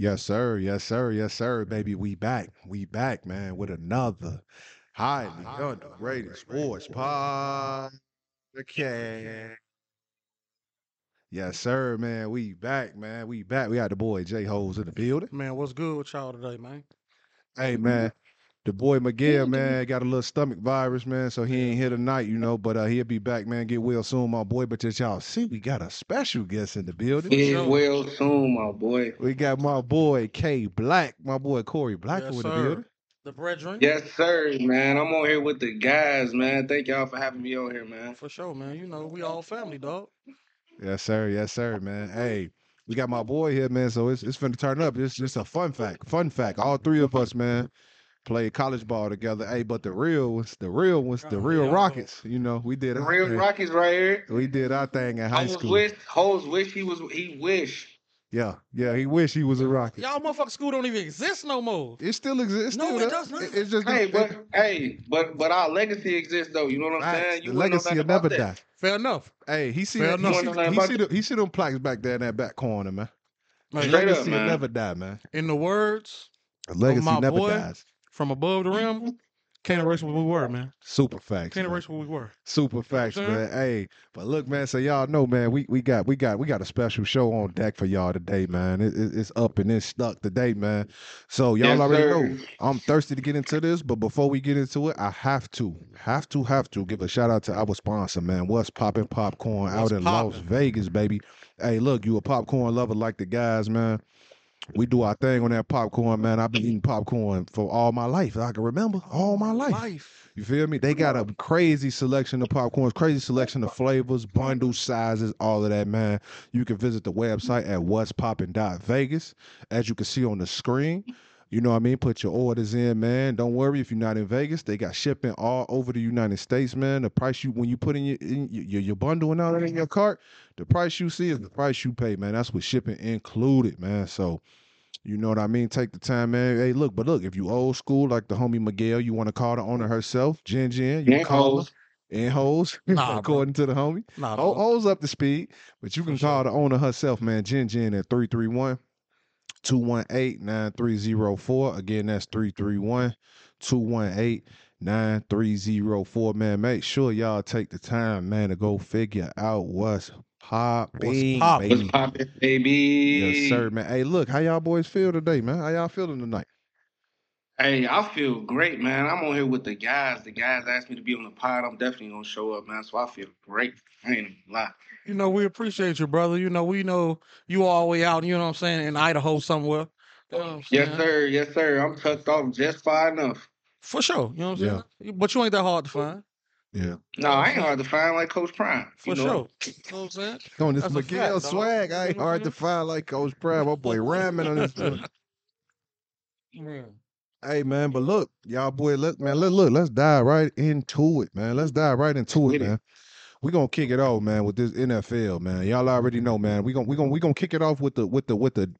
Yes, sir. Yes, sir. Yes, sir. Baby, we back. We back, man, with another highly underrated sports podcast. Yes, sir, man. We back, man. We back. We got the boy J Holes in the building. Man, what's good with y'all today, man? Hey, man. The boy Miguel, man, got a little stomach virus, man, so he ain't here tonight, you know, but uh, he'll be back, man. Get well soon, my boy. But just y'all see, we got a special guest in the building. Get Sure. well soon, my boy. We got my boy K Black, my boy Koree Black Yes, in the building. The brethren? Yes, sir, man. I'm on here with the guys, man. Thank y'all for having me on here, man. For sure, man. You know, we all family, dog. Yes, sir. Yes, sir, man. Hey, we got my boy here, man. So it's it's finna turn up. It's just a fun fact. Fun fact. All three of us, man, played college ball together. Hey, but the real ones, the real ones, the Oh, real yeah. Rockets. You know, we did The real thing. Rockies right here. We did our thing in high Hoes school. wish, hoes wish he was. He wish. Yeah, yeah. He wish he was a Rocket. Y'all motherfucking school don't even exist no more. It still exists. No, still it there. does not. it's just Hey, it- but hey, but but our legacy exists though. You know what I'm facts. saying? the You wouldn't know legacy will never that. die. Fair enough. Hey, he see Fair he enough. see, You he see, the, he see them plaques back there in that back corner, man. Man, Straight up, legacy will man. never die, man. in the words The legacy my never boy, dies. From above the rim, mm-hmm. can't erase what we were, man. Super facts. Can't man. erase what we were. Super facts, saying? man. Hey, but look, man. So y'all know, man. We we got we got we got a special show on deck for y'all today, man. It, it- it's up and it's stuck today, man. So y'all Yes, already sir. know I'm thirsty to get into this, but before we get into it, I have to, have to, have to give a shout out to our sponsor, man. What's popping popcorn out What's in Las? Vegas, baby. Hey, look, you a popcorn lover like the guys, man. We do our thing on that popcorn, man. I've been eating popcorn for all my life. I can remember all my life. You feel me? They got a crazy selection of popcorns, crazy selection of flavors, bundle sizes, all of that, man. You can visit the website at what'spoppin.vegas. As you can see on the screen, you know what I mean? Put your orders in, man. Don't worry if you're not in Vegas. They got shipping all over the United States, man. The price you when you put in your in your, your bundle and all that in your cart, the price you see is the price you pay, man. That's with shipping included, man. So you know what I mean? Take the time, man. Hey, look, but look, if you old school like the homie Miguel, you want to call the owner herself, Jen Jen, you And can call hoes. her. And hoes, Nah, bro. according to the homie. Nah, Ho- Hoes up to speed, but you can For call the owner herself, man. Jen Jen at 331 218 9304. Again, that's 331 218 9304. Man, make sure y'all take the time, man, to go figure out what's popping, poppin'? baby. What's poppin', baby? Yes, sir, man. Hey, look, how y'all boys feel today, man? How y'all feeling tonight? Hey, I feel great, man. I'm on here with the guys. The guys asked me to be on the pod. I'm definitely gonna show up, man. So I feel great. I ain't gonna lie. You know, we appreciate you, brother. You know, we know you all the way out, you know what I'm saying, in Idaho somewhere. You know Yes, sir. Yes, sir. I'm tucked off just far enough. For sure. You know what I'm Yeah. saying? But you ain't that hard to find. Yeah. No, I ain't hard to find like Coach Prime. For you know? sure. You know what I'm saying? On this That's Miguel fact, dog. swag, I ain't You know hard to find like Coach Prime. My boy ramming on this. joint. Yeah. Hey man, but look, y'all boy, look, man, look, look, let's dive right into it, man. Let's dive right into it, it. man. We're gonna kick it off, man, with this NFL, man. Y'all already know, man. We're gonna we gonna we gonna kick it off with the with the with the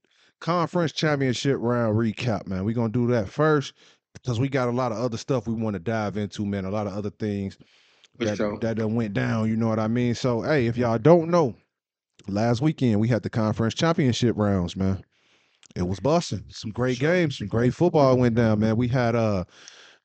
conference championship round recap, man. We're gonna do that first because we got a lot of other stuff we want to dive into, man. A lot of other things that sure. that done went down. You know what I mean? So, hey, if y'all don't know, last weekend we had the conference championship rounds, man. It was busting. Some great games, some great football went down, man. We had uh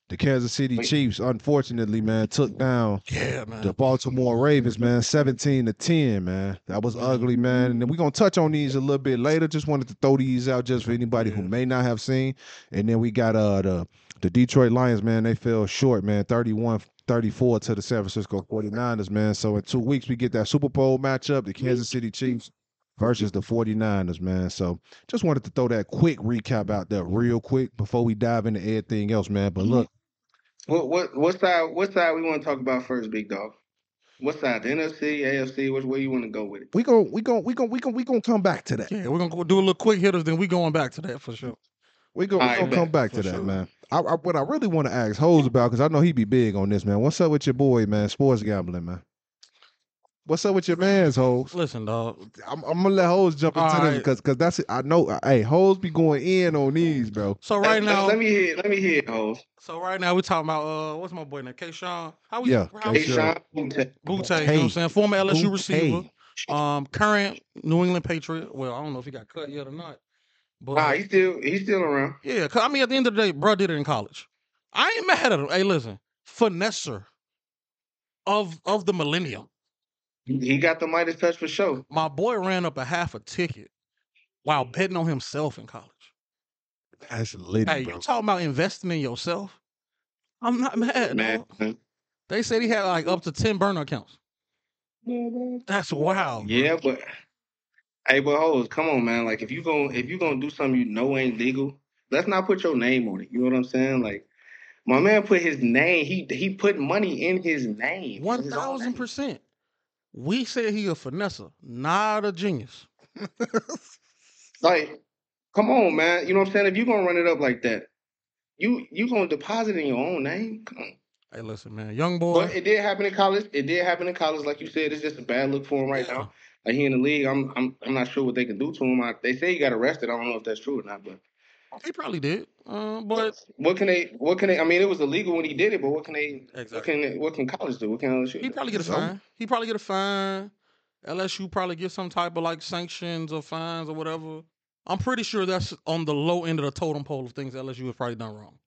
the Kansas City Wait. Chiefs, unfortunately, man, took down Yeah, man. the Baltimore Ravens, man, 17 to 10, man. That was ugly, man. And then we're gonna touch on these a little bit later. Just wanted to throw these out just for anybody who may not have seen. And then we got uh the the Detroit Lions, man. They fell short, man. 31 34 to the San Francisco 49ers, man. So in two weeks we get that Super Bowl matchup, the Kansas City Chiefs versus the 49ers, man. So just wanted to throw that quick recap out there real quick before we dive into everything else, man. But look, What what what side what side we want to talk about first, big dog? What side? The NFC, AFC? Which way you want to go with it? we gon' we gon' we gon' we gon' we gonna come back to that. Yeah, we're gonna do a little quick hitters, then we going back to that for sure. We go, we Alright, gonna bet, come back to that, sure. man. I, I, what I really want to ask Hose about, because I know he be big on this, man. What's up with your boy, man? Sports gambling, man. What's up with your man's Hose? Listen, dog. I'm, I'm gonna let Hose jump into this because because that's it. I know. Hey, Hose be going in on these, bro. So right let, now, let me hear. Let me hear, hoes. so right now we're talking about uh, what's my boy name? K. Sean. How we? Yeah, how K. we Hey, Sean. Sean. Booty. Boutte, you know what I'm saying? Former LSU Boutte. receiver. Um, current New England Patriot. Well, I don't know if he got cut yet or not. But Nah, he's still he's still around. yeah, 'cause, I mean, at the end of the day, bro did it in college. I ain't mad at him. Hey, listen, finesser of of the millennium. He got the Midas touch for sure. My boy ran up a half a ticket while mm-hmm. betting on himself in college. That's lit, Hey, bro. you talking about investing in yourself? I'm not mad, Man. man. They said he had like up to ten burner accounts. That's wild. bro. Yeah, but hey, but hoes, come on, man. Like if you going if you gonna do something you know ain't legal, let's not put your name on it. You know what I'm saying? Like my man put his name. He he put money in his name. One his own thousand name. percent. We said he a finesser, not a genius. Like, come on, man. You know what I'm saying? If you're gonna run it up like that, you you gonna deposit in your own name? Come on. Hey, listen, man, young boy. But it did happen in college. It did happen in college, like you said. It's just a bad look for him right Yeah. now. Like he in the league, I'm I'm I'm not sure what they can do to him. I, they say he got arrested. I don't know if that's true or not. But He probably did. Uh, but what can they? What can they? I mean, it was illegal when he did it, but what can they? What can what can college do? What can LSU? He probably get a Some- fine. He probably get a fine. LSU probably get some type of like sanctions or fines or whatever. I'm pretty sure that's on the low end of the totem pole of things LSU has probably done wrong.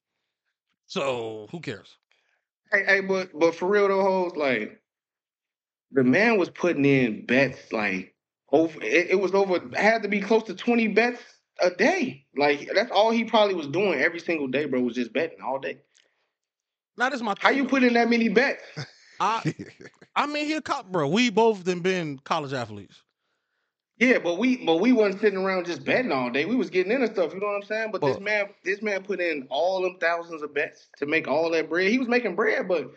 So who cares? Hey, hey, but but for real though, hoes, like the man was putting in bets like over. It, it was over. Had to be close to twenty bets a day. Like that's all he probably was doing every single day, bro. Was just betting all day. That is my. How you though. put in that many bets? I I mean, he a cop, bro. We both done been college athletes. Yeah, but we but we wasn't sitting around just betting all day. We was getting into stuff. You know what I'm saying? But this man, this man put in all them thousands of bets to make all that bread. He was making bread, but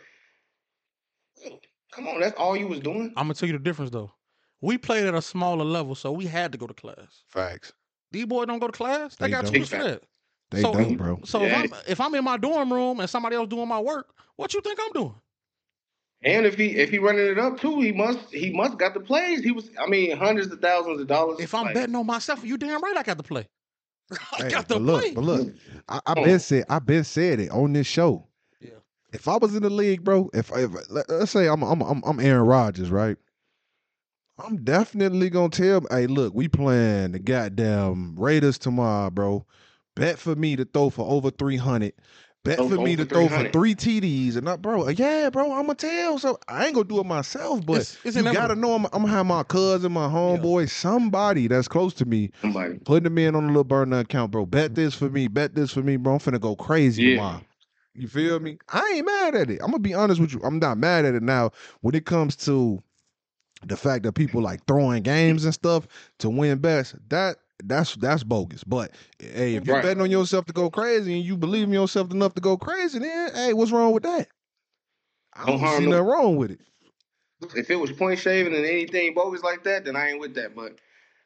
come on, that's all you was doing. I'm gonna tell you the difference though. We played at a smaller level, so we had to go to class. Facts. D boy don't go to class. They, They got don't. too much for that. They So- don't, bro. So Yeah. if I'm if I'm in my dorm room and somebody else doing my work, what you think I'm doing? And if he if he running it up too, he must he must got the plays. He was I mean hundreds of thousands of dollars. If I'm Like, betting on myself, you damn right I got to play. I Hey, got to but look, play. but look, I, I been said, I been said it on this show. Yeah. If I was in the league, bro, if, if let, us say I'm, I'm I'm I'm Aaron Rodgers, right? I'm definitely gonna tell. Hey, look, we playing the goddamn Raiders tomorrow, bro. Bet for me to throw for over three hundred. Bet for me to throw for three TDs, and I, bro, yeah, bro, I'm gonna tell. So I ain't gonna do it myself, but It's- it's you gotta know I'm, I'm gonna have my cousin, my homeboy, somebody that's close to me somebody. putting them in on a little burner account, bro. Bet this for me, bet this for me, bro. I'm finna go crazy Yeah. tomorrow. You feel me? I ain't mad at it. I'm gonna be honest with you. I'm not mad at it now. When it comes to the fact that people like throwing games and stuff to win bets, that that's that's bogus. But hey, if you're Right. betting on yourself to go crazy and you believe in yourself enough to go crazy, then hey, what's wrong with that? I Don't don't see nothing wrong with it. If it was point shaving and anything bogus like that, then I ain't with that. But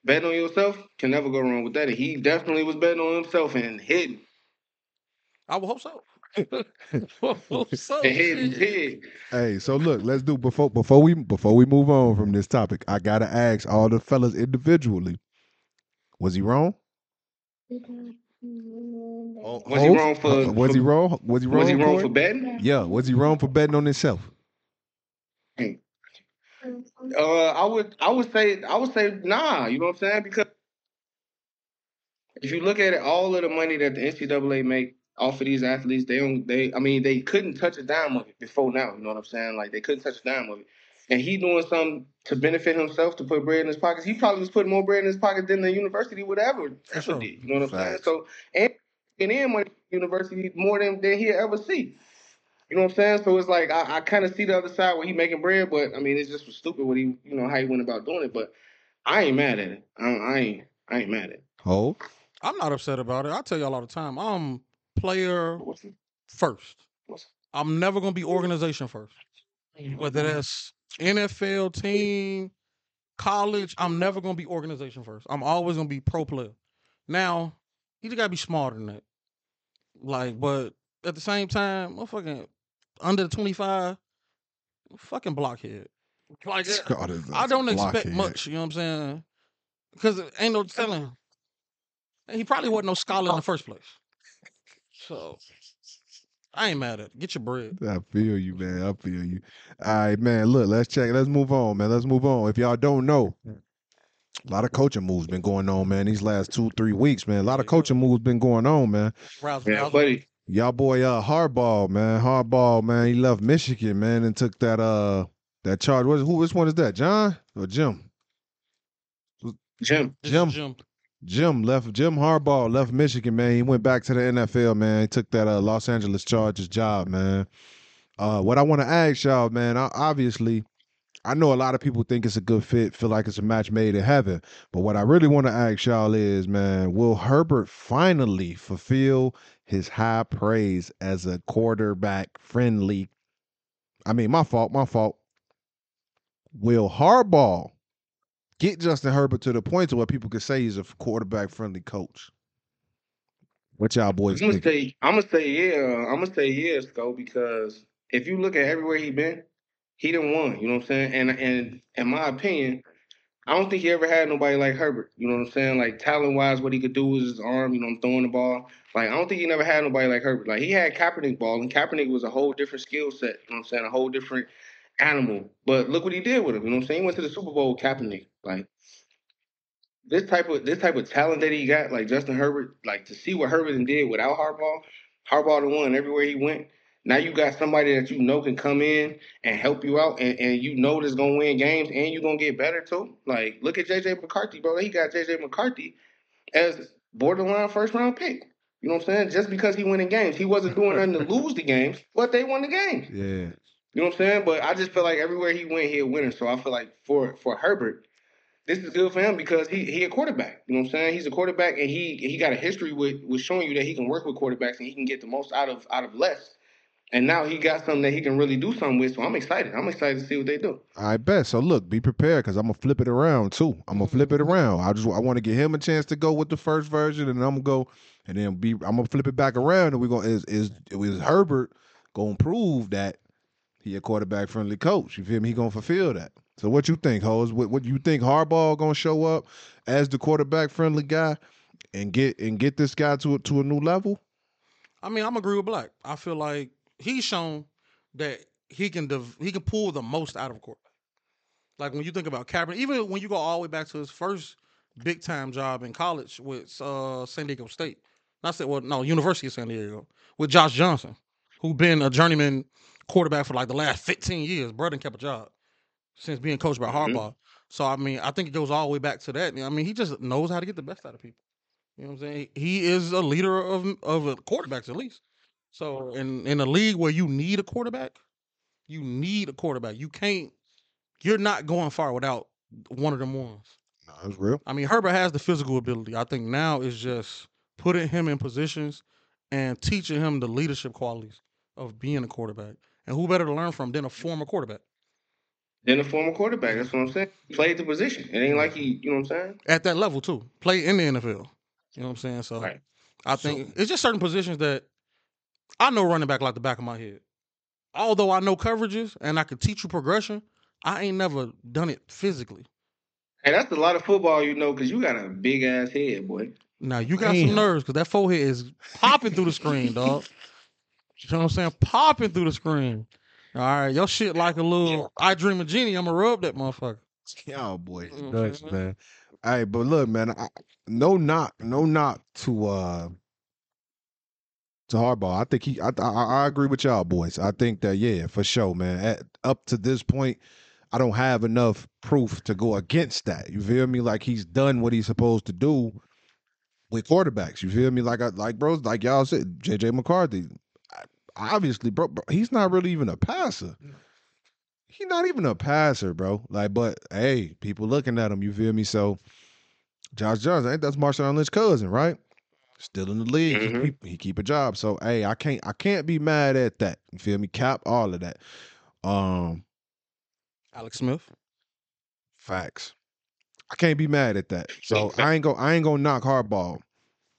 betting on yourself can never go wrong with that. And he definitely was betting on himself and hitting. I would hope so. Hope so. And hitting shit. big. Hey, so look, let's do before before we before we move on from this topic. I gotta ask all the fellas individually. Was he wrong? Oh, Was he wrong for- Uh, was he wrong? Was he wrong? Was he wrong Koree? for betting? Yeah, was he wrong for betting on himself? Uh, I would, I would say, I would say, nah. You know what I'm saying? Because if you look at it, all of the money that the NCAA make off of these athletes, they don't, they, I mean, they couldn't touch a dime of it before now. You know what I'm saying? Like they couldn't touch a dime of it. And he doing something to benefit himself to put bread in his pockets. He probably was putting more bread in his pocket than the university would ever, ever did. You know what I'm saying? So and and in money, university more than than he'll ever see. You know what I'm saying? So it's like I, I kind of see the other side where he making bread, but I mean it's just stupid what he you know how he went about doing it. But I ain't mad at it. I, I ain't I ain't mad at it. Oh, I'm not upset about it. I tell y'all all the time. I'm player first. I'm never gonna be organization first. Whether that's NFL team, college, I'm never gonna be organization first. I'm always gonna be pro player. Now, you just gotta be smarter than that. Like, but at the same time, motherfucking under the 25, fucking blockhead. Like, God, I don't expect blockhead. much. You know what I'm saying? Because ain't no telling. He probably wasn't no scholar in the first place. So I ain't mad at it. Get your bread. I feel you, man. I feel you. All right, man. Look, let's check. Let's move on, man. Let's move on. If y'all don't know, A lot of coaching moves been going on, man. These last two, three weeks, man. A lot of coaching moves been going on, man. Rouse, Yeah, rouse- buddy. Y'all boy uh Harbaugh, man. Harbaugh, man. He left Michigan, man, and took that uh that charge. What, who which one is that? John or Jim? Jim. Jim. Jim. Jim left Jim Harbaugh left Michigan, man. He went back to the NFL, man. He took that uh, Los Angeles Chargers job, man. Uh, what I want to ask y'all, man, I, obviously, I know a lot of people think it's a good fit, feel like it's a match made in heaven. But what I really want to ask y'all is, man, will Herbert finally fulfill his high praise as a quarterback friendly? I mean, my fault, my fault. Will Harbaugh get Justin Herbert to the point to where people could say he's a quarterback friendly coach? What y'all boys I'm gonna think? say I'm gonna say yeah. I'm gonna say yes, though, because if you look at everywhere he been, he didn't won. You know what I'm saying? And and in my opinion, I don't think he ever had nobody like Herbert. You know what I'm saying? Like talent wise, what he could do with his arm. You know, I'm throwing the ball. Like I don't think he never had nobody like Herbert. Like he had Kaepernick ball, and Kaepernick was a whole different skill set. You know what I'm saying? A whole different animal. But look what he did with him. You know what I'm saying? He went to the Super Bowl with Kaepernick. Like this type of this type of talent that he got, like Justin Herbert, like to see what Herbert did without Harbaugh, Harbaugh the one everywhere he went. Now you got somebody that you know can come in and help you out, and, and you know that's gonna win games, and you're gonna get better too. Like look at JJ McCarthy, bro. He got JJ McCarthy as borderline first round pick. You know what I'm saying? Just because he winning games, he wasn't doing nothing to lose the games, but they won the game. Yeah. You know what I'm saying? But I just feel like everywhere he went, he a winner. So I feel like for for Herbert, this is good for him because he he a quarterback. You know what I'm saying? He's a quarterback and he he got a history with with showing you that he can work with quarterbacks and he can get the most out of out of less. And now he got something that he can really do something with. So I'm excited. I'm excited to see what they do. I bet. So look, be prepared because I'm gonna flip it around too. I'm gonna mm-hmm. flip it around. I just I want to give him a chance to go with the first version, and I'm gonna go and then be. I'm gonna flip it back around, and we're gonna is is is Herbert gonna prove that he a quarterback friendly coach? You feel me? He gonna fulfill that. So what you think, Hose? What what you think Harbaugh gonna show up as the quarterback friendly guy and get and get this guy to to a new level? I mean, I'm agree with Black. I feel like he's shown that he can dev- he can pull the most out of a quarterback. Like when you think about Kaepernick, even when you go all the way back to his first big time job in college with uh, San Diego State, not say well, no University of San Diego with Josh Johnson, who been a journeyman quarterback for like the last 15 years. Brother kept a job since being coached by Mhm. Harbaugh. So I mean, I think it goes all the way back to that. I mean, he just knows how to get the best out of people. You know what I'm saying? He is a leader of of quarterbacks at least. So in in a league where you need a quarterback, you need a quarterback. You can't. You're not going far without one of them ones. No, that's real. I mean, Herbert has the physical ability. I think now is just putting him in positions and teaching him the leadership qualities of being a quarterback. And who better to learn from than a former quarterback Then a former quarterback. That's what I'm saying. He played the position. It ain't like he, you know what I'm saying? at that level too? Play in the NFL. You know what I'm saying? So Right. I think it's just certain positions that I know running back like the back of my head. Although I know coverages and I could teach you progression, I ain't never done it physically. Hey, that's a lot of football, you know, because you got a big ass head, boy. Now you got Damn. some nerves because that forehead is popping through the screen, dog. You know what I'm saying? Popping through the screen. All right, your shit like a little I dream of Jeannie. I'ma rub that motherfucker. Y'all boys Mhm. nuts, man. All right, but look, man, I, no knock, no knock to uh to Harbaugh. I think he, I, I, I agree with y'all boys. I think that yeah, for sure, man. At, up to this point, I don't have enough proof to go against that. You feel me? Like he's done what he's supposed to do with quarterbacks. You feel me? Like I, like bros, like y'all said, JJ McCarthy. I- Obviously, bro, bro, he's not really even a passer. He's not even a passer, bro. Like, but hey, people looking at him. You feel me? So, Josh Johnson, ain't that's Marshawn Lynch's cousin, right? Still in the league. Mhm. He, keep, he keep a job. So, hey, I can't I can't be mad at that. You feel me? Cap all of that. Um, Alex Smith. facts. I can't be mad at that. So I ain't go I ain't gonna knock Harbaugh.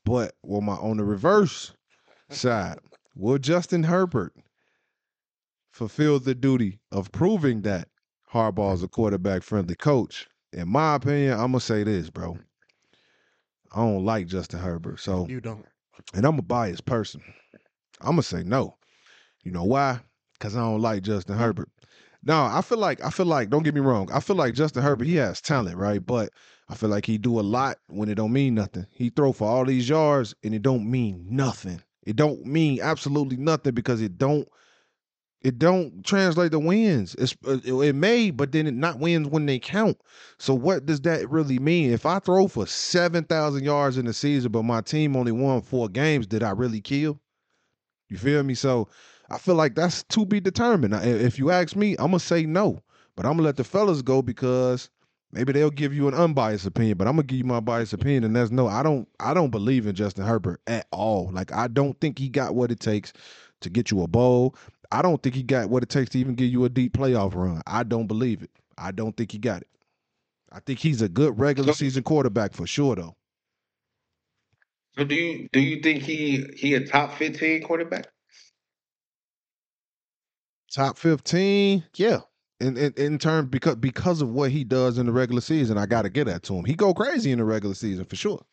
But well, my on the reverse side, will Justin Herbert fulfill the duty of proving that Harbaugh is a quarterback friendly coach? In my opinion, I'm gonna say this, bro. I don't like Justin Herbert. So You don't. and I'm a biased person. I'm gonna say no. You know why? Because I don't like Justin Herbert. No, I feel like I feel like don't get me wrong. I feel like Justin Herbert he has talent, right? But I feel like he do a lot when it don't mean nothing. He throw for all these yards and it don't mean nothing. It don't mean absolutely nothing because it don't it don't translate to wins. It's uh, it, may, but then it not wins when they count. So what does that really mean? If I throw for seven thousand yards in the season, but my team only won four games, did I really kill? You feel me? So I feel like that's to be determined. If you ask me, I'm gonna say no, but I'm gonna let the fellas go because maybe they'll give you an unbiased opinion. But I'm gonna give you my biased opinion, and that's no. I don't. I don't believe in Justin Herbert at all. Like I don't think he got what it takes to get you a bowl. I don't think he got what it takes to even give you a deep playoff run. I don't believe it. I don't think he got it. I think he's a good regular season quarterback for sure, though. So do you do you think he he a top fifteen quarterback? Top fifteen, yeah. In, in in terms because because of what he does in the regular season, I got to get that to him. He go crazy in the regular season for sure.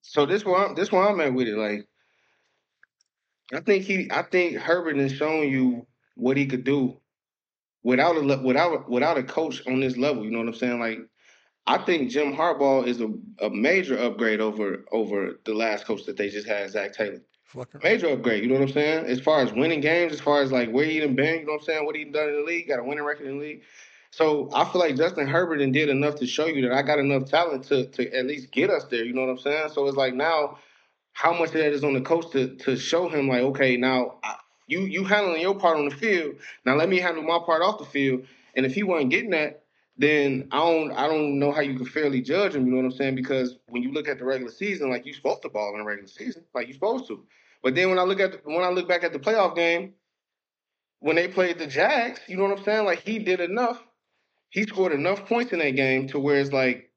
So this one, this where I'm at with it. Like, I think he I think Herbert has shown you what he could do without a without without a coach on this level. You know what I'm saying? Like, I think Jim Harbaugh is a, a major upgrade over over the last coach that they just had, Zach Taylor. Major upgrade, you know what I'm saying? As far as winning games, as far as like where he done been, you know what I'm saying? What he done in the league, got a winning record in the league. So I feel like Justin Herbert and did enough to show you that I got enough talent to to at least get us there. You know what I'm saying? So it's like now, how much of that is on the coach to to show him like, okay, now I, you you handling your part on the field. Now let me handle my part off the field. And if he wasn't getting that, then I don't I don't know how you can fairly judge him. You know what I'm saying? Because when you look at the regular season, like you supposed to ball in the regular season, like you supposed to. But then when I look at the, when I look back at the playoff game, when they played the Jags, you know what I'm saying? Like he did enough. He scored enough points in that game to where it's like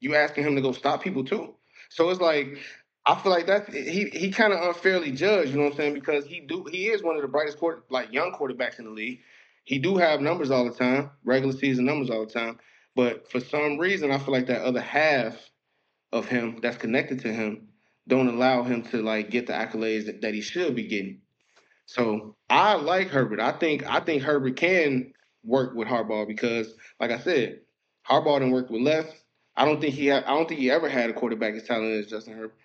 you asking him to go stop people too. So it's like I feel like that's he he kind of unfairly judged, you know what I'm saying? Because he do he is one of the brightest court like young quarterbacks in the league. He do have numbers all the time, regular season numbers all the time. But for some reason, I feel like that other half of him that's connected to him don't allow him to like get the accolades that, that he should be getting. So I like Herbert. I think I think Herbert can work with Harbaugh because, like I said, Harbaugh didn't work with left. I don't think he had, I don't think he ever had a quarterback as talented as Justin Herbert.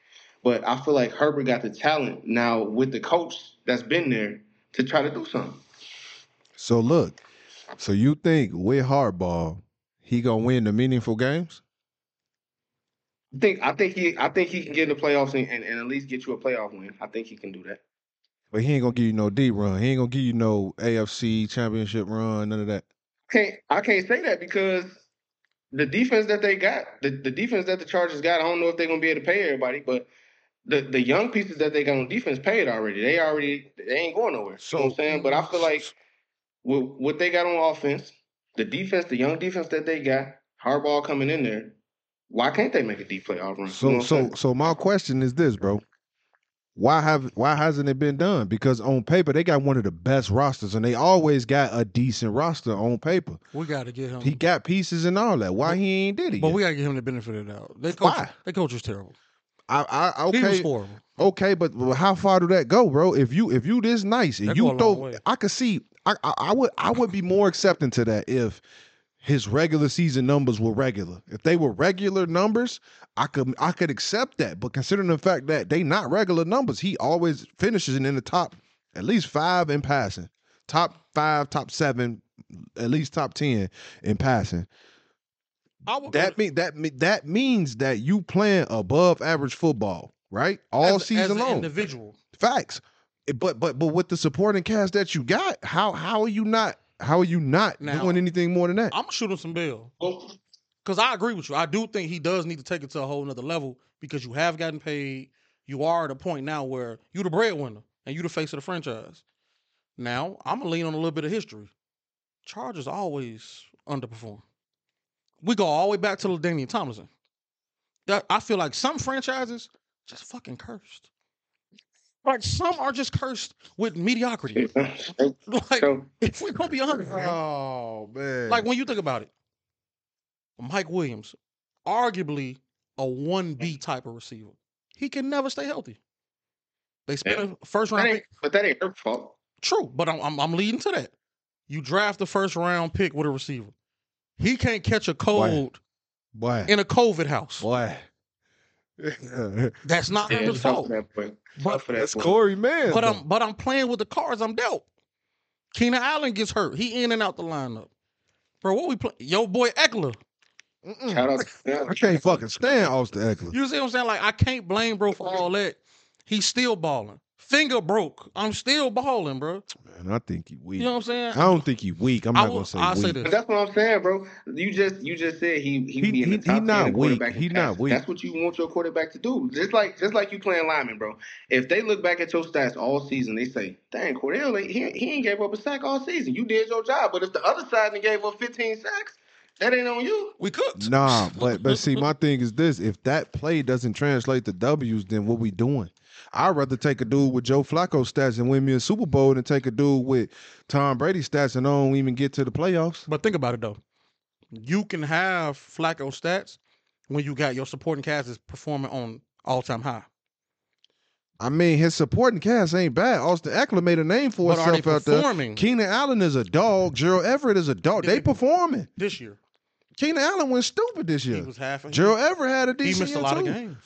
But I feel like Herbert got the talent now with the coach that's been there to try to do something. So look, so you think with Harbaugh, he gonna win the meaningful games? I think I think he I think he can get in the playoffs and, and, and, at least get you a playoff win. I think he can do that. But he ain't gonna give you no deep run. He ain't gonna give you no AFC championship run, none of that. Can't I can't say that because the defense that they got, the, the defense that the Chargers got, I don't know if they're gonna be able to pay everybody, but the, the young pieces that they got on defense paid already. They already they ain't going nowhere. So, you know what I'm saying? But I feel like with what they got on offense, the defense, the young defense that they got, Harbaugh coming in there, why can't they make a deep playoff run? So, you know so, so my question is this, bro. Why have why hasn't it been done? Because on paper they got one of the best rosters, and they always got a decent roster on paper. We got to get him. He got pieces and all that. Why but, he ain't did it? But yet? we got to give him the benefit of the doubt. They coach, why? They coach was terrible. I, I okay. He was horrible. Okay, but how far do that go, bro? If you if you this nice and you throw, I could see. I, I I would I would be more accepting to that if his regular season numbers were regular. If they were regular numbers, I could I could accept that. But considering the fact that they not regular numbers, he always finishes in the top at least five in passing, top five, top seven, at least top ten in passing. that mean that that means that you playing above average football, right? All as, season as long. Individual facts. But but but with the supporting cast that you got, how how are you not how are you not now, doing anything more than that? I'm shooting some bill. Because oh. I agree with you. I do think he does need to take it to a whole nother level because you have gotten paid. You are at a point now where you're the breadwinner and you're the face of the franchise. Now, I'm going to lean on a little bit of history. Chargers always underperform. We go all the way back to LaDainian Tomlinson. I feel like some franchises just fucking cursed. Like some are just cursed with mediocrity. Uh, like if we're gonna be honest, oh man. Like when you think about it, Mike Williams, arguably a one B type of receiver, he can never stay healthy. They spent yeah. a first round, pick. but that ain't her fault. True, but I'm, I'm, I'm leading to that. You draft the first round pick with a receiver. He can't catch a cold Boy. in a COVID house. Boy. That's not Yeah, Herbert's tough fault. that boy. But- for that That's boy. Koree man. But I'm but I'm playing with the cards I'm dealt. Keenan Allen gets hurt. He in and out the lineup. Bro, what we play? Yo, boy Ekeler. Shout out. To, I can't fucking stand Austin Ekeler. You see what I'm saying? Like I can't blame bro for all that. He's still balling. Finger broke. I'm still balling, bro. Man, I think he weak. You know what I'm saying? I don't think he weak. I'm I not will- gonna say I'll say weak. this. But that's what I'm saying, bro. You just you just said he he, He- be in the he- he top not 10 weak. quarterback in He not passes. weak. That's what you want your quarterback to do. Just like just like you playing lineman, bro. If they look back at your stats all season, they say, "Dang, Cordell, ain't- he he ain't gave up a sack all season. You did your job." But if the other side done gave up 15 sacks, that ain't on you. We cooked. Nah, but but see, my thing is this: if that play doesn't translate to W's, then what we doing? I'd rather take a dude with Joe Flacco stats and win me a Super Bowl than take a dude with Tom Brady stats and don't even get to the playoffs. But think about it though. You can have Flacco stats when you got your supporting cast is performing on all time high. I mean, his supporting cast ain't bad. Austin Ekeler made a name for But himself out there. Keenan Allen is a dog. Gerald Everett is a dog. They they- performing. this year? Keenan Allen went stupid this He year. was half. Gerald Everett had a he decent missed a lot too. of games.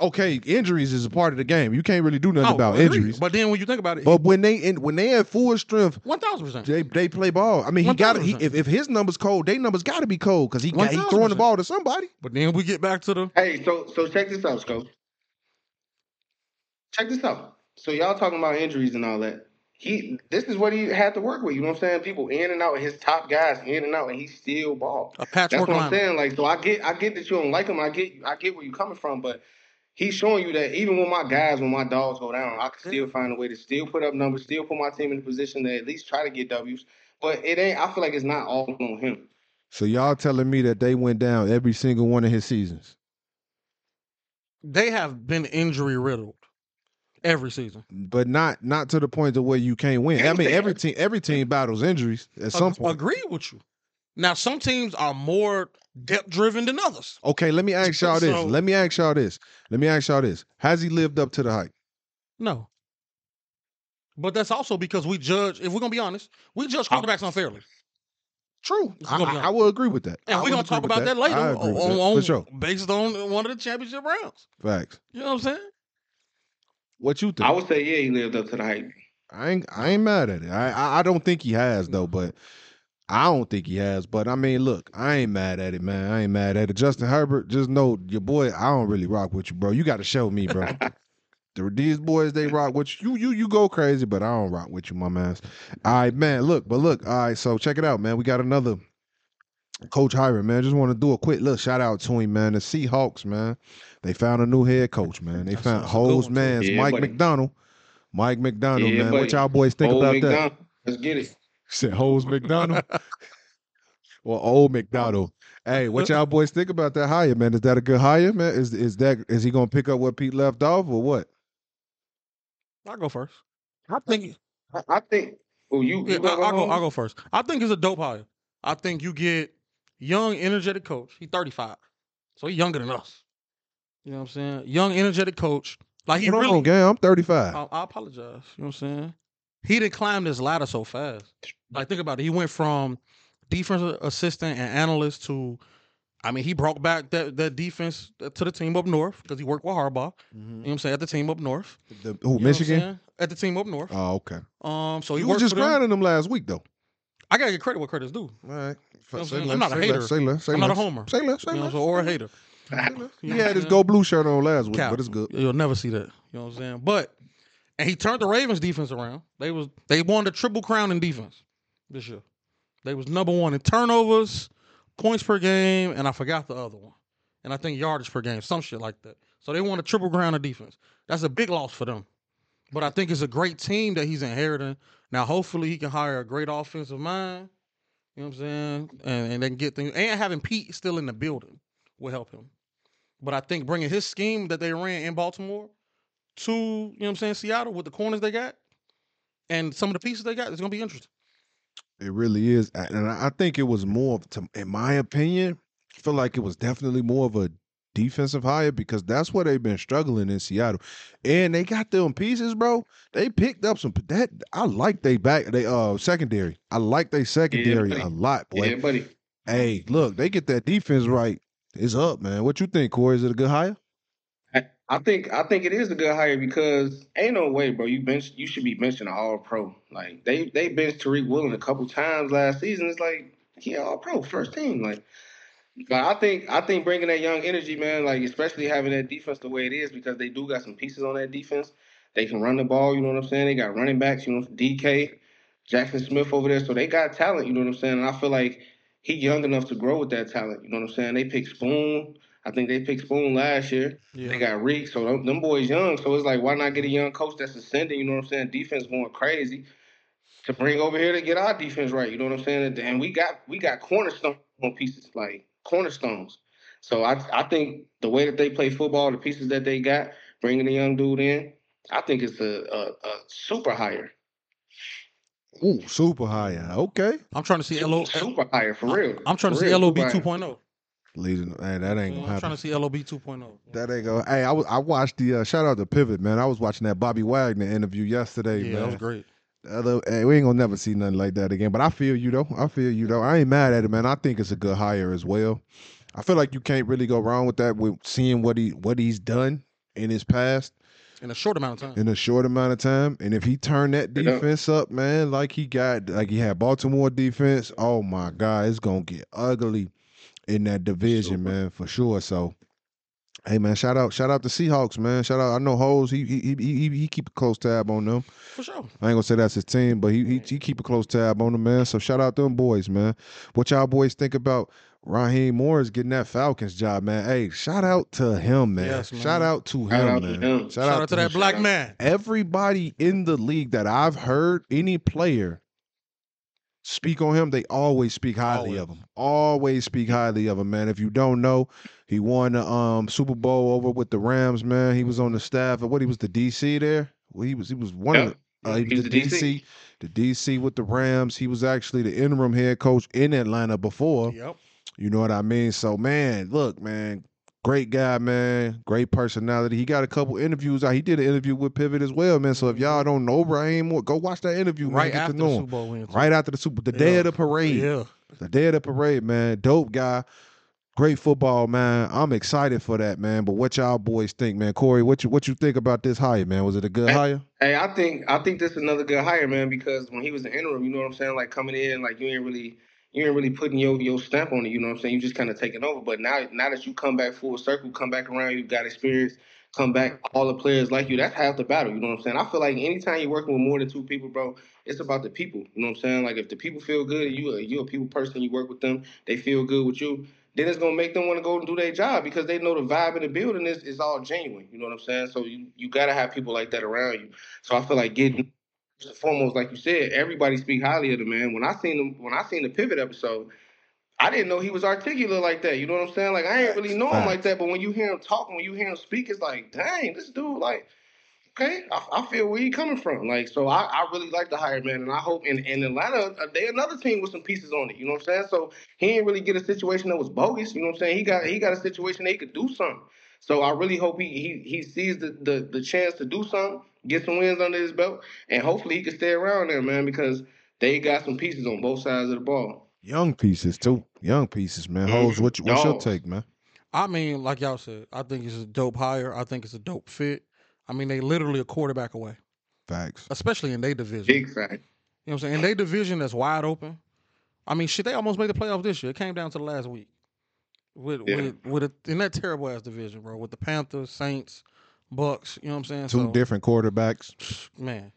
Okay, injuries is a part of the game. You can't really do nothing Oh, about agreed. injuries. But then when you think about it, But when they in, when they at full strength, one thousand percent. they they play ball. I mean, he got he if, if his numbers cold, they numbers got to be cold because he got, he throwing the ball to somebody. But then we get back to the Hey, so so check this out, Scope. Check this out. So y'all talking about injuries and all that. He this is what he had to work with. You know what I'm saying? People in and out, his top guys in and out, and he still ball. a That's what I'm line. saying. Like, so I get, I get that you don't like him. I get, I get where you're coming from, but he's showing you that even when my guys, when my dogs go down, I can still find a way to still put up numbers, still put my team in a position to at least try to get W's. But it ain't. I feel like it's not all on him. So y'all telling me that they went down every single one of his seasons, They have been injury riddled every season. but not not to the point to where you can't win. I mean, every team every team battles injuries at some Ag- point. Agree with you. Now, some teams are more depth driven than others. Okay, let me ask y'all this. So- Let me ask y'all this. Let me ask y'all this. Has he lived up to the hype? No. But that's also because we judge, if we're going to be honest, we judge quarterbacks unfairly. True. I, I, will agree with that. And I we're going to talk about that, later I on, agree with on- that. on- For sure. based on one of the championship rounds. Facts. You know what I'm saying? What you think? I would say, yeah, he lived up to the hype. I ain't I ain't mad at it. I, I I don't think he has though, but I don't think he has. But I mean, look, I ain't mad at it, man. I ain't mad at it. Justin Herbert, just know your boy. I don't really rock with you, bro. You got to show me, bro. These boys, they rock with you. You you go crazy, but I don't rock with you, my man. All right, man. Look, but look. All right, so check it out, man. We got another Coach Hiram, man. Just want to do a quick little shout out to him, man. The Seahawks, man. They found a new head coach, man. They found that's a Ho's one, too. man's Yeah, Mike buddy. Macdonald. Mike Macdonald, Yeah, man. What y'all boys think Old about that? Let's get it. Said Ho's McDonald. or old McDonald. Hey, what y'all boys think about that hire, man? Is that a good hire, man? Is is that is he gonna pick up what Pete left off or what? I'll go first. I think, I, I think. Oh, you. yeah, you I'll, I'll go. I'll go first. I think it's a dope hire. I think you get young, energetic coach. He's 35. So he's younger than us. You know what I'm saying? Young, energetic coach. Like he Hold really on, gang. I'm 35. I, I apologize. You know what I'm saying? He didn't climb this ladder so fast. Like, think about it. He went from defensive assistant and analyst to, I mean, he brought back that, that defense to the team up north because he worked with Harbaugh. You know what I'm saying? At the team up north. The, who, You know Michigan? At the team up north. Oh, okay. Um, so he You was just for them. grinding them last week, though. I gotta get credit where credit's due. All right. what I'm Say less, I'm not a hater. less, Say less. Say I'm not a homer. Say less. Say You less. so, or a hater. Less. You He had his go blue shirt on last week, Cap. but it's good. You'll never see that. You know what I'm saying? But and he turned the Ravens defense around. They was they won the triple crown in defense this year. They was number one in turnovers, points per game, and I forgot the other one. And I think yardage per game, some shit like that. So they won a triple crown in defense. That's a big loss for them. But I think it's a great team that he's inheriting. Now, hopefully, he can hire a great offensive mind. You know what I'm saying? And, and they can get things. And having Pete still in the building will help him. But I think bringing his scheme that they ran in Baltimore to, you know what I'm saying, Seattle with the corners they got and some of the pieces they got, it's going to be interesting. It really is, and I I think it was more, of- to, in my opinion, I feel like it was definitely more of a defensive hire because that's where they've been struggling in Seattle, and they got them pieces, bro. They picked up some that I like they back they uh secondary. I like they secondary buddy. a lot, boy. Yeah, buddy. Hey, look, they get that defense right. It's up, man. What you think, Koree? Is it a good hire? I, think I think it is a good hire because ain't no way, bro. You bench you should be benching an all pro. Like they they benched Tariq Woolen a couple times last season. It's like he all pro first team. Like but I think I think bringing that young energy, man, like especially having that defense the way it is, because they do got some pieces on that defense. They can run the ball, you know what I'm saying? They got running backs, you know, DK, Jaxon Smith over there, so they got talent, you know what I'm saying? And I feel like he young enough to grow with that talent, you know what I'm saying? They picked Spoon. I think they picked Spoon last year. Yeah. They got Reek, so them, them boys young. So it's like, why not get a young coach that's ascending? You know what I'm saying? Defense going crazy to bring over here to get our defense right. You know what I'm saying? And we got we got cornerstone pieces like cornerstones. So I I think the way that they play football, the pieces that they got, bringing the young dude in, I think it's a, a, a super higher. Ooh, super high. Okay. I'm trying to see LO. Super higher for real. I'm trying to For see real, LOB 2.0. Leading, hey, that ain't gonna I'm happen. trying to see LOB 2.0. That ain't gonna. Hey, I was I watched the uh, shout out to Pivot, man. I was watching that Bobby Wagner interview yesterday, Yeah, man. that was great. The other, hey, we ain't gonna never see nothing like that again. But I feel you though. I feel you though. I ain't mad at it, man. I think it's a good hire as well. I feel like you can't really go wrong with that. With seeing what he what he's done in his past In a short amount of time. in a short amount of time, and if he turned that defense up, man, like he got, like he had Baltimore defense. Oh my God, it's gonna get ugly in that division, Super. man, for sure. So. Hey man, shout out, shout out to Seahawks, man. Shout out. I know Hoes. He he he he, he keep a close tab on them. For sure. I ain't gonna say that's his team, but he, he he keep a close tab on them, man. So shout out to them boys, man. What y'all boys think about Raheem Morris getting that Falcons job, man? Hey, shout out to him, man. Yes, man. Shout out to him, Shout out to man. him. Shout, Shout out, out to him. that black man. Everybody in the league that I've heard any player speak on him, they always speak highly Always. of him. Always speak highly of him, man. If you don't know, he won the um Super Bowl over with the Rams, man. He was on the staff of what he was the DC there. Well, he was he was one of the uh, he was the DC, the DC with the Rams. He was actually the interim head coach in Atlanta before. Yep. You know what I mean? So man, look, man, great guy, man, great personality. He got a couple interviews out. He did an interview with Pivot as well, man. So if y'all mm-hmm. don't know Raheem Moore, go watch that interview, man. Right Get after to the Super. Bowl win. Right after the Super, the day of the parade, Yeah. the day of the parade, man. Dope guy, great football, man. I'm excited for that, man. But what y'all boys think, man? Koree, what you what you think about this hire, man? Was it a good Hey, hire? Hey, I think I think this is another good hire, man, because when he was an interim, you know what I'm saying? Like coming in, like you ain't really you ain't really putting your your stamp on it, you know what I'm saying? You just kind of taking over. But now now that you come back full circle, come back around, you've got experience, come back, all the players like you, that's half the battle, you know what I'm saying? I feel like anytime you're working with more than two people, bro, it's about the people. You know what I'm saying? Like if the people feel good, you you a people person, you work with them, they feel good with you, then it's gonna make them want to go and do their job because they know the vibe in the building is, is all genuine. You know what I'm saying? So you, you gotta have people like that around you. So I feel like getting foremost, like you said, everybody speak highly of the man. When I seen him, when I seen the pivot episode, I didn't know he was articulate like that. You know what I'm saying? Like I ain't really know him like that, but when you hear him talk, when you hear him speak, it's like, dang, this dude, like, okay, I, I feel where he coming from. Like, so I, I really like the hire man, and I hope in, in Atlanta uh, they another team with some pieces on it. You know what I'm saying? So he didn't really get a situation that was bogus. You know what I'm saying? He got he got a situation that he could do something. So I really hope he he he sees the, the the chance to do something, get some wins under his belt, and hopefully he can stay around there, man, because they got some pieces on both sides of the ball. Young pieces too. Young pieces, man. Mhm. Hoes, what you, what's your take, man? I mean, like y'all said, I think it's a dope hire. I think it's a dope fit. I mean, they literally a quarterback away, Facts. especially in their division. Big fact. You know what I'm saying? In their division that's wide open. I mean, shit, they almost made the playoffs this year. It came down to the last week. With Yeah. with with a, in that terrible ass division, bro. With the Panthers, Saints, Bucks. You know what I'm saying? Two So, different quarterbacks. man.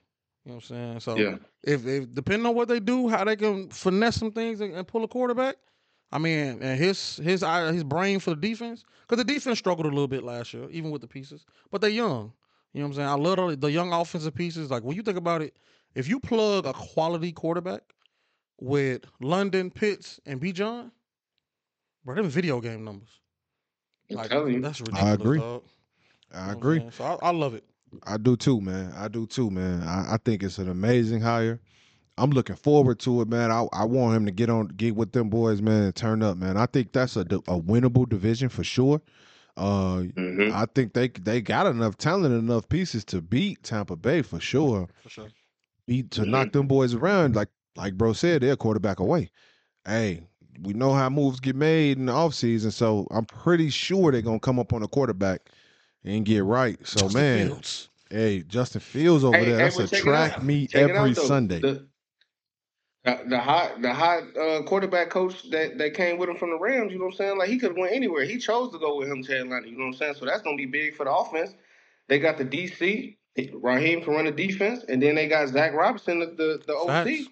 You know what I'm saying? So Yeah. if, if depending on what they do, how they can finesse some things and, and pull a quarterback. I mean, and his his eye- his brain for the defense because the defense struggled a little bit last year, even with the pieces. But they're young. You know what I'm saying? I love the, the young offensive pieces. Like when you think about it, if you plug a quality quarterback with London, Pitts, and Bijan, bro, them video game numbers. I'm Like telling you. that's ridiculous. I agree. dog. You know I what agree. saying? So I, I love it. I do too, man. I do too, man. I, I think it's an amazing hire. I'm looking forward to it, man. I, I want him to get on, get with them boys, man, and turn up, man. I think that's a, a winnable division for sure. Uh, Mhm. I think they they got enough talent, and enough pieces to beat Tampa Bay for sure. For sure. Beat to Mhm. knock them boys around, like like bro said, they're a quarterback away. Hey, we know how moves get made in the offseason, so I'm pretty sure they're gonna come up on a quarterback and get right. So Justin man, Fields. hey, Justin Fields over Hey, there, hey, that's but a track meet Check every out. Sunday. The, the, the hot the hot uh, quarterback coach that, that came with him from the Rams, you know what I'm saying? Like he could have went anywhere. He chose to go with him to Atlanta, you know what I'm saying? So that's gonna be big for the offense. They got the DC, Raheem can run the defense, and then they got Zac Robinson, the the, the OC,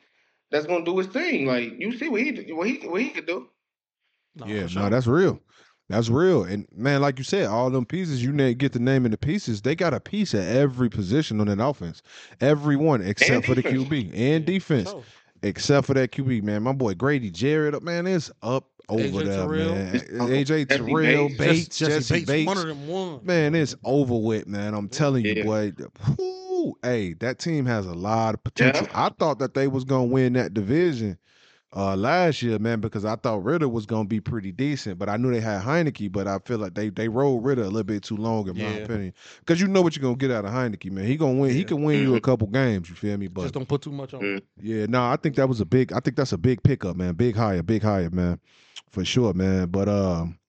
that's gonna do his thing. Like you see what he what he what he could do. No, yeah, for no, that's real. That's real. And man, like you said, all them pieces, you get the name of the pieces, they got a piece at every position on that offense. Every one except for the. QB and defense. sure. Except for that QB, man. My boy Grady Jarrett, uh, man, is up over AJ there, Terrell. man. AJ Jessie Terrell, Bates. Bates, Jessie, Jessie, Bates. one of them won. Man, it's over with, man. I'm telling you, boy. Whoo, hey, that team has a lot of potential. I thought that they was gonna win that division uh last year, man, because I thought Ridder was gonna be pretty decent, but I knew they had Heinicke, but I feel like they they rolled Ridder a little bit too long, in my Yeah. opinion. Because you know what you're gonna get out of Heinicke, man. He gonna win. He can win you a couple games. You feel me? But Just don't put too much on. Mm. it. yeah, no, I think that was a big. I think that's a big pickup, man. Big hire, big hire, man, for sure, man. But um,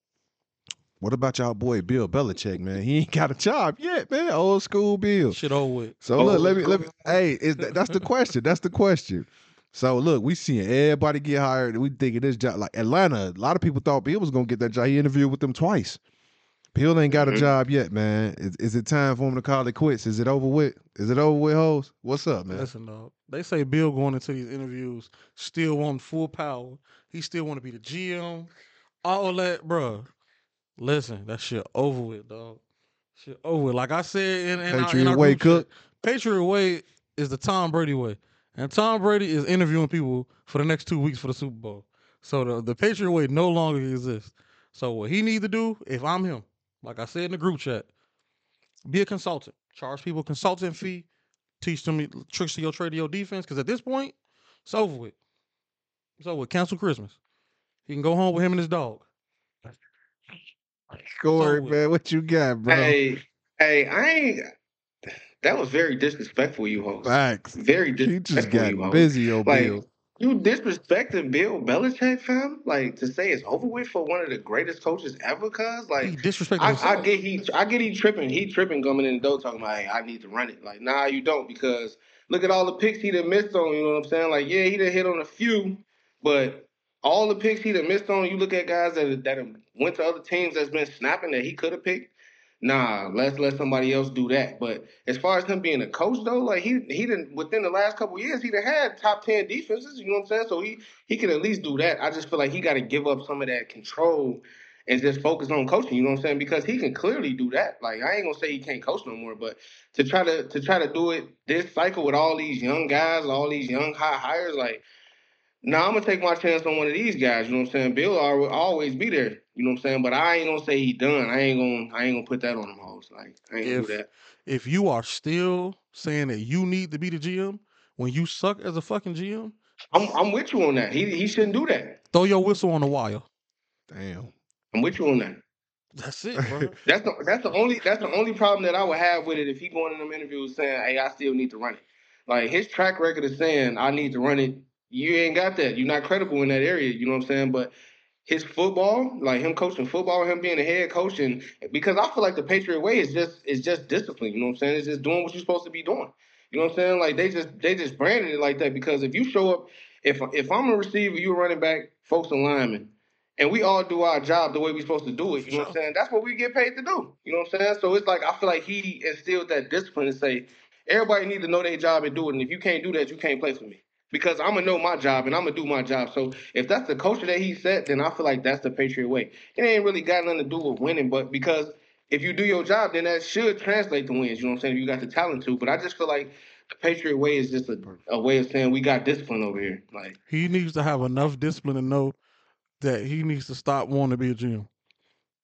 what about y'all boy Bill Belichick, man? He ain't got a job yet, man. Old school Bill. Shit over with. So Oh, look, let me let me. Hey, is that, that's the question? That's the question. So look, we seeing everybody get hired. and We thinking this job like Atlanta. A lot of people thought Bill was gonna get that job. He interviewed with them twice. Bill ain't got a Mhm. job yet, man. Is, is it time for him to call it quits? Is it over with? Is it over with, hoes? What's up, man? Listen, dog. They say Bill going into these interviews still want full power. He still want to be the GM. All that, bro. Listen, that shit over with, dog. Shit over with. Like I said in, in, our, in Patriot our way, Cook. Patriot way is the Tom Brady way, and Tom Brady is interviewing people for the next two weeks for the Super Bowl. So the the Patriot way no longer exists. So what he needs to do, if I'm him, like I said in the group chat, be a consultant. Charge people a consultant fee. Teach them tricks to your trade to your defense. Because at this point, it's over with. It's over with. Cancel Christmas. He can go home with him and his dog. Koree, man, what you got, bro? Hey, hey, I ain't. That was very disrespectful, you host. Facts. Very He just disrespectful, you got busy, old Like, Bill. You disrespecting Bill Belichick, fam? Like to say it's over with for one of the greatest coaches ever, cuz like he disrespected I, himself. I get he I get he tripping. He tripping coming in the door talking about hey, I need to run it. Like, nah, you don't, because look at all the picks he done missed on, you know what I'm saying? Like, yeah, he done hit on a few, but all the picks he done missed on, you look at guys that that went to other teams that's been snapping that he could have picked. Nah, let's let somebody else do that. But as far as him being a coach though, like he he didn't within the last couple years, he'd have had top ten defenses, you know what I'm saying? So he he can at least do that. I just feel like he gotta give up some of that control and just focus on coaching, you know what I'm saying? Because he can clearly do that. Like I ain't gonna say he can't coach no more, but to try to to try to do it this cycle with all these young guys, all these young high hires, like now I'm gonna take my chance on one of these guys. You know what I'm saying? Bill will always be there. You know what I'm saying? But I ain't gonna say he done. I ain't gonna. I ain't gonna put that on him, hoes. Like I ain't gonna If- do that. if you are still saying that you need to be the GM when you suck as a fucking GM, I'm I'm with you on that. He he shouldn't do that. throw your whistle on the wire. Damn. I'm with you on that. That's it, bro. That's the that's the only that's the only problem that I would have with it if he going in them interviews saying, "Hey, I still need to run it." Like his track record is saying, "I need to run it." You ain't got that. You're not credible in that area. You know what I'm saying? But his football, like him coaching football, him being a head coach, and because I feel like the Patriot way is just is just discipline. You know what I'm saying? It's just doing what you're supposed to be doing. You know what I'm saying? Like they just they just branded it like that because if you show up, if if I'm a receiver, you a running back, folks a lineman, and we all do our job the way we're supposed to do it. You know what I'm saying? That's what we get paid to do. You know what I'm saying? So it's like I feel like he instilled that discipline and say everybody need to know their job and do it. And if you can't do that, you can't play for me. Because I'm gonna know my job and I'm gonna do my job. So if that's the culture that he set, then I feel like that's the Patriot way. It ain't really got nothing to do with winning, but because if you do your job, then that should translate to wins. You know what I'm saying? If you got the talent to. But I just feel like the Patriot way is just a, a way of saying we got discipline over here. Like He needs to have enough discipline to know that he needs to stop wanting to be a GM.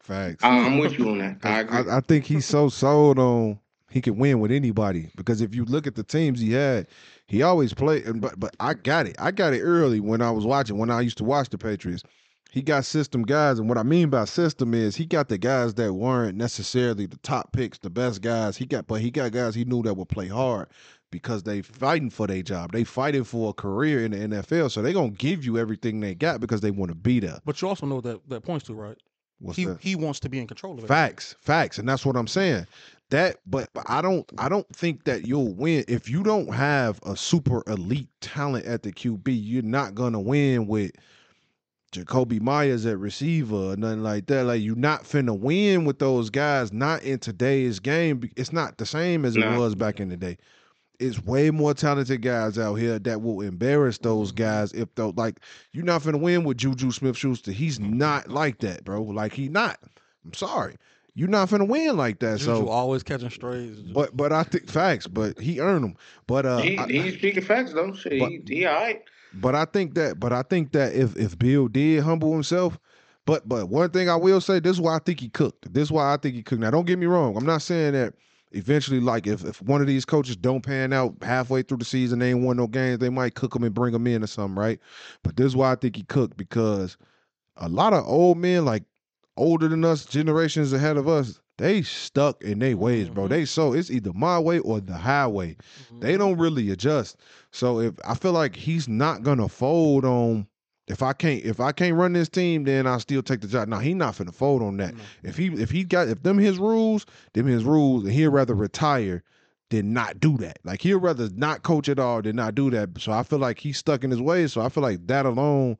Facts. I, I'm with you on that. I agree. I, I think he's so sold on he can win with anybody because if you look at the teams he had, he always played. and But but I got it. I got it early when I was watching. When I used to watch the Patriots, he got system guys, and what I mean by system is he got the guys that weren't necessarily the top picks, the best guys. He got, but he got guys he knew that would play hard because they fighting for their job. They fighting for a career in the NFL, so they gonna give you everything they got because they want to be there. But you also know that that points to right. What's he that? he wants to be in control of it. Facts, facts, and that's what I'm saying. That, but, but I don't, I don't think that you'll win if you don't have a super elite talent at the QB. You're not gonna win with Jakobi Meyers at receiver or nothing like that. Like you're not finna win with those guys. Not in today's game. It's not the same as it Nah. was back in the day. It's way more talented guys out here that will embarrass those guys if though like you're not finna win with Juju Smith Schuster. He's not like that, bro. Like he not. I'm sorry. You're not finna win like that. Juju so always catching strays. but but I think facts, but he earned them. But uh he, he's speaking facts though. Shit, But- he, he all right. But I think that, but I think that if if Bill did humble himself, but but one thing I will say, this is why I think he cooked. This is why I think he cooked. Now, don't get me wrong. I'm not saying that eventually, like if if one of these coaches don't pan out halfway through the season, they ain't won no games, they might cook them and bring them in or something, right? But this is why I think he cooked because a lot of old men, like older than us, generations ahead of us, they stuck in their ways, bro. Mhm. They so it's either my way or the highway Mm-hmm. they don't really adjust. So if I feel like he's not gonna fold on if I can't if I can't run this team, then I'll still take the job. Now he not finna fold on that. No. If he if he got if them his rules, them his rules, and he'd rather retire than not do that. Like he'd rather not coach at all than not do that. So I feel like he's stuck in his ways. So I feel like that alone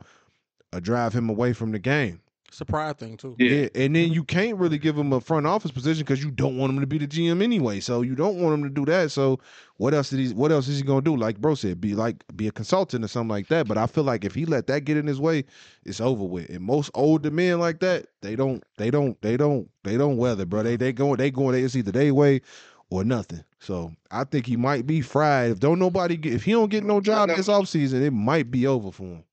uh, drive him away from the game. It's a pride thing too. Yeah. Yeah, and then you can't really give him a front office position because you don't want him to be the GM anyway. So you don't want him to do that. So what else is he? What else is he gonna do? Like bro said, be like be a consultant or something like that. But I feel like if he let that get in his way, it's over with. And most older men like that, they don't, they don't, they don't, they don't weather, bro. They they going, they going. It's either they way or nothing. So I think he might be fried. If don't nobody get, if he don't get no job know. this offseason, it might be over for him.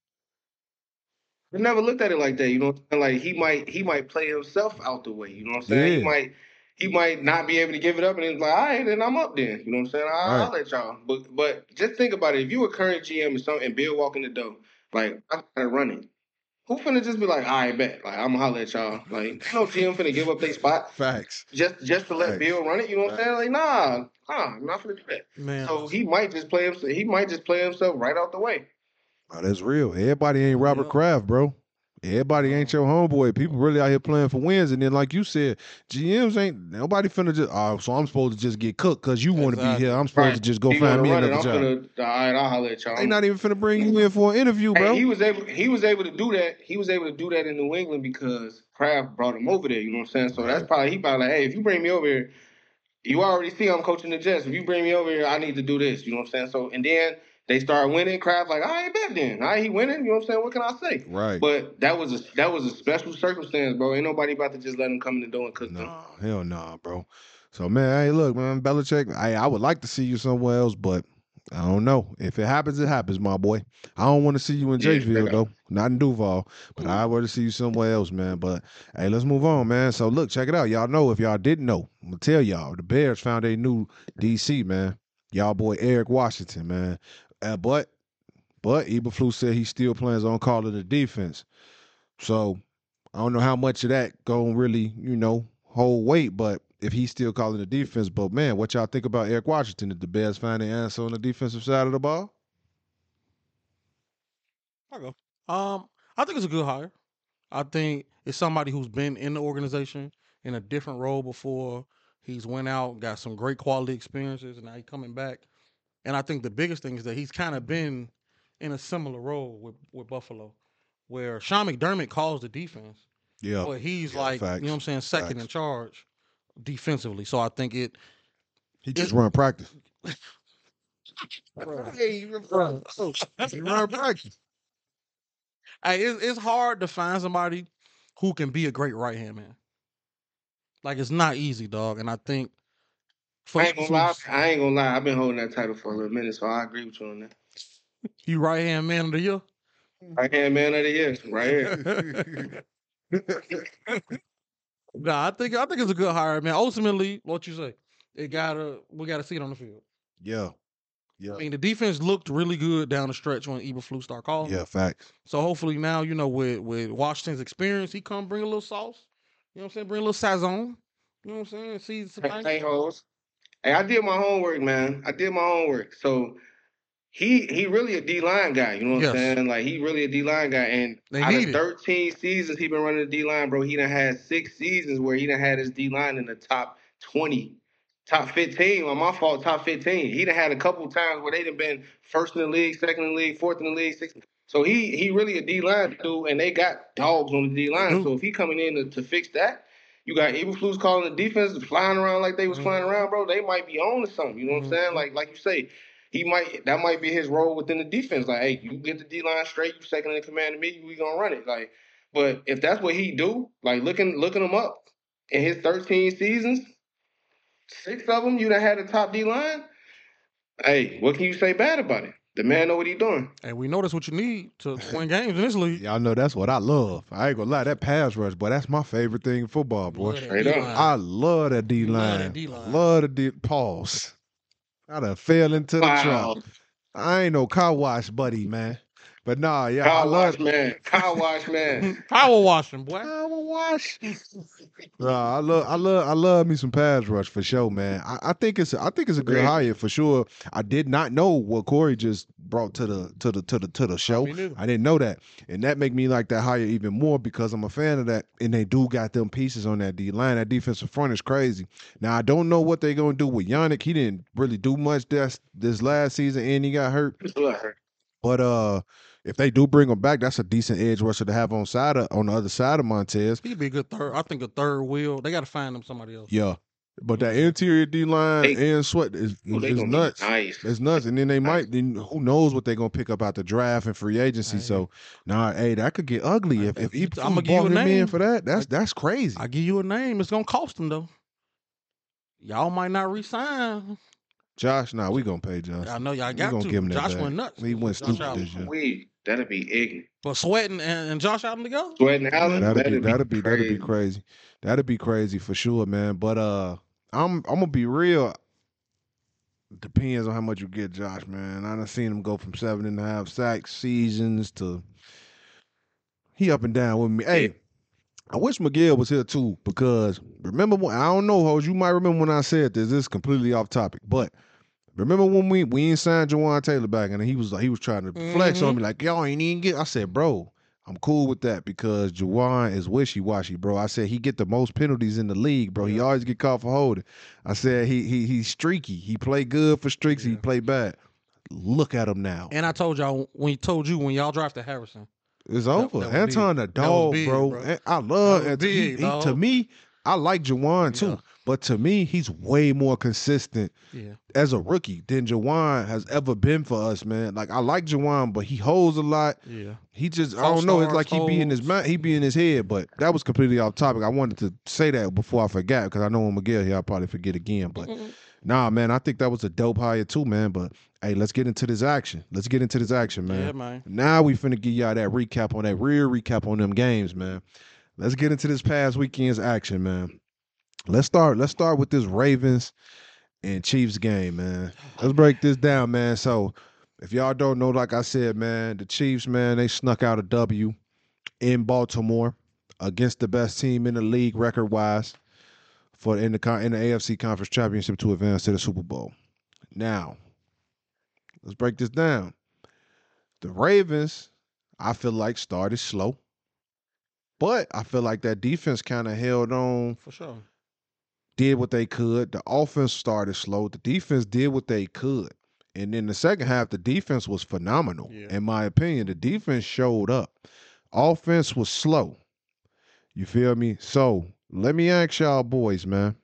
I never looked at it like that. You know, what I'm saying? like he might he might play himself out the way. You know what I'm saying? He might he might not be able to give it up, and it's like, all right, then I'm up. Then you know what I'm saying? I'll, I'll Right. let y'all. But but just think about it. If you were current GM or something, and Bill walking the door, like I gotta run it. Who finna just be like, all right, bet, like I'm gonna holler at y'all. Like, no GM finna give up their spot Facts. just just to let Right. Bill run it. You know what I'm saying? Like, nah, nah, I'm not finna do that. Man, So he might just play himself. He might just play himself right out the way. Oh, that's real. Everybody ain't Robert Yeah. Kraft, bro. Everybody ain't your homeboy. People really out here playing for wins, and then like you said, GMs ain't nobody finna just. Oh, so I'm supposed to just get cooked because you want to be here. I'm supposed to just go He find wanna me run it. another I'm job. finna, all right, I'll holler at y'all. They not even finna bring you in for an interview, Hey, bro. he was able he was able to do that. He was able to do that in New England because Kraft brought him over there. You know what I'm saying? So that's probably he probably like, hey, if you bring me over here, you already see I'm coaching the Jets. If you bring me over here, I need to do this. You know what I'm saying? So and then they start winning. Kraft like, I ain't bet then. I ain't winning. You know what I'm saying? What can I say? right. But that was a that was a special circumstance, bro. Ain't nobody about to just let him come in the door and cook them. No, hell no, bro. So man, hey, look, man, Belichick. I I would like to see you somewhere else, but I don't know. If it happens, it happens, my boy. I don't want to see you in Yeah, though, not in Duval. But mm-hmm. I would to see you somewhere else, man. But hey, let's move on, man. So look, check it out. Y'all know if y'all didn't know, I'm gonna tell y'all. The Bears found a new DC, man. Y'all boy Eric Washington, man. Uh, but but Eberflus said he still plans on calling the defense. So I don't know how much of that gonna really, you know, hold weight, but if he's still calling the defense, but man, what y'all think about Eric Washington? Did the Bears find the answer on the defensive side of the ball? I go. Um, I think it's a good hire. I think it's somebody who's been in the organization in a different role before. He's went out, got some great quality experiences, and now he's coming back. And I think the biggest thing is that he's kind of been in a similar role with, with Buffalo, where Sean McDermott calls the defense, Yeah. but he's Yeah, like, facts. you know what I'm saying, second in charge defensively. So I think it. He just it- run practice. Bruh. Hey, he run he run practice. Hey, it's, it's hard to find somebody who can be a great right hand man. Like it's not easy, dog. And I think for I ain't gonna lie. I ain't gonna lie. I've been holding that title for a little minute, so I agree with you on that. you right hand man of the year. Right hand man of the year, right here. Nah, I think I think it's a good hire, man. Ultimately, what you say, it gotta we gotta see it on the field. Yeah. Yeah. I mean, the defense looked really good down the stretch when Eberflus started calling. Yeah, facts. So hopefully now, you know, with with Washington's experience, he come bring a little sauce. You know what I'm saying? Bring a little sazon. You know what I'm saying? See some Hey, things. Hey, I did my homework, man. I did my homework. So he he really a D line guy. You know what Yes. I'm saying? Like he really a D line guy. And They out of it. 13 seasons he been running the D line, bro, he done had six seasons where he done had his D line in the top 20, top 15. On my fault, top 15. He done had a couple times where they done been first in the league, second in the league, fourth in the league, sixth. So he he really a D line dude, and they got dogs on the D line. Dude. So if he coming in to, to fix that. You got Eberflus calling the defense flying around like they was flying Mhm. around, bro. They might be on to something. You know what I'm saying? Mhm. Like like you say, he might that might be his role within the defense. Like, hey, you get the D line straight, you second in command of me, we gonna run it. Like, but if that's what he do, like looking looking him up in his 13 seasons, six of them you done had a top D line. Hey, what can you say bad about it? The man know what he doing. And we know that's what you need to win games in this league. Y'all know that's what I love. I ain't gonna lie, that pass rush, boy, that's my favorite thing in football, boy. Straight up. I love that D line. Love the D pause. I done fell into the trap. I ain't no car wash buddy, man. But nah, yeah, I Car love wash man. Car wash man. Power washing, boy. Car wash. Nah, I love, I love, I love me some pass rush for sure, man. I, I think it's, I think it's a good Agreed. hire for sure. I did not know what Koree just brought to the, to the, to the, to the show. I didn't know that, and that make me like that hire even more because I'm a fan of that. And they do got them pieces on that D line. That defensive front is crazy. Now I don't know what they're gonna do with Yannick. He didn't really do much this this last season, and he got hurt. But uh, if they do bring him back, that's a decent edge rusher to have on side of, on the other side of Montez. He'd be a good third. I think a third wheel. They got to find them somebody else. Yeah, but that mm-hmm. interior D line They- and sweat is, they is nuts. Nice. It's nuts, and then they Nice. might. Then who knows what they're gonna pick up out the draft and free agency? Hey. So, nah, hey, that could get ugly if if Hey, Eberflus I'ma give you a him in name. for that. That's Like- that's crazy. I give you a name. It's gonna cost them though. Y'all might not resign. Josh, nah, we gonna pay Josh. I know y'all We got gonna to. give him that Josh bag. went nuts. He went Josh stupid Allen. this year. We that'd be ignorant. But Sweating and, and Josh Allen go. Sweating Allen. That'd be that'd that'd be that'd be crazy. crazy. That'd be crazy for sure, man. But uh, I'm I'm gonna be real. Depends on how much you get, Josh, man. I done seen him go from seven and a half sacks seasons to he up and down with me. Hey, I wish Miguel was here too because remember when I don't know, hoes. You might remember when I said this. This is completely off topic, but remember when we we ain't signed Jawaan Taylor back and he was like he was trying to flex on me mm-hmm. like y'all ain't even get. I said, bro, I'm cool with that because Jawaan is wishy washy, bro. I said he get the most penalties in the league, bro. He always get caught for holding. I said he he he's streaky. He play good for streaks. He Yeah. play bad. Look at him now. And I told y'all when he told you when y'all drafted Harrison. It's over. that was Anton the big. That was dog, big, bro. bro. I love That was. He- he- to me. I like Jawaan too, Yeah. But to me, he's way more consistent Yeah. as a rookie than Jawaan has ever been for us, man. Like I like Jawaan, but he holds a lot. Yeah. He just I don't know. It's starts, like he be in his mind, he be in his head. But that was completely off topic. I wanted to say that before I forgot because I know when Miguel here, I'll probably forget again. But nah, man, I think that was a dope hire too, man. But hey, let's get into this action. Let's get into this action, man. Yeah, man. Now we finna give y'all that recap on that real recap on them games, man. Let's get into this past weekend's action, man. Let's start. Let's start with this Ravens and Chiefs game, man. Let's break this down, man. So, if y'all don't know, like I said, man, the Chiefs, man, they snuck out a W in Baltimore against the best team in the league record wise for in the in the AFC Conference Championship to advance to the Super Bowl. Now, let's break this down. The Ravens, I feel like started slow, but I feel like that defense kind of held on For sure. Did what they could. The offense started slow. The defense did what they could. And in the second half, the defense was phenomenal. Yeah. In my opinion, the defense showed up. Offense was slow. You feel me? So let me ask y'all boys, man.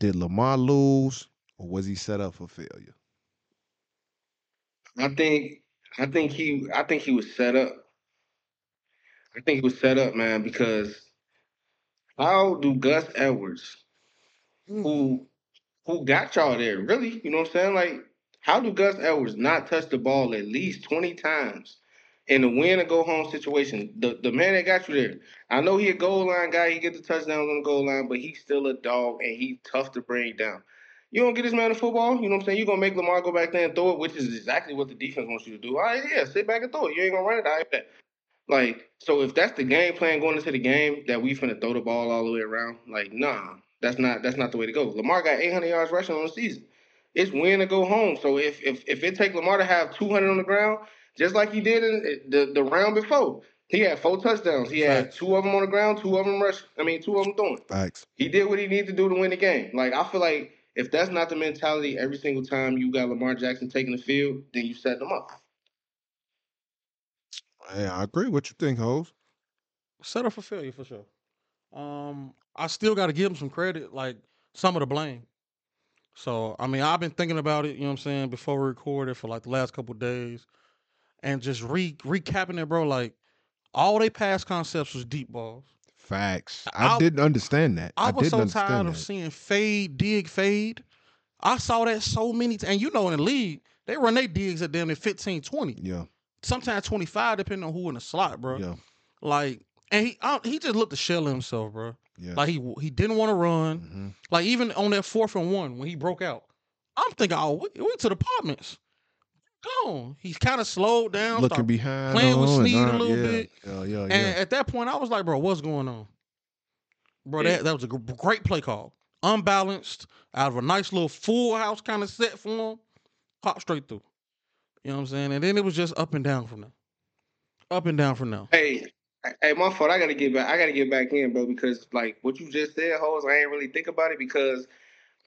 Did Lamar lose or was he set up for failure? I think I think he I think he was set up. I think he was set up, man, because how do Gus Edwards, who hmm. who got y'all there, really? You know what I'm saying? Like, how do Gus Edwards not touch the ball at least 20 times in a win or go home situation? The the man that got you there. I know he a goal line guy, he get the touchdowns on the goal line, but he's still a dog and he's tough to bring down. You don't get this man the football. You know what I'm saying? You're gonna make Lamar go back there and throw it, which is exactly what the defense wants you to do. All right, yeah, sit back and throw it. You ain't gonna run it. I bet. Like, so if that's the game plan going into the game that we finna throw the ball all the way around, like, nah, that's not that's not the way to go. Lamar got 800 yards rushing on the season. It's win or go home. So if if if it take Lamar to have 200 on the ground, just like he did in eh, the the round before, he had four touchdowns. He had Facts. two of them on the ground, two of them rush. I mean, two of them throwing. Facts. He did what he needed to do to win the game. Like I feel like if that's not the mentality every single time you got Lamar Jackson taking the field, then you set them up. Hey, I agree. What you think, Hose? set up for failure for sure. Um, I still got to give him some credit, like some of the blame. So I mean, I've been thinking about it. You know what I'm saying before we recorded for like the last couple days, and just re recapping it, bro. Like all they pass concepts was deep balls. Facts. I, I- didn't understand that. I, I, was so tired that. of seeing fade, dig, fade. I saw that so many times. And you know, in the league, they run their digs at damn near 15, 20. yeah, Sometimes 25, depending on who in the slot, bro. yeah, Like, and he I, he just looked to shell himself, bro. yeah. Like he he didn't want to run. hmm Like even on that fourth and one when he broke out, I'm thinking, oh, we, we to the apartments. Gone. He's kind of slowed down. Looking behind, playing with Sneed a little yeah. bit. Yeah, yeah, and yeah. at that point, I was like, bro, what's going on? Bro, that, that was a great play call. Unbalanced, out of a nice little full house kind of set for him. Pop straight through. You know what I'm saying? And then it was just up and down from there. Up and down from there. Hey, hey, my fault. I gotta get back. I gotta get back in, bro, because like what you just said, hoes. I ain't really think about it because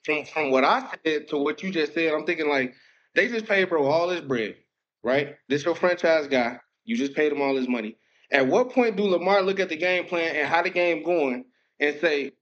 from from what I said to what you just said, I'm thinking like they just paid bro all this bread, right? This your franchise guy. You just paid him all his money. At what point do Lamar look at the game plan and how the game going and say,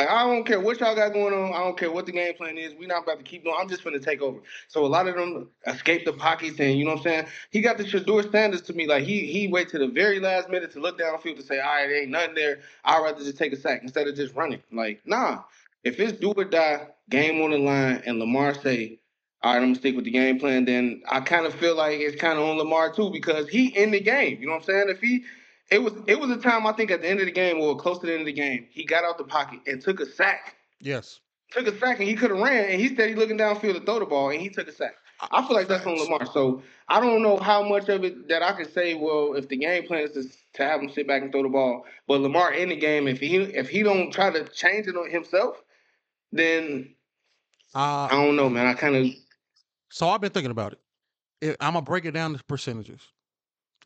like, I don't care what y'all got going on. I don't care what the game plan is. we not about to keep going. I'm just gonna take over. So a lot of them escape the pocket and you know what I'm saying. He got the Shador standards to me. Like he he wait to the very last minute to look downfield to say, all right, ain't nothing there. I'd rather just take a sack instead of just running. Like nah, if it's do or die, game on the line, and Lamar say, all right, I'm gonna stick with the game plan. Then I kind of feel like it's kind of on Lamar too because he in the game. You know what I'm saying? If he it was it was a time I think at the end of the game or close to the end of the game, he got out the pocket and took a sack. Yes. Took a sack and he could have ran and he steady looking downfield to throw the ball and he took a sack. I feel like that's on Lamar. So I don't know how much of it that I can say. Well, if the game plan is to, to have him sit back and throw the ball, but Lamar in the game, if he if he don't try to change it on himself, then Uh, I don't know, man. I kind of So I've been thinking about it. I'm gonna break it down to percentages.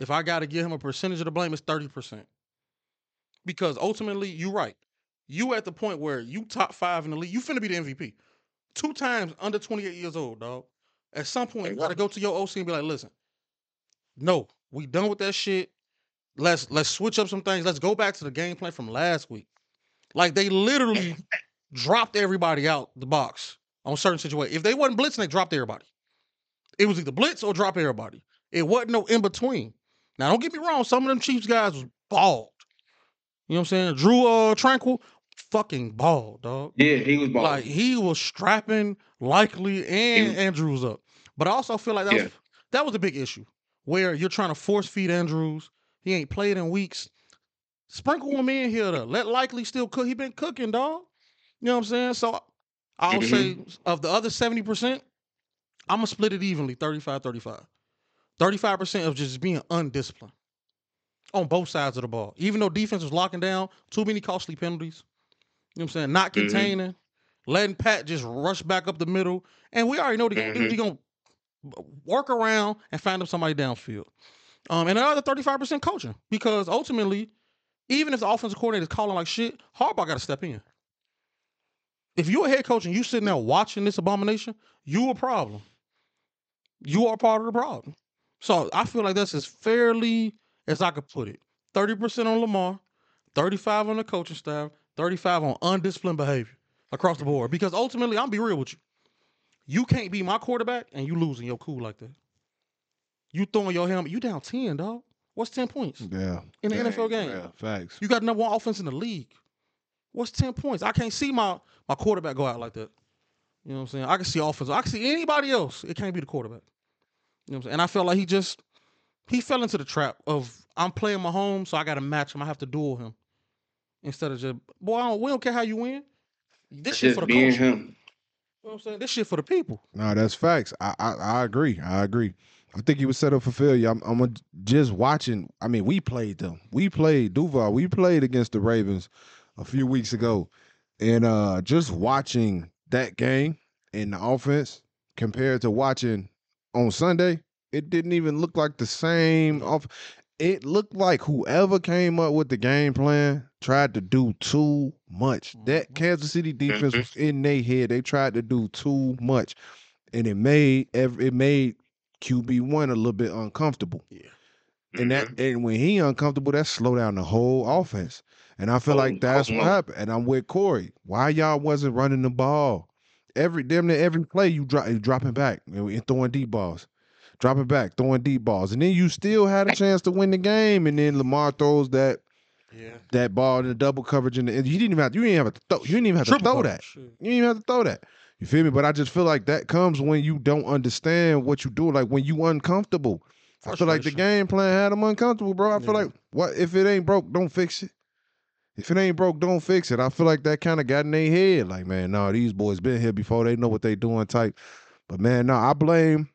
If I got to give him a percentage of the blame, it's thirty percent. Because ultimately, you're right. You at the point where you top five in the league. You finna be the MVP. Two times under 28 years old, dog. At some point, you gotta go to your OC and be like, listen, no, we done with that shit. Let's let's switch up some things. Let's go back to the game plan from last week. Like they literally dropped everybody out the box on certain situations. If they wasn't blitzing, they dropped everybody. It was either blitz or drop everybody. It wasn't no in between. Now, don't get me wrong. Some of them Chiefs guys was bald. You know what I'm saying? Drew uh, Tranquil, fucking bald, dog. yeah, he was balling. Like he was strapping likely and was- Andrews up. But I also feel like that Yeah. was that was a big issue where you're trying to force feed Andrews. He ain't played in weeks. Sprinkle him in here to let likely still cook. He been cooking, dog. You know what I'm saying? So I'll Mhm. say of the other 70%, I'm gonna split it evenly, 35-35. 35% of just being undisciplined on both sides of the ball. Even though defense was locking down, too many costly penalties. You know what I'm saying? Not Mhm. containing, letting Pat just rush back up the middle. And we already know they're Mhm. going to work around and find them somebody downfield. Um, and another 35% coaching because ultimately, even if the offensive coordinator is calling like shit, Harbaugh got to step in. If you're a head coach and you sitting there watching this abomination, you a problem. You are part of the problem. So I feel like that's as fairly as I could put it. 30% on Lamar, 35 on the coaching staff, 35 on undisciplined behavior across the board. Because ultimately, I'll be real with you. You can't be my quarterback and you losing your cool like that. You throwing your helmet, you down 10, dog. What's 10 points Yeah. in the Dang, NFL game? Yeah. Facts. You got number one offense in the league. What's 10 points? I can't see my, my quarterback go out like that. You know what I'm saying? I can see offense. I can see anybody else. It can't be the quarterback. You know what I'm saying? And I felt like he just he fell into the trap of I'm playing my home, so I got to match him. I have to duel him instead of just boy. I don't, we don't care how you win. This shit just for the being culture. him. You know what I'm saying? This shit for the people. No, that's facts. I, I I agree. I agree. I think he was set up for failure. I'm, I'm a- just watching. I mean, we played them. We played Duval. We played against the Ravens a few weeks ago, and uh just watching that game and the offense compared to watching on Sunday, it didn't even look like the same. Off. It looked like whoever came up with the game plan tried to do too much. That Mhm. Kansas City defense was in their head. They tried to do too much, and it made every, it made QB one a little bit uncomfortable. Yeah. And that and when he uncomfortable, that slow down the whole offense. And I feel Oh, like that's oh, what happened. And I'm with Koree. Why y'all wasn't running the ball? Every damn near every play you drop you dropping back and throwing deep balls. Dropping back, throwing deep balls. And then you still had a chance to win the game. And then Lamar throws that Yeah. that ball in the double coverage and, you didn't even have you didn't have to throw you didn't even have to Triple throw coverage, that. You didn't even have to throw that. You feel me? But I just feel like that comes when you don't understand what you do, like when you uncomfortable. I feel like the game plan had them uncomfortable, bro. I feel Yeah. like what if it ain't broke, don't fix it. If it ain't broke, don't fix it. I feel like that kind of got in their head. Like, man, no, these boys been here before. They know what they doing type. But man, no, I blame.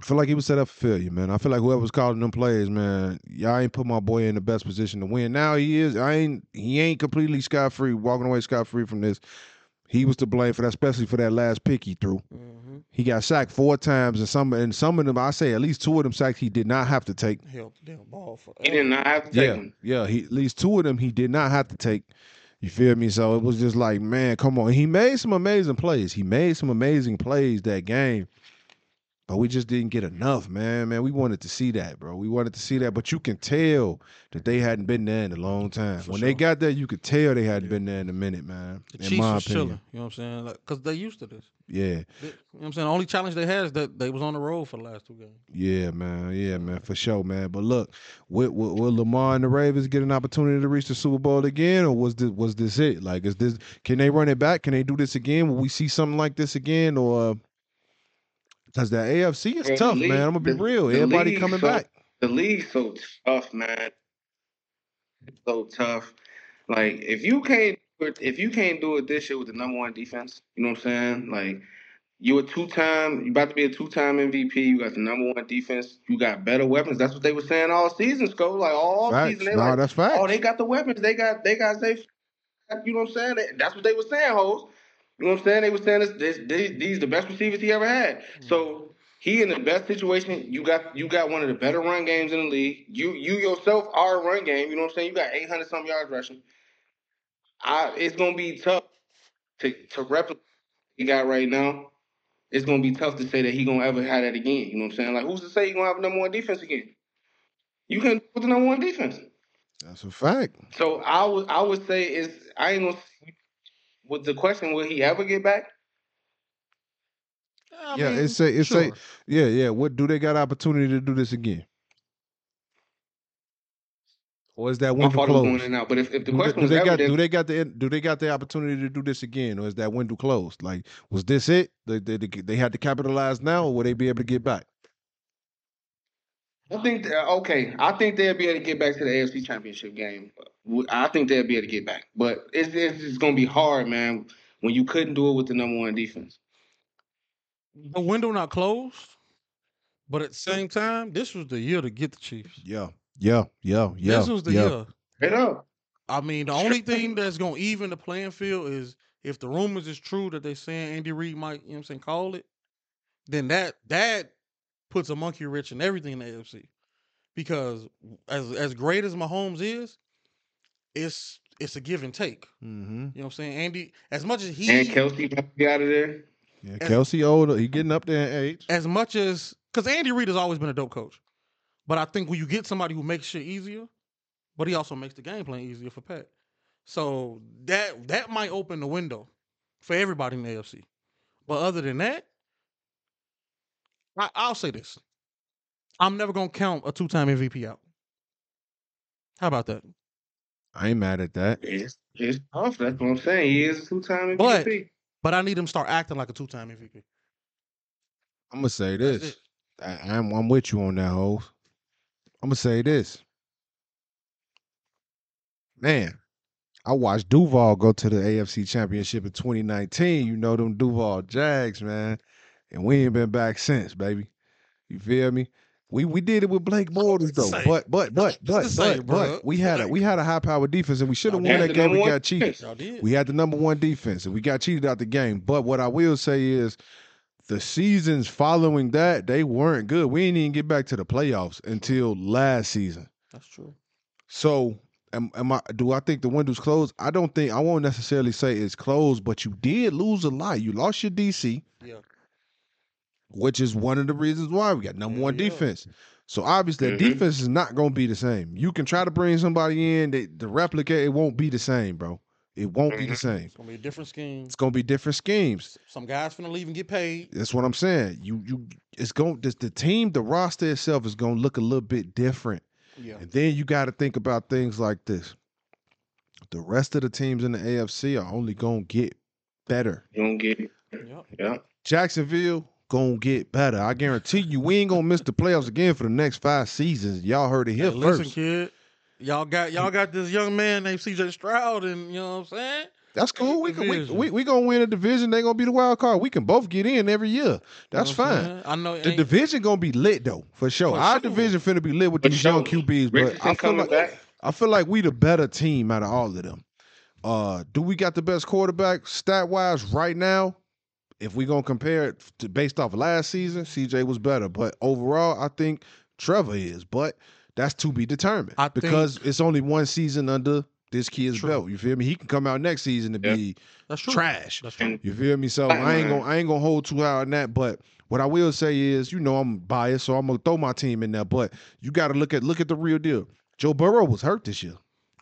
I feel like he was set up for failure, man. I feel like whoever was calling them plays, man, y'all ain't put my boy in the best position to win. Now he is. I ain't. He ain't completely scot free, walking away scot free from this. He was to blame for that, especially for that last pick he threw. Mm. He got sacked four times, and some and some of them, I say at least two of them sacks he did not have to take. Help them ball for He did not have to take Yeah, him. yeah. He at least two of them he did not have to take. You feel me? So it was just like, man, come on. He made some amazing plays. He made some amazing plays that game. But we just didn't get enough, man. Man, we wanted to see that, bro. We wanted to see that. But you can tell that they hadn't been there in a long time. For when they got there, you could tell they hadn't Yeah. been there in a minute, man. The in Chiefs my was opinion. chilling. You know what I'm saying? Like, Cause they used to this. Yeah. They- you know what I'm saying? The only challenge they had is that they was on the road for the last two games. Yeah, man. Yeah, man, for sure, man. But look, will, will, will Lamar and the Ravens get an opportunity to reach the Super Bowl again, or was this was this it? Like, is this? Can they run it back? Can they do this again? Will we see something like this again, or because the AFC is Bro, tough, league- man? I'm gonna be the- real. the Everybody coming so- back. The league's so tough, man. It's so tough. Like if you can't if you can't do it this year with the number one defense, you know what I'm saying? Like you a two time, you about to be a two time MVP. You got the number one defense. You got better weapons. That's what they were saying all season, Sco. Like all Facts. season, they Nah, like, that's facts. oh, they got the weapons. They got they got safe. You know what I'm saying? They- That's what they were saying, hoes. You know what I'm saying? They were saying this, this, these, these the best receivers he ever had. Hmm. So he in the best situation. You got you got one of the better run games in the league. You you yourself are a run game. You know what I'm saying? You got 800 some yards rushing. I it's gonna be tough to to replicate what he got right now. It's gonna be tough to say that he gonna ever have that again. You know what I'm saying? Like who's to say he gonna have a number one defense again? You can put the number one defense. That's a fact. So I would I would say is I ain't gonna with the question will he ever get back? I yeah, mean, it's say it's say sure. yeah, yeah. What do they got opportunity to do this again? Or is that I window thought going closed? in and out. But if, if the Do they, question do they ever got then- do they got the do they got the opportunity to do this again, or is that window closed? Like, was this it? They they, they, they had to capitalize now, or would they be able to get back? I think that- okay. I think they'll be able to get back to the AFC Championship game. I think they'll be able to get back, but it's it's, it's going to be hard, man. When you couldn't do it with the number one defense. the window not closed, but at the same time, this was the year to get the Chiefs. Yeah, yeah, yeah, yeah. this was the yeah. year. Straight up. I mean, the only thing that's gonna even the playing field is if the rumors is true that they saying Andy Reid might, you know what I'm saying, call it, then that that puts a monkey wrench in everything in the AFC. Because as as great as Mahomes is, it's it's a give and take. Mm-hmm. You know what I'm saying? Andy, as much as he And Kelce about to be out of there. Yeah, And- Kelce older, he getting up there in age. as much as because Andy Reid has always been a dope coach, but I think when you get somebody who makes shit easier, but he also makes the game plan easier for Pat. So that that might open the window for everybody in the AFC. But other than that, I, I'll say this: I'm never gonna count a two-time MVP out. How about that? I ain't mad at that. It's, it's tough. That's what I'm saying. He is a two time But- MVP. But I need him to start acting like a two-time MVP. I'm gonna say this. it. I, I'm I'm with you on that, hoes. I'm gonna say this. Man, I watched Duval go to the AFC Championship in 2019. You know them Duval Jags, man, and we ain't been back since, baby. You feel me? We we did it with Blake Bortles though, Same. but but but but same, but, bro. but we had a we had a high power defense and we should have won that game. We got cheated. defense. Y'all did. We had the number one defense and we got cheated out the game. But what I will say is the seasons following that, they weren't good. We didn't even get back to the playoffs until last season. That's true. So am, am I do I think the window's closed? I don't think I won't necessarily say it's closed, but you did lose a lot. You lost your DC, Yeah. Which is one of the reasons why we got number Hell one yeah. defense. So obviously that Mhm. defense is not gonna be the same. You can try to bring somebody in that the replicate, it won't be the same, bro. It won't be the Mhm. same. It's gonna be a different scheme. It's gonna be different schemes. Some guys finna leave and get paid. That's what I'm saying. You you it's going the, the team, the roster itself is gonna look a little bit different. Yeah. And then you got to think about things like this. The rest of the teams in the AFC are only gonna get better. You don't get it. Yep. Yeah. Jacksonville gonna get better. I guarantee you, we ain't gonna miss the playoffs again for the next five seasons. Y'all heard it Hey, here listen, first. kid. Y'all got y'all got this young man named CJ Stroud, and you know what I'm saying? That's cool. We can we, Division. we we gonna win a division. They gonna be the wild card. We can both get in every year. You know That's fine. saying? I know. The division gonna be lit though, for sure. For Our sure. division finna be lit with For these young sure. QBs, but I feel like back. I feel like we the better team out of all of them. Uh, do we got the best quarterback stat wise right now? If we gonna compare it to based off last season, CJ was better, but overall, I think Trevor is. But that's to be determined I think- because it's only one season under this kid's True. belt. You feel me? He can come out next season to Yeah. be That's trash. That's true. You feel me? So I ain't gonna I ain't gonna hold too high on that. But what I will say is, you know, I'm biased, so I'm gonna throw my team in there. But you got to look at look at the real deal. Joe Burrow was hurt this year.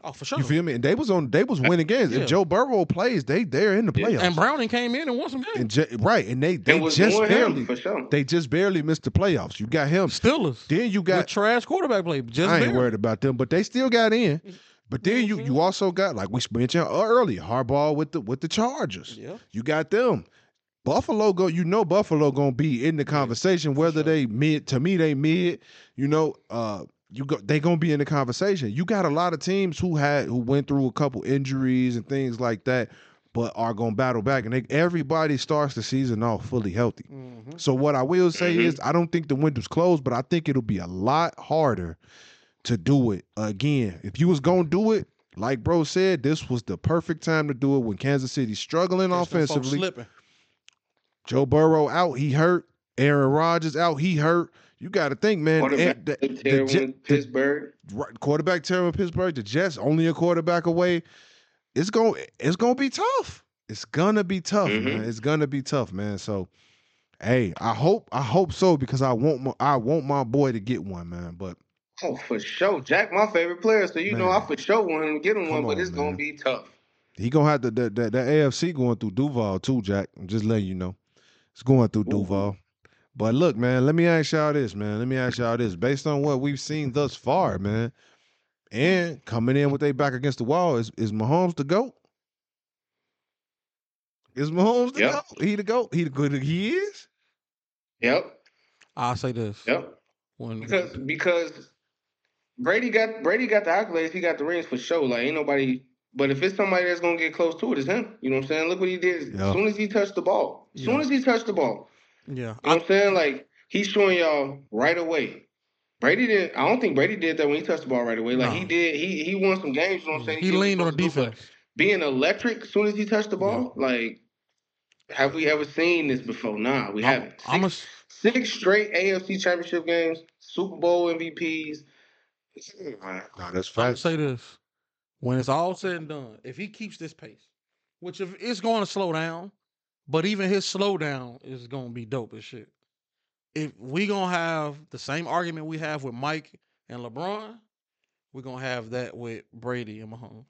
Oh, for sure. You feel me? And they was on they was winning games. Yeah. If Joe Burrow plays, they they're in the Yeah. playoffs. and Browning came in and won some games. And ju- right, and they they just barely him for sure. they just barely missed the playoffs. You got him. Steelers. Then you With got trash quarterback play. Just I ain't barely. worried about them, but they still got in. But then you you also got like we mentioned earlier, Harbaugh with the with the Chargers. Yeah. You got them. Buffalo go. You know Buffalo gonna be in the conversation, whether sure. they mid. To me, they mid. You know, uh, you go. They gonna be in the conversation. You got a lot of teams who had who went through a couple injuries and things like that, but are gonna battle back. And they, everybody starts the season off fully healthy. hmm So what I will say Mhm. is, I don't think the window's closed, but I think it'll be a lot harder to do it again. If you was gonna do it, like bro said, this was the perfect time to do it when Kansas City's struggling offensively. Joe Burrow out, he hurt. Aaron Rodgers out, he hurt. You got to think, man. Quarterback the- the with Pittsburgh. right, quarterback with Pittsburgh. The Jets only a quarterback away. It's going. It's going to be tough. It's gonna be tough, Mhm. man. It's gonna be tough, man. So, hey, I hope. I hope so because I want. My, I want my boy to get one, man. But Oh, for sure. Jack, my favorite player. So you know, I for sure want him to get him Come one, but on, it's gonna be tough. he gonna have to. That that that AFC going through Duval too, Jack. I'm just letting you know. It's going through Ooh. Duval. But look, man, let me ask y'all this, man. Let me ask y'all this. Based on what we've seen thus far, man, and coming in with they back against the wall, is is Mahomes the GOAT? Is Mahomes the Yep. GOAT? He the GOAT? He the good he is? Yep. I'll say this. Yep. When Because because Brady got Brady got the accolades, he got the rings for sure. Like ain't nobody. But if it's somebody that's gonna get close to it, it's him. You know what I'm saying? Look what he did. Yeah. As soon as he touched the ball, as soon as he touched the ball, yeah, you know I, what I'm saying? Like he's showing y'all right away. Brady didn't. I don't think Brady did that when he touched the ball right away. Like No. he did. He he won some games. You know what I'm mm. saying? he did what leaned on the supposed to do, but defense. Being electric as soon as he touched the ball, like have we ever seen this before? Nah, we haven't. I'm, I'm a, Six straight AFC championship games, Super Bowl MVPs. No, that's I'm say this: when it's all said and done, if he keeps this pace, which if it's going to slow down, but even his slowdown is going to be dope as shit. If we gonna have the same argument we have with Mike and LeBron, we're gonna have that with Brady and Mahomes.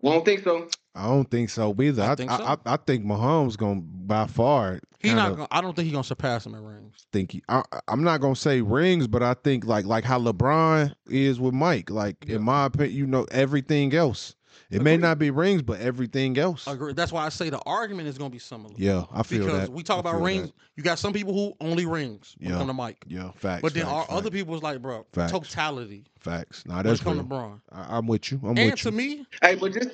Well, I don't think so. I don't think so either. I I think so. I, I think Mahomes gonna by far. He not. Gonna, I don't think he's gonna surpass him in rings. think he. I, I'm not gonna say rings, but I think like like how LeBron is with Mike. Like Yeah. in my opinion, you know everything else. It may not be rings, but everything else. Agree. That's why I say the argument is going to be similar. Yeah, I feel because that. we talk I about rings. that. You got some people who only rings when Yeah. it come to Mike. Yeah, facts. But then facts, our facts, other people was like, bro, Facts. totality. facts. Nah, that's When that's it come to real. Braun. I, I'm with you. I'm And with to me, Hey, but just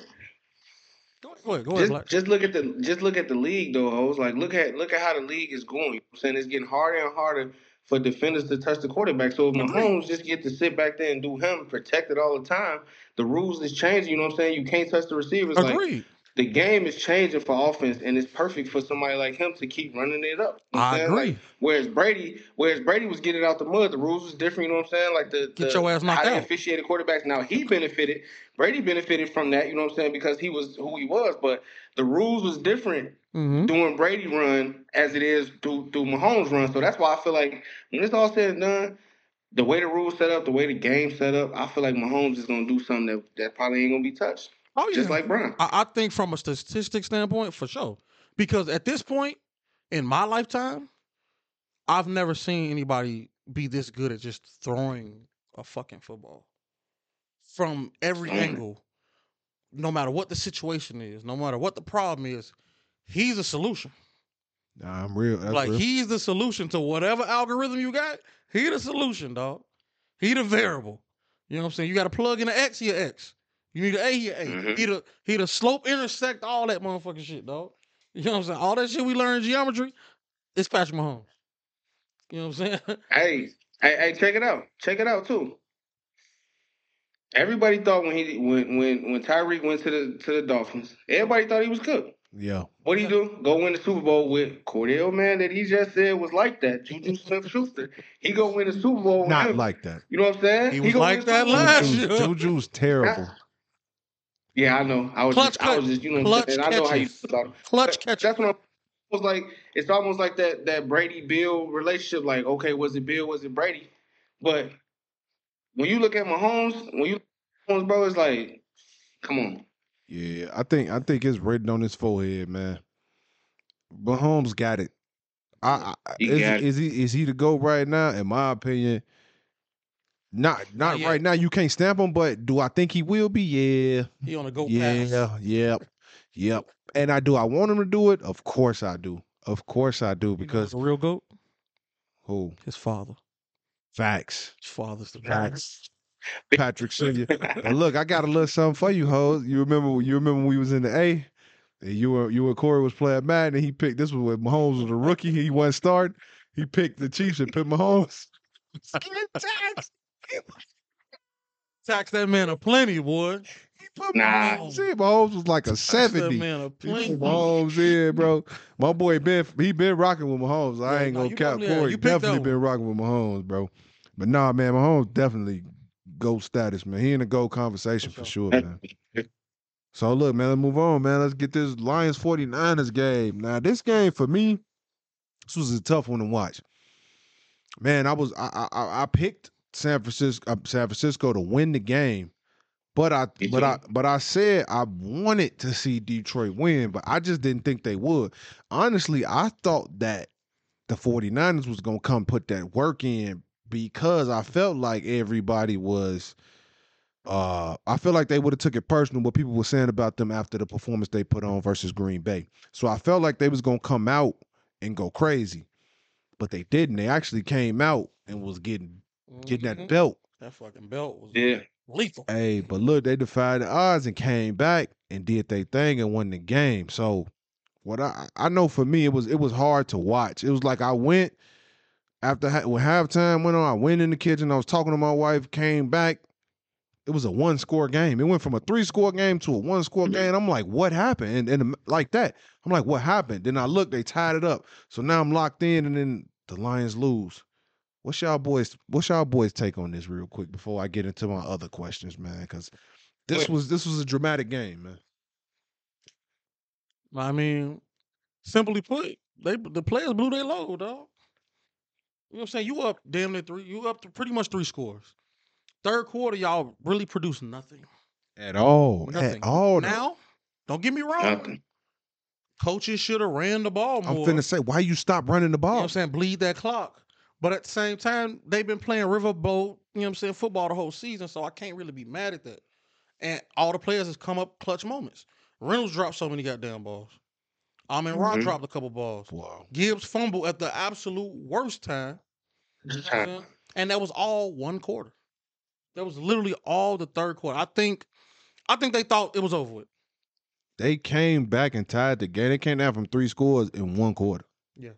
go ahead, go ahead, just, Black. just look at the just look at the league though, hoes. Like look at look at how the league is going. You know I'm saying it's getting harder and harder for defenders to touch the quarterback. So if Agreed. Mahomes just get to sit back there and do him, protect it all the time, the rules is changing. You know what I'm saying? You can't touch the receivers. Like the game is changing for offense, and it's perfect for somebody like him to keep running it up. You know I agree. Like, whereas Brady, whereas Brady was getting out the mud, the rules was different. You know what I'm saying? Like the, Get your ass knocked out. officiated quarterbacks. Now he benefited. Brady benefited from that. You know what I'm saying? Because he was who he was, but the rules was different Mm-hmm. doing Brady run as it is through through Mahomes run. So that's why I feel like when it's all said and done, the way the rules set up, the way the game set up, I feel like Mahomes is gonna do something that, that probably ain't gonna be touched. Oh yeah. Just like Brown. I, I think from a statistic standpoint, for sure. Because at this point in my lifetime, I've never seen anybody be this good at just throwing a fucking football from every Mm. angle. No matter what the situation is, no matter what the problem is, he's a solution. Nah, I'm real. That's like real. he's the solution to whatever algorithm you got. He the solution, dog. He the variable. You know what I'm saying? You got to plug in an X, he X. You need an A, he a A. Mhm. He the he the slope intersect all that motherfucking shit, dog. You know what I'm saying? All that shit we learned in geometry, it's Patrick Mahomes. You know what I'm saying? Hey, hey, hey, check it out. Check it out too. Everybody thought when he when when when Tyreek went to the to the Dolphins, everybody thought he was cooked. yeah. What do he do? Go win the Super Bowl with Cordell, man, that he just said was like that. Juju Smith Schuster. He go win the Super Bowl Not him. like that. you know what I'm saying? He was go like win that last Juju's, year. Juju's terrible. Yeah, I know. I was Clutch just, I was catch- just, you know what I'm clutch saying? I know how you catches. feel about it. Clutch catch. That's what I'm almost like. It's almost like that that Brady Bill relationship. Like, okay, was it Bill? Was it Brady? But when you look at Mahomes, when you look at Mahomes, bro, it's like, come on. Yeah, I think I think it's written on his forehead, man. Mahomes got it. I, I He is, got it. is he is he the go right now? In my opinion, not oh, not yet. right now. You can't stamp him, but do I think he will be? Yeah, He on a go yeah, pass. yep, yep. And I do. I want him to do it. Of course I do. Of course I do You know because a real goat, who his father. facts. His father's the Facts. Patrick Senior. And look, I got a little something for you, hoes. You remember? You remember when we was in the A, and you were you and Koree was playing Madden, and he picked. This was when Mahomes was a rookie. He wasn't starting. He picked the Chiefs and picked Mahomes. Tax that man a plenty, boy. He put Nah. Mahomes in. Mahomes was like a seventy. man a plenty. Mahomes in, bro. My boy Ben, he been rocking with Mahomes. I Yeah, ain't nah, gonna you count definitely- Koree. you picked that Definitely been rocking with Mahomes, bro. But nah, man, Mahomes definitely gold status, man. He in the gold conversation for For sure, man. So look, man, let's move on, man. Let's get this Lions 49ers game. Now, this game for me, this was a tough one to watch. Man, I was I I, I picked San Francisco uh, San Francisco to win the game. But I but I but I said I wanted to see Detroit win, but I just didn't think they would. Honestly, I thought that the 49ers was going to come put that work in because I felt like everybody was uh I feel like they would have took it personal what people were saying about them after the performance they put on versus Green Bay. So I felt like they was going to come out and go crazy. But they didn't. They actually came out and was getting getting that Mhm. belt. That fucking belt was Yeah. lethal. Hey, but look, they defied the odds and came back and did their thing and won the game. So what I I know for me it was it was hard to watch. It was like I went after when halftime went on, I went in the kitchen, I was talking to my wife, came back. It was a one score game. It went from a three score game to a one score mm-hmm. game. I'm like, what happened? And, and um, like that, I'm like, what happened? Then I look, they tied it up. So now I'm locked in, and then the Lions lose. What's y'all boys? What's y'all boys take on this real quick before I get into my other questions, man? Because this Wait. was this was a dramatic game, man. I mean, simply put, they the players blew their load, dog. You know what I'm saying? You up damn near three. You up to pretty much three scores. Third quarter, y'all really produced nothing. At all, Nothing. at all. Now, don't get me wrong. Nothing. Coaches should have ran the ball more. I'm more. finna say, why you stop running the You know what ball? I'm saying? Bleed that clock. But at the same time, they've been playing riverboat, you know what I'm saying, football the whole season, so I can't really be mad at that. and all the players has come up clutch moments. Reynolds dropped so many goddamn balls. Amon-Ra Mhm. dropped a couple balls. Wow. Gibbs fumbled at the absolute worst time. You know what I'm saying? And that was all one quarter. That was literally all the third quarter. I think I think they thought it was over with. They came back and tied the game. They came down from three scores in one quarter. Yes.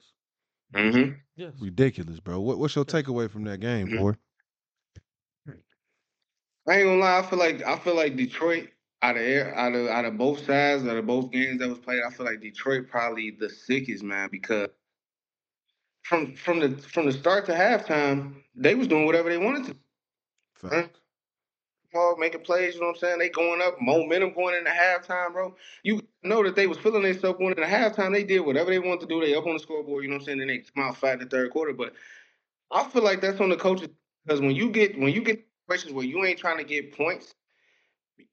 hmm Yes. Ridiculous, bro. What, what's your takeaway from that game, Mhm. boy? I ain't gonna lie. I feel like I feel like Detroit out of air, out of out of both sides, out of both games that was played. I feel like Detroit probably the sickest man because from from the from the start to halftime, they was doing whatever they wanted to. Fact. Ball, making plays, you know what I'm saying? They going up, momentum going into halftime, bro. You know that they was feeling themselves going into halftime. They did whatever they wanted to do. They up on the scoreboard, you know what I'm saying? Then they come out flat in the third quarter. But I feel like that's on the coaches because when you get when you get situations where you ain't trying to get points,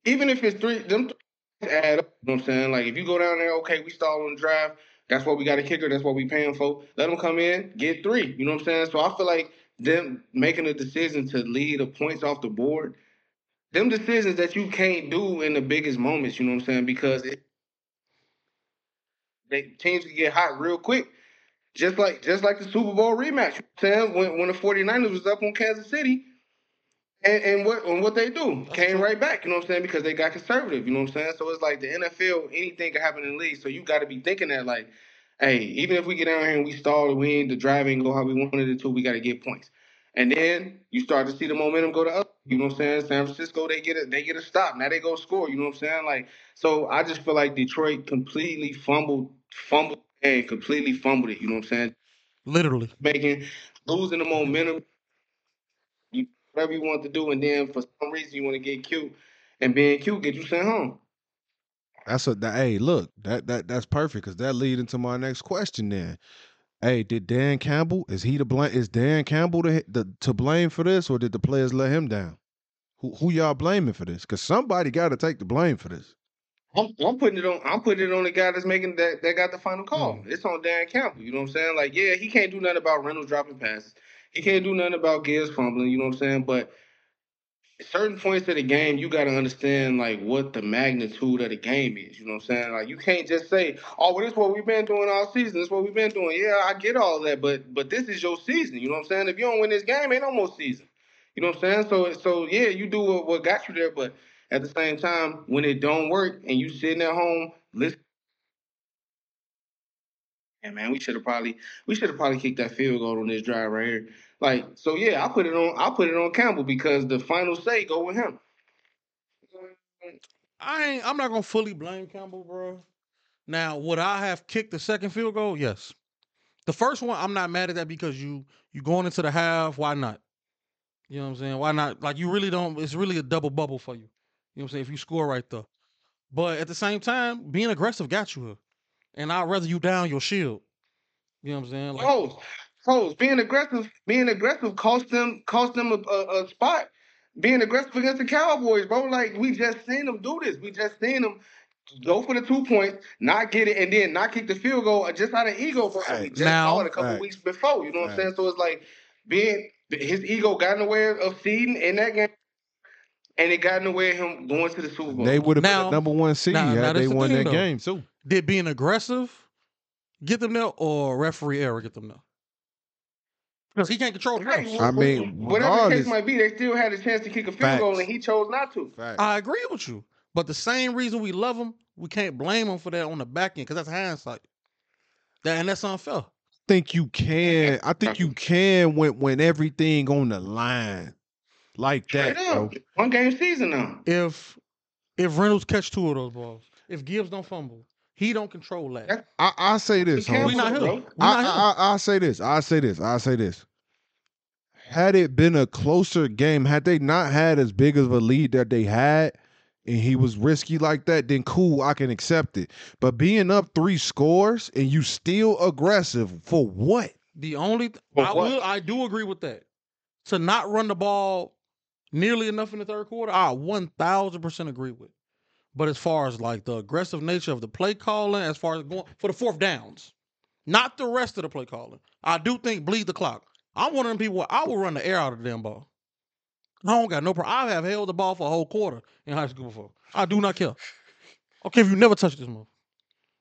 even if it's three, them th- add up. You know what I'm saying? Like if you go down there, okay, we stall on drive. That's what we got a kicker. That's what we paying for. Let them come in, get three. You know what I'm saying? So I feel like them making a decision to lead the points off the board them decisions that you can't do in the biggest moments, you know what I'm saying? Because it, they teams can get hot real quick. Just like just like the Super Bowl rematch. You know I'm saying? When when the 49ers was up on Kansas City. And, and what and what they do came right back, you know what I'm saying? Because they got conservative, you know what I'm saying? So it's like the NFL, anything can happen in the league. So you got to be thinking that like, hey, even if we get down here and we stall and we ain't the driving go how we wanted it to, we got to get points. And then you start to see the momentum go to up. You know what I'm saying? San Francisco, they get it, they get a stop. Now they go score. You know what I'm saying? Like, so I just feel like Detroit completely fumbled, fumbled, and completely fumbled it. You know what I'm saying? Literally. Making losing the momentum. Whatever you want to do, and then for some reason you want to get cute, and being cute get you sent home. That's a that, hey, look, that that that's perfect because that lead into my next question. Then, hey, did Dan Campbell is he to blame? Is Dan Campbell to, the, to blame for this, or did the players let him down? Who who y'all blaming for this? Because somebody got to take the blame for this. I'm, I'm putting it on. I'm putting it on the guy that's making that that got the final call. Mm. It's on Dan Campbell. You know what I'm saying? Like, yeah, he can't do nothing about Reynolds dropping passes. He can't do nothing about Gibbs fumbling. You know what I'm saying? But certain points of the game, you got to understand like what the magnitude of the game is. You know what I'm saying? Like, you can't just say, "Oh, well, this is what we've been doing all season. This is what we've been doing." Yeah, I get all that, but but this is your season. You know what I'm saying? If you don't win this game, ain't no more season. You know what I'm saying? So so yeah, you do what, what got you there, but at the same time, when it don't work and you sitting at home, listen. Yeah, man, we should have probably we should have probably kicked that field goal on this drive right here. Like, so yeah, I put it on I put it on Campbell because the final say go with him. I ain't I'm not gonna fully blame Campbell, bro. Now, would I have kicked the second field goal? Yes. The first one, I'm not mad at that because you you going into the half. Why not? You know what I'm saying? Why not? Like you really don't. It's really a double bubble for you. You know what I'm saying? If you score right there, but at the same time, being aggressive got you here, and I'd rather you down your shield. You know what I'm saying? Like, Hoes, hoes, being aggressive, being aggressive cost them cost them a, a, a spot. Being aggressive against the Cowboys, bro. Like we just seen them do this. We just seen them go for the two points, not get it, and then not kick the field goal uh, just out of ego. Bro. We just Now- saw it a couple Facts. weeks before. You know what I'm saying? So it's like being his ego got in the way of seeding in that game, and it got in the way of him going to the Super Bowl. They would have been the number one seed now- now had this they the won thing, that though. game too. Did being aggressive get them there, or referee error get them there? Because he can't control the Hey, refs. I mean, whatever the case might be, they still had a chance to kick a field goal, and he chose not to. Fact. I agree with you, but the same reason we love him, we can't blame him for that on the back end because that's hindsight. That and that's unfair. think you can. I think you can when when everything on the line like that, bro. One game season now. If if Reynolds catch two of those balls, if Gibbs don't fumble, he don't control that. I I say this. He can't Holmes. we not bro. I, not. I, I, I say this. I say this. I say this. Had it been a closer game, had they not had as big of a lead that they had, and he was risky like that, then cool, I can accept it. But being up three scores and you still aggressive for what? The only th- I what? will I do agree with that. To not run the ball nearly enough in the third quarter, I one thousand percent agree with. But as far as like the aggressive nature of the play calling, as far as going for the fourth downs, not the rest of the play calling, I do think bleed the clock. I'm one of them people. I will run the air out of the damn ball. I don't got no problem. I have held the ball for a whole quarter in high school before. I do not care. Okay, if you never touch this move.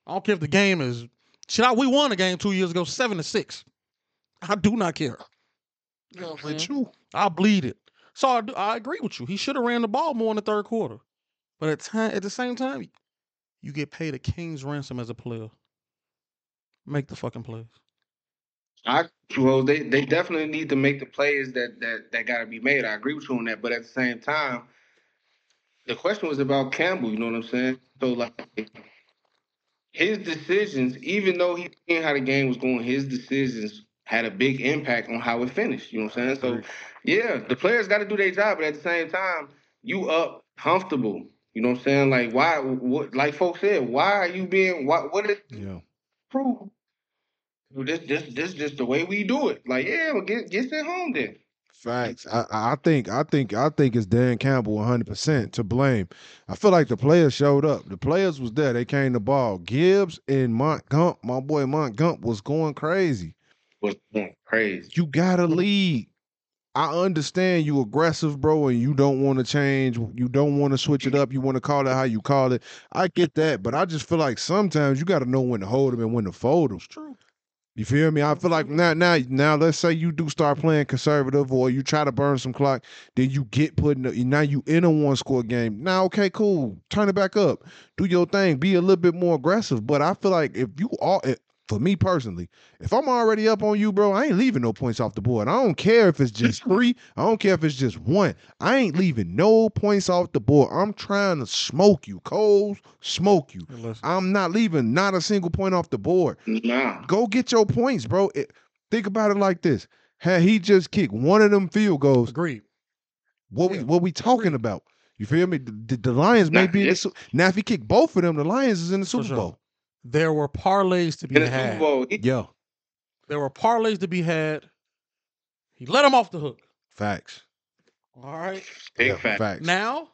I don't care if the game is shit. I, we won a game two years ago, seven to six. I do not care. You know what I'm With saying? you. I bleed it. So I, do, I agree with you. He should have ran the ball more in the third quarter. But at time at the same time, you get paid a king's ransom as a player. Make the fucking plays. I well, they they definitely need to make the plays that that that got to be made. I agree with you on that, but at the same time, the question was about Campbell. You know what I'm saying? So like his decisions, even though he seen how the game was going, his decisions had a big impact on how it finished. You know what I'm saying? So yeah, the players got to do their job, but at the same time, you up comfortable. You know what I'm saying? Like why? What? Like folks said, why are you being? What? What is Yeah. proof? This, this, this, just the way we do it. Like, yeah, well, get, get sent home then. Facts. I, I think I think I think it's Dan Campbell 100 percent to blame. I feel like the players showed up. The players was there. They came to ball. Gibbs and Mont Gump, my boy Mont Gump was going crazy. Was going crazy. You gotta lead. I understand you aggressive, bro, and you don't want to change. You don't want to switch it up. You want to call it how you call it. I get that, but I just feel like sometimes you got to know when to hold them and when to fold them. True. You feel me? I feel like now, now, now. Let's say you do start playing conservative, or you try to burn some clock. Then you get put in. A, now you in a one score game. Now, okay, cool. Turn it back up. Do your thing. Be a little bit more aggressive. But I feel like if you are, eh, for me personally, if I'm already up on you, bro, I ain't leaving no points off the board. I don't care if it's just three. I don't care if it's just one. I ain't leaving no points off the board. I'm trying to smoke you, Coles. Smoke you. Listen. I'm not leaving not a single point off the board Nah. go get your points, bro. It- think about it like this: had he just kicked one of them field goals, Agreed. what we what we talking about? You feel me? The, the Lions may Nah, be in the now. If he kicked both of them, the Lions is in the Super sure. Bowl. There were parlays to be In the Super had. Bowl, he, Yeah, There were parlays to be had. He let him off the hook. facts. All right. big yeah, fact. facts. Now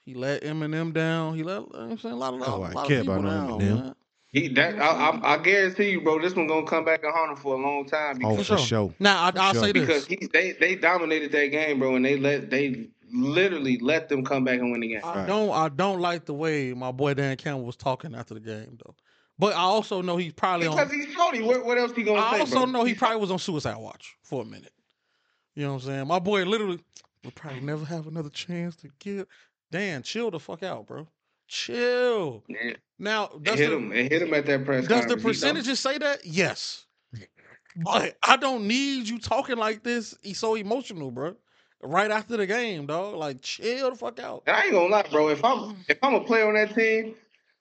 he let Eminem down. He let you know what I'm saying a lot of Oh, a I lot care of people about down. Eminem. Man. He that I, I, I guarantee you, bro. This one gonna come back and haunt him for a long time oh, because, for sure. sure. Now I, I'll Sure. say this. because he, they they dominated that game, bro, and they let they literally let them come back and win the game. I Right. don't I don't like the way my boy Dan Campbell was talking after the game though. But I also know he's probably Because on. he's Shorty. What, what else he gonna I say, also bro? know he probably was on suicide watch for a minute. You know what I'm saying? My boy literally will probably never have another chance to get. Dan, chill the fuck out, bro. Chill. Yeah, Now, does hit the, him. It hit him at that press does the percentages say that? Yes. But I don't need you talking like this. He's so emotional, bro. Right after the game, dog. Like, chill the fuck out. And I ain't gonna lie, bro. If I'm if I'm a player on that team,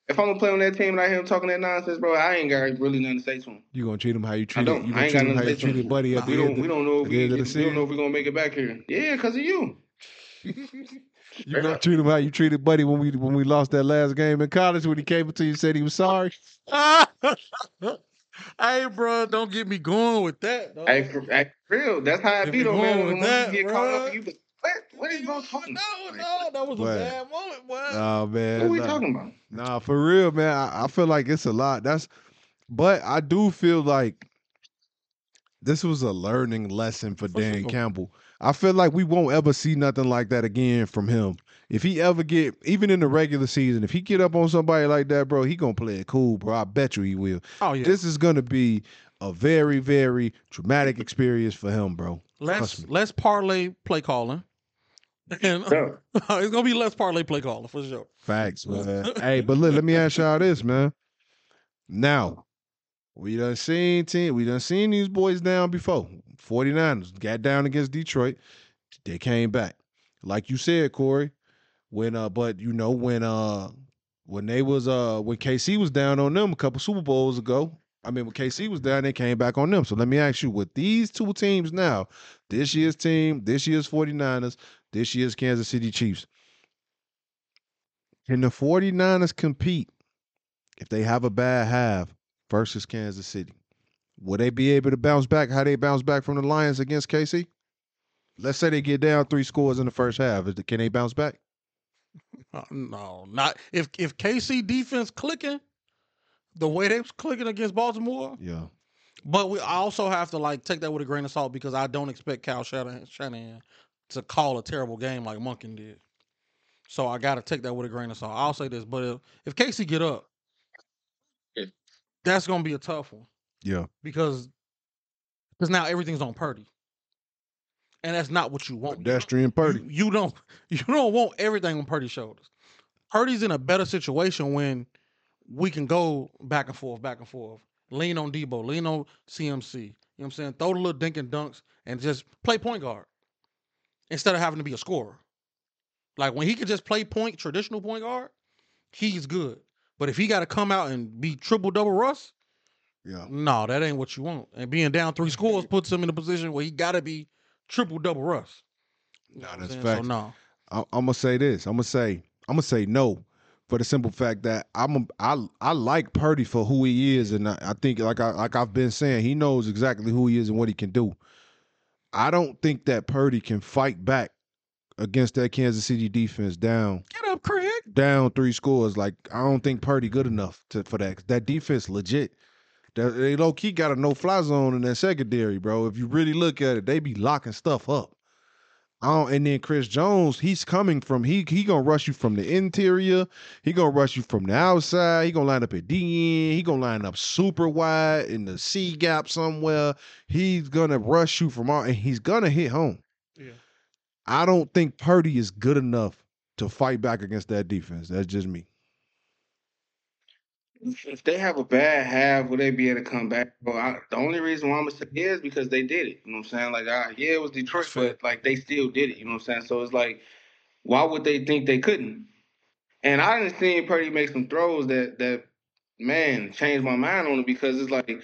if I'm gonna play on that team and I hear him talking that nonsense, bro, I ain't got really nothing to say to him. You gonna treat him how you treated. don't. You I ain't treat got him nothing to say to him. Buddy at We don't we don't know if we, the end of we the don't know if we're gonna make it back here. Yeah, cause of you. You gonna treat him how you treated Buddy when we when we lost that last game in college when he came up to you and said he was sorry. hey, bro, don't get me going with that. Dog. Hey, for, hey, for real. That's how it If be though, man. When that, you get caught up, you what? What are you gonna talk No, about? no, that was What? a bad moment, boy. Oh man, What are we nah. talking about? Nah, for real, man. I, I feel like it's a lot. That's, but I do feel like this was a learning lesson for For Dan sure. Campbell. I feel like we won't ever see nothing like that again from him. If he ever get, even in the regular season, if he get up on somebody like that, bro, he gonna play it cool, bro. I bet you he will. oh yeah. This is gonna be a very, very traumatic experience for him, bro. let's let's parlay play calling. And Yeah. it's gonna be less parlay play calling for sure. Facts, man. hey, but look, let me ask y'all this, man. Now, we done seen team, we done seen these boys down before. 49ers got down against Detroit. They came back. Like you said, Koree, when uh, but you know, when uh when they was uh when KC was down on them a couple Super Bowls ago. I mean, when KC was down, they came back on them. So let me ask you, with these two teams now, this year's team, this year's 49ers, this year's Kansas City Chiefs, can the 49ers compete if they have a bad half versus Kansas City? Will they be able to bounce back how they bounce back from the Lions against KC? Let's say they get down three scores in the first half. Can they bounce back? Uh, no, not if if KC defense clicking the way they was clicking against Baltimore. Yeah. But we also have to like take that with a grain of salt because I don't expect Kyle Shanahan to call a terrible game like Monken did. So I got to take that with a grain of salt. I'll say this, but if, if KC get up, Yeah. that's gonna be a tough one Yeah. because because now everything's on Purdy, and that's not what you want. Pedestrian Purdy. You, you don't you don't want everything on Purdy's shoulders. Purdy's in a better situation when we can go back and forth, back and forth. Lean on Deebo, lean on CMC. You know what I'm saying? Throw the little dink and dunks and just play point guard instead of having to be a scorer. Like when he could just play point, traditional point guard, he's good. But if he got to come out and be triple double Russ, Yeah. no, that ain't what you want. And being down three scores puts him in a position where he got to be triple double Russ. Know Nah, that's fact. So no. I, I'm gonna say this. I'm gonna say I'm gonna say no for the simple fact that I'm a, I I like Purdy for who he is, and I, I think like I like I've been saying, he knows exactly who he is and what he can do. I don't think that Purdy can fight back against that Kansas City defense down Get up, Craig. down three scores. Like I don't think Purdy good enough to for that. That defense legit. They low key got a no fly zone in that secondary, bro. If you really look at it, they be locking stuff up. I don't, and then Chris Jones, he's coming from he he gonna rush you from the interior. He gonna rush you from the outside. He gonna line up at D end. He gonna line up super wide in the C gap somewhere. He's gonna rush you from all, and he's gonna hit home. Yeah. I don't think Purdy is good enough to fight back against that defense. That's just me. If they have a bad half, will they be able to come back? Bro, I, the only reason why I'm gonna say yeah is because they did it. You know what I'm saying? Like, I, yeah, it was Detroit, but like they still did it. You know what I'm saying? So it's like, why would they think they couldn't? And I didn't see Purdy make some throws that that man changed my mind on it because it's like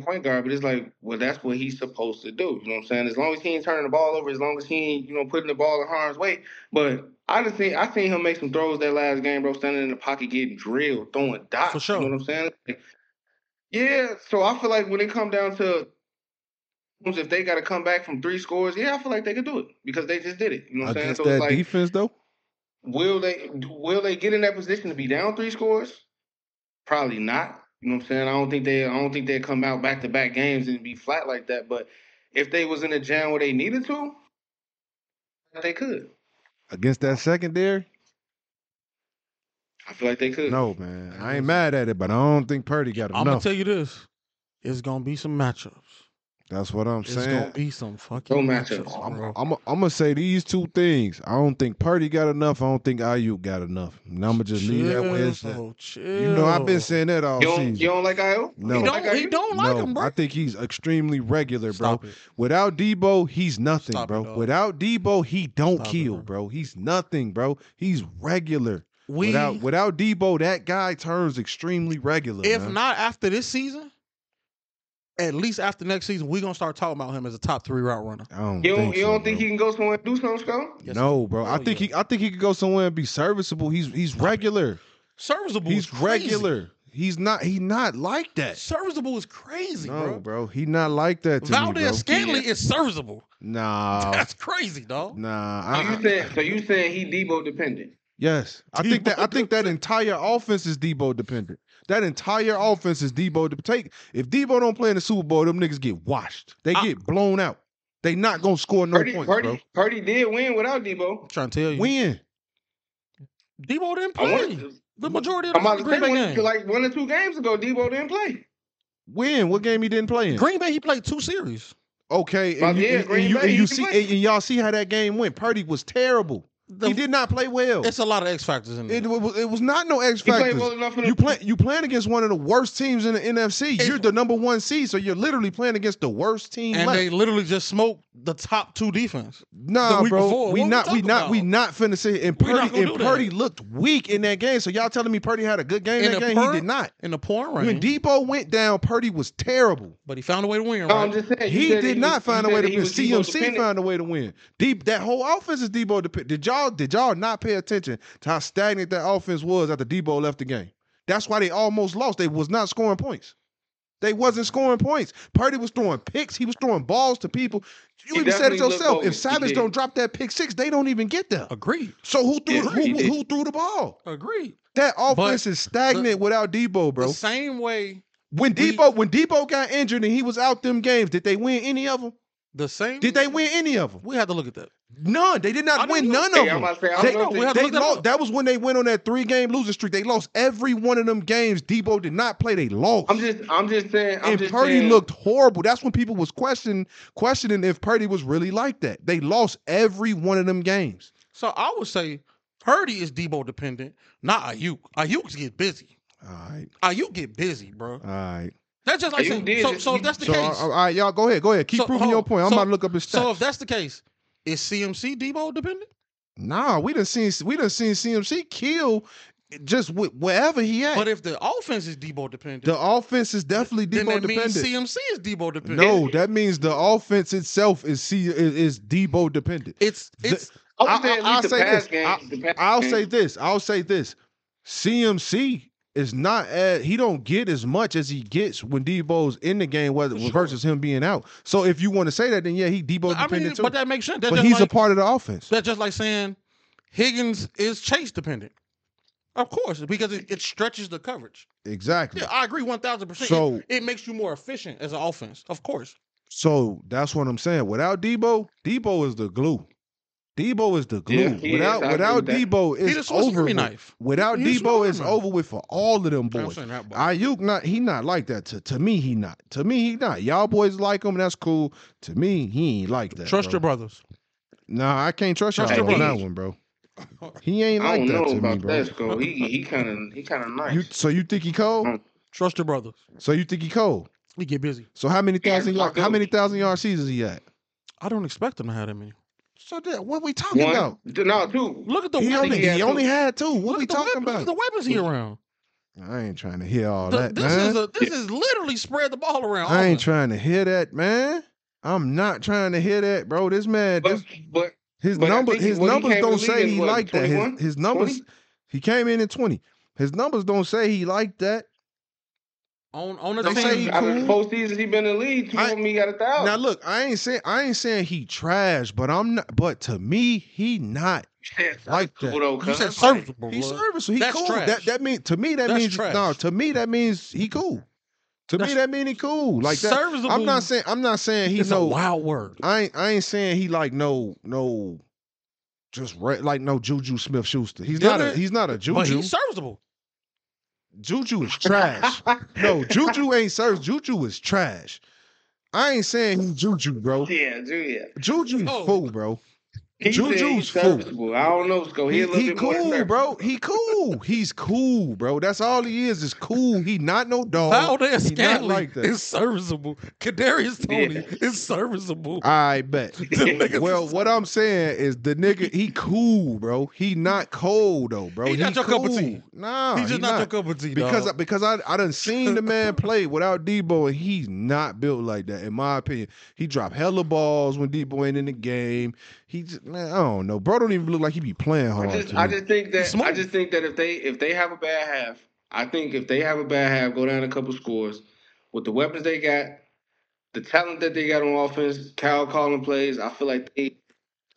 point guard, but it's like, well, that's what he's supposed to do. You know what I'm saying? As long as he ain't turning the ball over, as long as he ain't, you know, putting the ball in harm's way. But I just seen I seen him make some throws that last game, bro, standing in the pocket getting drilled, throwing dots. For sure. You know what I'm saying? Like, yeah, so I feel like when it come down to if they got to come back from three scores, yeah, I feel like they could do it because they just did it. You know what I'm saying? So it's that like, defense, though, will they will they get in that position to be down three scores? Probably not. You know what I'm saying? I don't think they I don't think they'd come out back to back games and be flat like that. But if they was in a jam where they needed to, they could. against that secondary, I feel like they could. no man, I ain't mad at it, but I don't think Purdy got enough. I'm gonna tell you this: it's gonna be some matchups. That's what I'm It's saying. It's gonna be some fucking No matchups, matchups. I'm, bro. I'm, I'm gonna say these two things. I don't think Purdy got enough. I don't think Aiyuk got enough. And I'm gonna just leave that where it's. Chill, chill. You know, I've been saying that all You don't, season. you don't like Io? No. He don't. like He don't like no, him, bro. I think he's extremely regular, bro. Stop it. Without Deebo, he's nothing, Stop bro. dog. Without Deebo, he don't Stop it, kill, bro. bro. He's nothing, bro. He's regular. We, without without Deebo, that guy turns extremely regular. if man. not after this season, at least after next season, we're gonna start talking about him as a top three route runner. I don't You don't, think you don't think he can go somewhere and do something, Scott? Yes, no, bro. I think yeah. he. I think he could go somewhere and be serviceable. He's he's regular. Serviceable. He's is crazy. regular. He's not. He's not like that. Serviceable is crazy, no, bro. bro. He not like that to me, Valdes bro. Scantling Yeah. is serviceable. Nah, That's crazy, dog. nah. So you saying so you saying he Deebo dependent? yes, I think that. I think that entire offense is Deebo dependent. That entire offense is Deebo to take. If Deebo don't play in the Super Bowl, them niggas get washed. They I- get blown out. They not gonna score no Purdy, points, Purdy, bro. Purdy did win without Deebo. I'm trying to tell you, Win. Deebo didn't play want, the majority of I'm the Green Bay one, game. like one or two games ago, Deebo didn't play. Win. What game he didn't play in? Green Bay, he played two series. Okay, and you, yeah, and- Green and you, Bay, and he you see, and, and y'all see how that game went. Purdy was terrible. The- he did not play well. It's a lot of X factors in there. It, was, it was not no X He played factors. well enough in the You play you playing against one of the worst teams in the NFC. It's- You're the number one seed, so you're literally playing against the worst team and left. they literally just smoked the top two defense. nah, the week bro, before. we What not we talking not we not finna say. And Purdy and do that. Purdy looked weak in that game. So y'all telling me Purdy had a good game In that game? per- he did not. In the pouring rain, When Deebo went down, Purdy was terrible. but he found a way to win. No, Right? I'm just saying. He did he not was- find a way to win. was Deebo CMC dependent. found a way to win. Deep that whole offense is Deebo dependent. Did y'all did y'all not pay attention to how stagnant that offense was after Deebo left the game? That's why they almost lost. They was not scoring points. They wasn't scoring points. Purdy was throwing picks. He was throwing balls to people. You He even said it yourself. If Savage don't drop that pick six, they don't even get there. Agreed. So who threw Yeah, who, who, threw the ball? Agreed. That offense is stagnant without Deebo, bro. The same way When We- Deebo when Deebo got injured and he was out them games, did they win any of them? The same. Did they win any of them? We had to look at that. None. They did not don't win none of them. say, They, don't know if we they- they that lost, up. that was when they went on that three game losing streak. They lost every one of them games. Deebo did not play. They lost. I'm just, I'm just saying. I'm and just Purdy saying, looked horrible. That's when people was questioning questioning if Purdy was really like that. They lost every one of them games. So I would say Purdy is Deebo dependent, not Aiyuk. Aiyuk get busy. All right, Aiyuk get busy, bro. all right. That's just like Aiyuk saying. So, so if that's the So, case, all right, y'all go ahead, go ahead. Keep So, proving hold your point. I'm So- about to look up his stats. so if that's the case, is CMC Deebo dependent? nah, we didn't see we done seen CMC kill just with wherever he at. But if the offense is Deebo dependent, the offense is definitely Deebo then Deebo that means dependent. CMC is Deebo dependent. No, that means the offense itself is C is, is Deebo dependent. it's The- it's I would I- say at I- I'll say this. game. the pass I'll game. say this. I'll say this. CMC is not as he don't get as much as he gets when Deebo's in the game, whether sure. versus him being out. So if you want to say that, then yeah, he Deebo I mean, dependent too. but that makes sense. That's But he's like, a part of the offense. That's just like saying Higgins is Chase dependent. Of course, because it, it stretches the coverage. Exactly. Yeah, I agree one thousand percent. So- It, it makes you more efficient as an offense. Of course. So that's what I'm saying. Without Deebo, Deebo is the glue. Deebo is the glue. Yeah, he is. without I agree without with that. Deebo, He it's over. With. knife. Without He Deebo, it's Army knife. over with for all of them boys. saying that, but Aiyuk not he not like that. To to me, he not. To me, he not. Y'all boys like him, that's cool. To me, he ain't like that. trust bro. your brothers. Nah, I can't trust y'all your on that one, bro. He ain't I like don't that know to me, about bro. that, Skull. He, he kind of, he kind of nice. You so you think he cold? Mm. Trust your brothers. So you think he cold? We get busy. So how many thousand I yard, how many thousand yard seasons he at? I don't expect him to have that many. So that what we talking One, about? no, two. Look at the He weapons. only think he he had only two. had two. What Look we at the talking weapons, about? The weapons he around. I ain't trying to hear all The- that, this man. is a this is literally spread the ball around. I ain't trying to hear that, man. I'm not trying to hear that, bro. This man, But, this, but his but number, his numbers don't say he what, like that. His, his numbers, 20? he came in at twenty. His numbers don't say he like that. On on the They team. say he out of the cool. four seasons he been in the league, two I- of them he got a thousand. Now look, I ain't saying I ain't saying he trash, but I'm not. But to me, he not. like that. Though, you said serviceable. He's serviceable. He That's cool. trash. That that mean to me that That's means trash. no. To me that means he cool. To me that mean he cool. Like that. serviceable. I'm not saying I'm not saying he it's know. a wild word. I ain't I ain't saying he like no no. Just re- like no Juju Smith Schuster. He's not a he's not a Juju. But he's serviceable. Juju is trash. no, Juju ain't service. Juju is trash. I ain't saying he's Juju, bro. yeah, Julia. Juju's Oh. fool, bro. He Juju's said he's fool. I don't know, Sco. He, He, he cool, bro. He cool. He's cool, bro. That's all he is. Is cool. He not no dog. Valdes he not Scantling like that. is serviceable. Kadarius Toney Yeah. is serviceable. I bet. Well, what I'm saying is the nigga, he cool, bro. He not cold though, bro. He not your cup of cool. tea. Nah, he just not, your cup of tea, because dog. because I I done seen the man play without Deebo and he's not built like that in my opinion. He dropped hella balls when Deebo ain't in the game. He just man, I don't know. Bro don't even look like he be playing hard. I just, I just think that I just think that if they if they have a bad half, I think if they have a bad half, go down a couple scores with the weapons they got, the talent that they got on offense, Kyle calling plays. I feel like they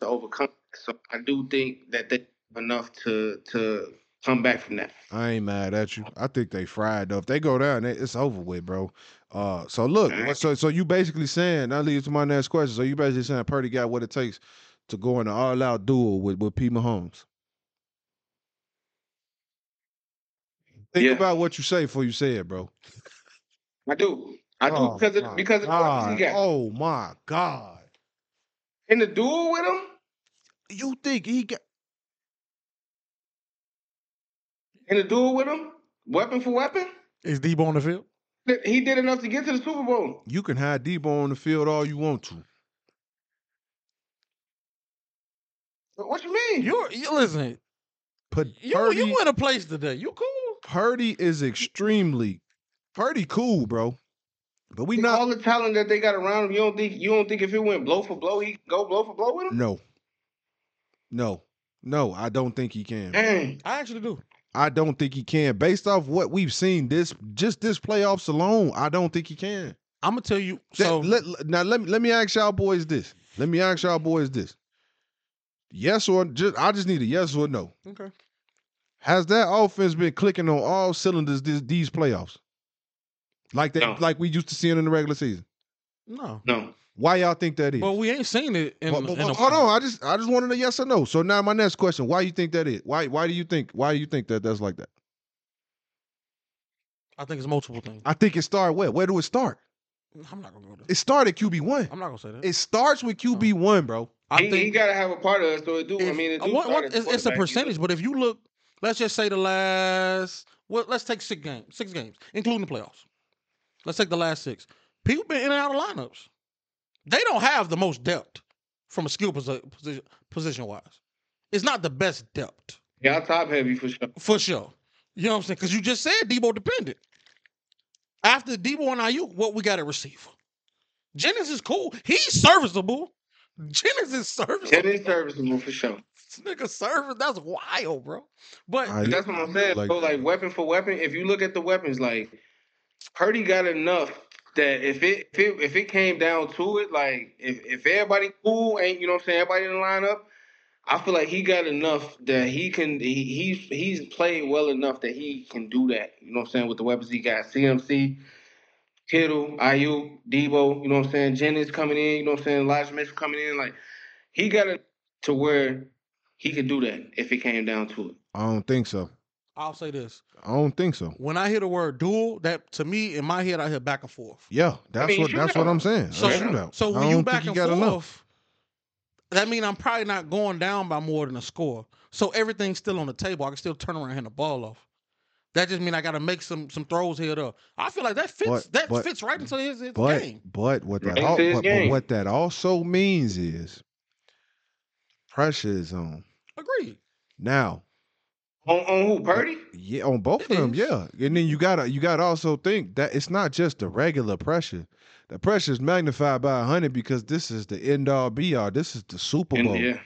to overcome. So I do think that they have enough to to come back from that. I ain't mad at you. I think they fried though. If they go down, it's over with, bro. Uh, so look, so so you basically saying that leads to my next question. So you basically saying Purdy got what it takes to go in an all out duel with with P Mahomes. Think Yeah. about what you say before you say it, bro. I do. I do Oh, because my of because of the weapons he got. Oh my God! In the duel with him, You think he got? in the duel with him, weapon for weapon, Is Deebo on the field? he did enough to get to the Super Bowl. You can have Deebo on the field all you want to. What you mean? You're you listen. But You Purdy, you in a place today. You cool? Purdy is extremely Purdy cool, bro. But we Think not. all the talent that they got around him. You don't think you don't think if it went blow for blow, he could go blow for blow with him? No. No. No, I don't think he can. Dang. I actually do. I don't think he can. Based off what we've seen this just this playoffs alone, I don't think he can. I'm gonna tell you. So let, let- now let me let me ask y'all boys this. Let me ask y'all boys this. Yes or just I just need a yes or no. okay. Has that offense been clicking on all cylinders this, these playoffs? like that, No. like we used to see it in the regular season. No. No. Why y'all think that is? But we ain't seen it in, But- but- in but the- hold on, I just I just wanted a yes or no. So now my next question: Why you think that is? Why why do you think why do you think that that's like that? I think it's multiple things. I think it started where? Where do it start? I'm not gonna go there. It started QB one. I'm not gonna say that. It starts with QB one, bro. I he, think he got to have a part of it. So it do. I mean, it do what- what- it's, it's a you percentage, but if you look, let's just say the last, well, let's take six games, six games, including the playoffs. Let's take the last six. People been in and out of lineups. They don't have the most depth from a skill position, position wise. It's not the best depth Y'all top heavy for sure. for sure. You know what I'm saying? Because you just said Deebo dependent. After Deebo and Aiyuk, what we got at receiver? Jennings is cool. He's serviceable. Jennings is serviceable. Jennings serviceable for sure. This nigga service, that's wild, bro. But I- that's what I'm saying. Like so like weapon for weapon, if you look at the weapons, like Purdy got enough that if it if it, if it came down to it, like if, if everybody cool ain't you know what I'm saying, everybody in the lineup, I feel like he got enough that he can he, he's he's played well enough that he can do that. You know what I'm saying, with the weapons he got. CMC, Kittle, Aiyuk, Deebo, you know what I'm saying, Jennings coming in, you know what I'm saying, Elijah Mitchell coming in, like he got it to where he could do that if it came down to it. I don't think so. I'll say this: I don't think so. when I hear the word duel, that to me in my head, I hear back and forth. Yeah, that's mean, what that's what. I'm saying. So, a shootout. so I when don't you think back he and got forth, enough. that mean I'm probably not going down by more than a score. So everything's still on the table. I can still turn around and hand the ball off. That just mean I got to make some some throws here though. I feel like that fits. But- that but- fits right into his, his But game. but what that Right al- but, but what that also means is pressure is on. Agreed. Now, On, on who? Purdy? yeah, on both It of them, is. yeah. And then you gotta you gotta also think that it's not just the regular pressure. The pressure is magnified by a hundred because this is the end all be all. This is the Super Bowl. yeah.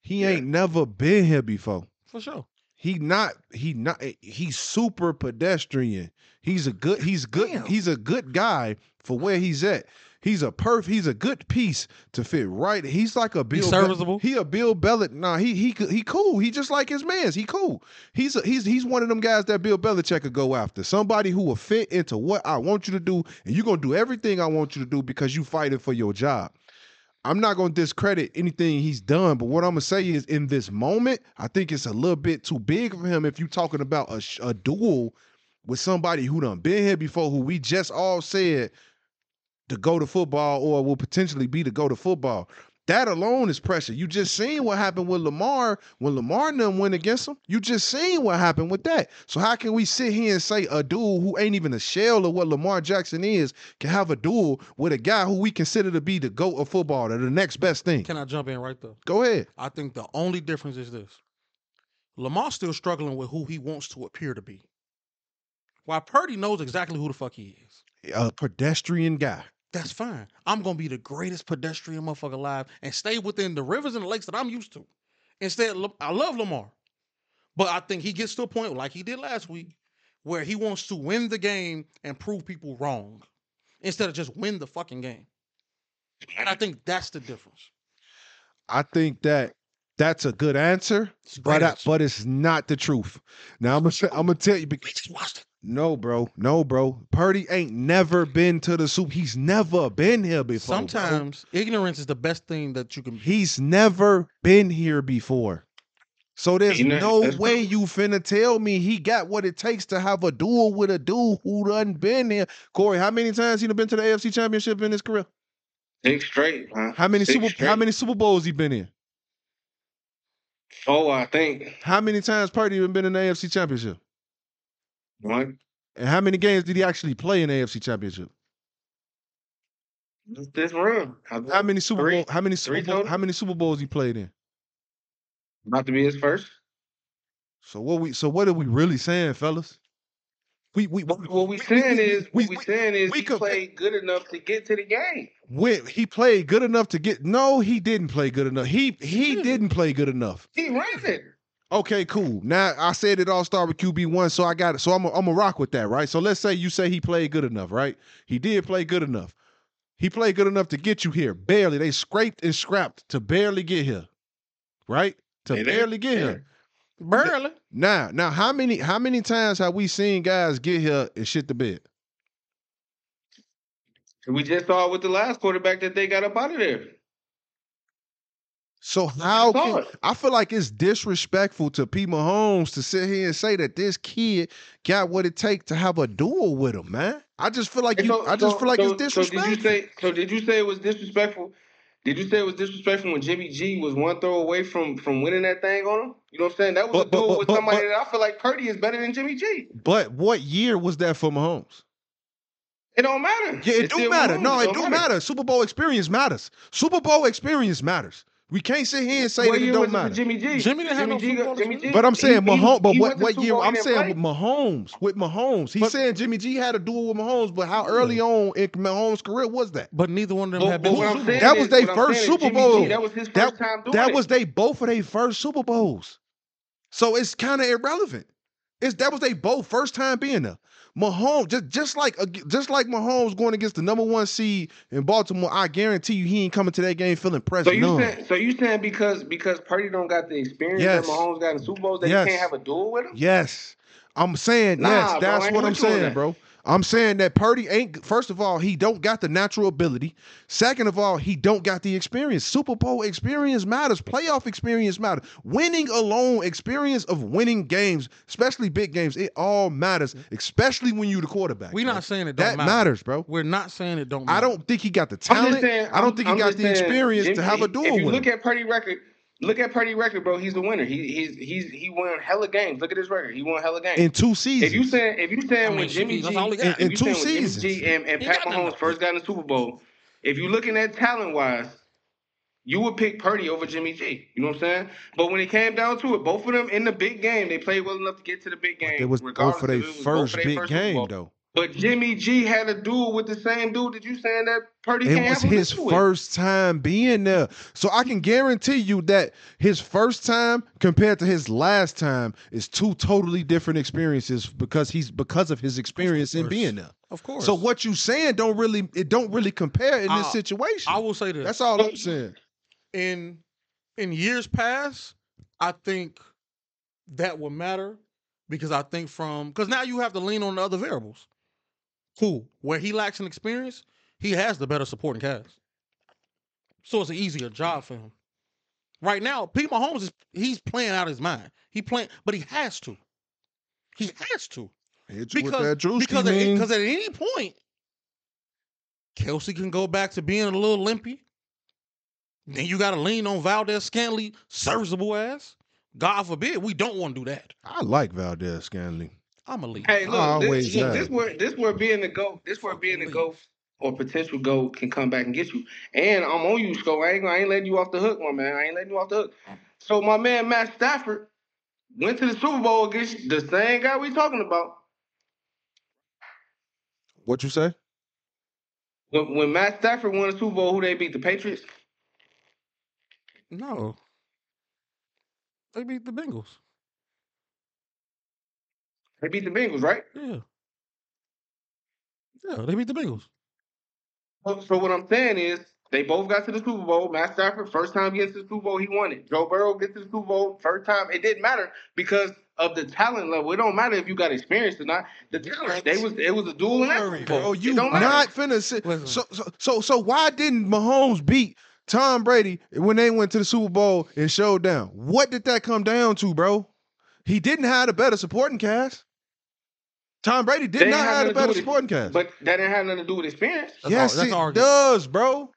He Yeah. ain't never been here before. For sure. He not he not he's super pedestrian. He's a good he's good Damn. he's a good guy for where he's at. He's a perf he's a good piece to fit right. He's like a Bill He's Be- serviceable? he a Bill Belichick. Nah, he he he cool. He just like his man's. He cool. He's a, he's he's one of them guys that Bill Belichick could go after. Somebody who will fit into what I want you to do, and you're gonna do everything I want you to do because you fighting for your job. I'm not going to discredit anything he's done, but what I'm going to say is in this moment, I think it's a little bit too big for him if you're talking about a, a duel with somebody who done been here before, who we just all said to go to football or will potentially be to go to football. That alone is pressure. You just seen what happened with Lamar when Lamar and them went against him. You just seen what happened with that. So how can we sit here and say a duel who ain't even a shell of what Lamar Jackson is can have a duel with a guy who we consider to be the GOAT of football, or the next best thing? Can I jump in right there? Go ahead. I think the only difference is this. Lamar's still struggling with who he wants to appear to be. While Purdy knows exactly who the fuck he is. A pedestrian guy. That's fine. I'm gonna be the greatest pedestrian motherfucker alive and stay within the rivers and the lakes that I'm used to. Instead, I love Lamar, but I think he gets to a point like he did last week, where he wants to win the game and prove people wrong, instead of just win the fucking game. And I think that's the difference. I think that that's a good answer, a but I, answer. but it's not the truth. Now I'm gonna say, I'm gonna tell you. we bec- just watched it. No, bro. No, bro. Purdy ain't never been to the soup. He's never been here before. bro. Sometimes ignorance is the best thing that you can. He's never been here before. So there's You know, no that's way you finna tell me he got what it takes to have a duel with a dude who done been here. Koree, how many times he done been to the AFC Championship in his career? Six straight, huh? How many Six Super straight. How many Super Bowls he been in? Oh, I think How many times Purdy even been in the AFC Championship? One. And how many games did he actually play in the AFC Championship? This run. I How many Super Three. Bowl? How many Super Bowl? How many Super Bowls he played in? About to be his first. So what we so what are we really saying, fellas? We we What, what we saying is, we, we, we- saying is, we he could- played good enough to get to the game. when he played good enough to get no, he didn't play good enough. He he did. didn't play good enough. He ran it. Okay, cool. Now I said it all start with QB one, so I got it. So I'm a, I'm a rock with that, right? So let's say you say he played good enough, right? He did play good enough. He played good enough to get you here. Barely. They scraped and scrapped to barely get here, right? To They barely get here. Barely. Now, now, how many how many times have we seen guys get here and shit the bed? We just saw it with the last quarterback that they got up out of there. So how can. I feel like it's disrespectful to P. Mahomes to sit here and say that this kid got what it takes to have a duel with him, man? I just feel like you. so- I just so- feel like so- it's So disrespectful. did you say? So did you say it was disrespectful? Did you say it was disrespectful when Jimmy G was one throw away from from winning that thing on him? You know what I'm saying? That was But- a but- duel but- with somebody but- that I feel like Purdy is better than Jimmy G. but what year was that for Mahomes? It don't matter. Yeah, it It's do matter. Mahomes. No, it don't do matter. Super Bowl experience matters. Super Bowl experience matters. We can't sit here and say What that it don't was it matter. Jimmy G? Jimmy didn't have no G Super got- Bowl Jimmy G. But I'm saying he- he- Mahomes. But he what what year? I'm didn't saying play. with Mahomes. With Mahomes, he's But- saying Jimmy G had a duel with Mahomes. But how early on in Mahomes' career was that? But neither one of them But- have but been. what to I'm Super saying That was their first Super Bowl. G, that was his That- first time doing That it. was they both of their first Super Bowls. So it's kind of irrelevant. It's that was they both first time being there. Mahomes just just like just like Mahomes going against the number one seed in Baltimore. I guarantee you he ain't coming to that game feeling pressed. So you none. saying so you saying because because Purdy don't got the experience Yes. that Mahomes got in Super Bowls that Yes. he can't have a duel with him? Yes. I'm saying Nah, yes. bro, That's ain't what I'm saying, that. bro. I'm saying that Purdy ain't. First of all, he don't got the natural ability. Second of all, he don't got the experience. Super Bowl experience matters. Playoff experience matters. Winning alone, experience of winning games, especially big games, it all matters. Especially when you the quarterback. We're bro. not saying it don't that matter. matters, bro. We're not saying it don't. I don't think he got the talent. saying. I don't I'm- think he I'm got the saying, experience Jimmy- to have a If you with look him. at Purdy record, look at Purdy record, bro. He's the winner. He he's he's he won hella games. Look at his record. He won hella games. in two seasons. if you saying if you saying I mean, when Jimmy G that's all he got. if In- in two saying Jimmy seasons. G and, and Pat Mahomes to first got in the Super Bowl, if you're looking at talent wise, you would pick Purdy over Jimmy G. You know what I'm saying? But when it came down to it, both of them in the big game, they played well enough to get to the big game. it was both regardless for their if it was both first big first game, Bowl. though. But Jimmy G had a duel with the same dude that you saying that Purdy It can't was have his duel with. first time being there. So I can guarantee you that his first time compared to his last time is two totally different experiences because he's because of his experience in being there. Of course. So what you saying don't really it don't really compare in this situation. I will say this. That's all I'm saying. in in years past, I think that would matter because I think from because now you have to lean on the other variables. Cool. Where he lacks an experience, he has the better supporting cast. So it's an easier job for him. Right now, Pete Mahomes is he's playing out his mind. He playing, but he has to. He has to Hit you with because that Drewski because at, because at any point, Kelce can go back to being a little limpy. Then you got to lean on Valdes Scantling, serviceable ass. God forbid we don't want to do that. I like Valdes Scantling. I'm a lead. Hey, look, Always this, look, this where this where being the goat, this where being the goat or potential goat can come back and get you. And I'm on you, Sco. I ain't I ain't letting you off the hook, my man. I ain't letting you off the hook. Oh. So my man Matt Stafford went to the Super Bowl against the same guy we talking about. What you say? When, when Matt Stafford won the Super Bowl, who they beat? The Patriots. No. They beat the Bengals. They beat the Bengals, right? Yeah. Yeah, they beat the Bengals. So, so what I'm saying is they both got to the Super Bowl. Matt Stafford, first time getting to the Super Bowl, he won it. Joe Burrow gets to the Super Bowl, first time. It didn't matter because of the talent level. It don't matter if you got experience or not. The talent. They was it was a duel in that Super Bowl. Bro, It you don't matter. not finna sit. So, so so so why didn't Mahomes beat Tom Brady when they went to the Super Bowl and showed down? What did that come down to, bro? He didn't have a better supporting cast. Tom Brady did ain't not have have a nothing to do better with it. supporting cast. But that didn't have nothing to do with experience. That's yes, all- that's it argument. does, bro.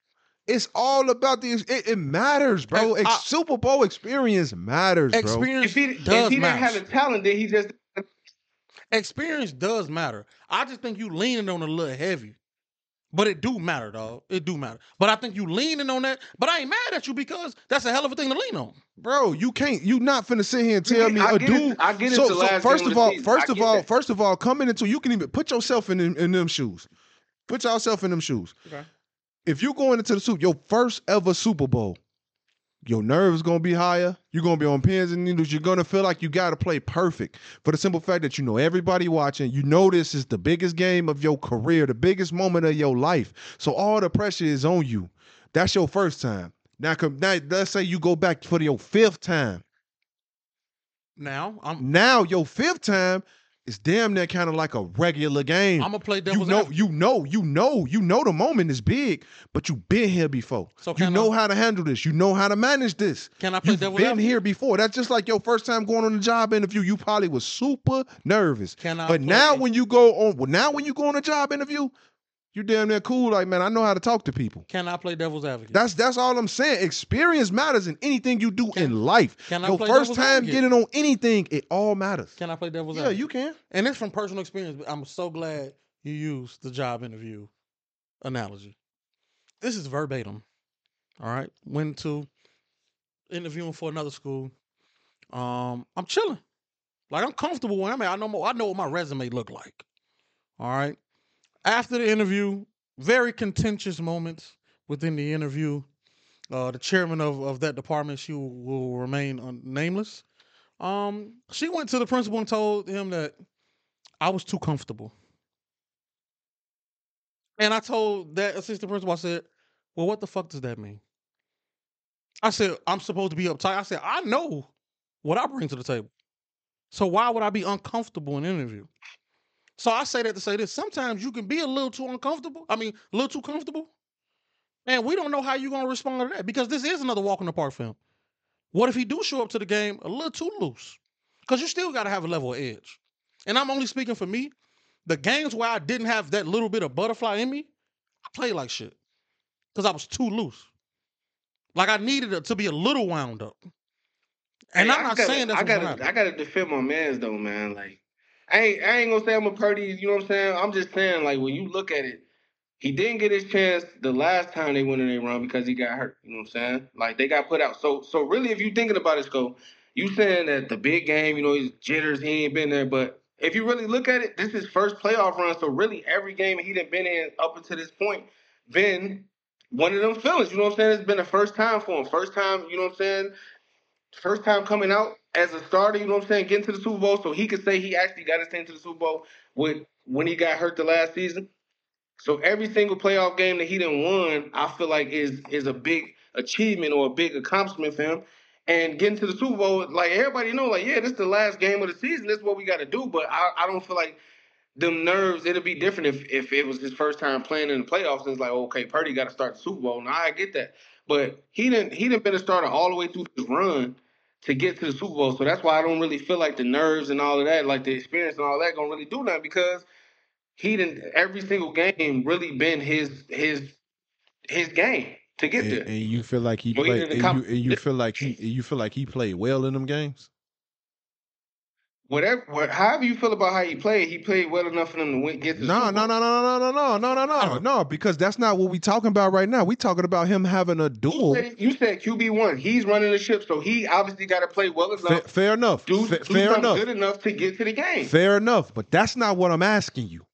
It's all about the. It, it matters, bro. Hey, I- Super Bowl experience matters, bro. Experience If he, if does he didn't matter. have the talent, then he just Experience does matter. I just think you leaning on it a little heavy. But it do matter, dog. It do matter. But I think you leaning on that. But I ain't mad at you because that's a hell of a thing to lean on. Bro, you can't. You not finna sit here and tell me I a get it- dude. I get it So, the so last first of of all, first of all, that. first of all, coming into you can even put yourself in them, in them shoes. Put yourself in them shoes. Okay. If you going into the Super, your first ever Super Bowl, your nerves gonna be higher. You're gonna be on pins and needles. You're gonna feel like you gotta play perfect for the simple fact that you know everybody watching. You know this is the biggest game of your career, the biggest moment of your life. So all the pressure is on you. That's your first time. Now, come now. Let's say you go back for your fifth time. Now I'm Now your fifth time, it's damn near kind of like a regular game. I'm gonna play you know, advocate. you know, you know, you know the moment is big, but you've been here before. So you know I- how to handle this. You know how to manage this. Can I play You've devil's been advocate? here before. That's just like your first time going on a job interview. You probably was super nervous. Can I But now when you go on, well, now when you go on a job interview, you damn near cool. Like man, I know how to talk to people. Can I play devil's advocate? That's that's all I'm saying. Experience matters in anything you do Can- in life. can I Your play first time advocate? getting on anything, it all matters. Can I play devil's Yeah, advocate? Yeah, you can. And it's from personal experience. But I'm so glad you used the job interview analogy. This is verbatim. All right. Went to interviewing for another school. Um, I'm chilling. Like I'm comfortable when I'm at. I know mo- I know what my resume look like. All right. After the interview, very contentious moments within the interview. Uh, the chairman of, of that department, she will, remain un- nameless. Um, she went to the principal and told him that I was too comfortable. And I told that assistant principal, I said, Well, what the fuck does that mean? I said, I'm supposed to be uptight. I said, I know what I bring to the table. So why would I be uncomfortable in an interview? So I say that to say this. Sometimes you can be a little too uncomfortable. I mean, a little too comfortable. And we don't know how you're gonna respond to that because this is another walk in the park film. What if he do show up to the game a little too loose? Because you still got to have a level of edge. And I'm only speaking for me. The games where I didn't have that little bit of butterfly in me, I played like shit because I was too loose. Like I needed to be a little wound up. And Hey, I'm not gotta- saying that's I gotta. I gotta defend my man's though, man. Like, I ain't, I ain't gonna say I'm a Purdy. You know what I'm saying? I'm just saying, like, when you look at it, he didn't get his chance the last time they went in their run because he got hurt. You know what I'm saying? Like, they got put out. So, so really, if you thinking about it, go. you saying that the big game, you know, he's jitters, he ain't been there, but. If you really look at it, this is first playoff run. So really, every game he done been in up until this point been one of them feelings. You know what I'm saying? It's been the first time for him. First time, you know what I'm saying? first time coming out as a starter, you know what I'm saying, getting to the Super Bowl, so he could say he actually got his team to the Super Bowl with when he got hurt the last season. So every single playoff game that he didn't won, I feel like is is a big achievement or a big accomplishment for him. And getting to the Super Bowl, like everybody know, like yeah, this is the last game of the season. This is what we got to do. But I, I don't feel like them nerves. It'll be different if if it was his first time playing in the playoffs. And it's like okay, Purdy got to start the Super Bowl. Now I get that, but he didn't he didn't been a starter all the way through his run to get to the Super Bowl. So that's why I don't really feel like the nerves and all of that, like the experience and all that, gonna really do nothing because he didn't every single game really been his his his game to get And, there. and you feel like he Well, played, and you, and you feel like he, you feel like he played well in them games. Whatever, what, however you feel about how he played, he played well enough for them to win, get the No, no, no, no, no, no, no, no, no, no, no, because that's not what we talking about right now. We talking about him having a You duel. said, you said QB one. He's running the ship, so he obviously got to play well enough, Fa- fair enough. do, Fa- do fair enough. good enough to get to the game. Fair enough. But that's not what I'm asking you.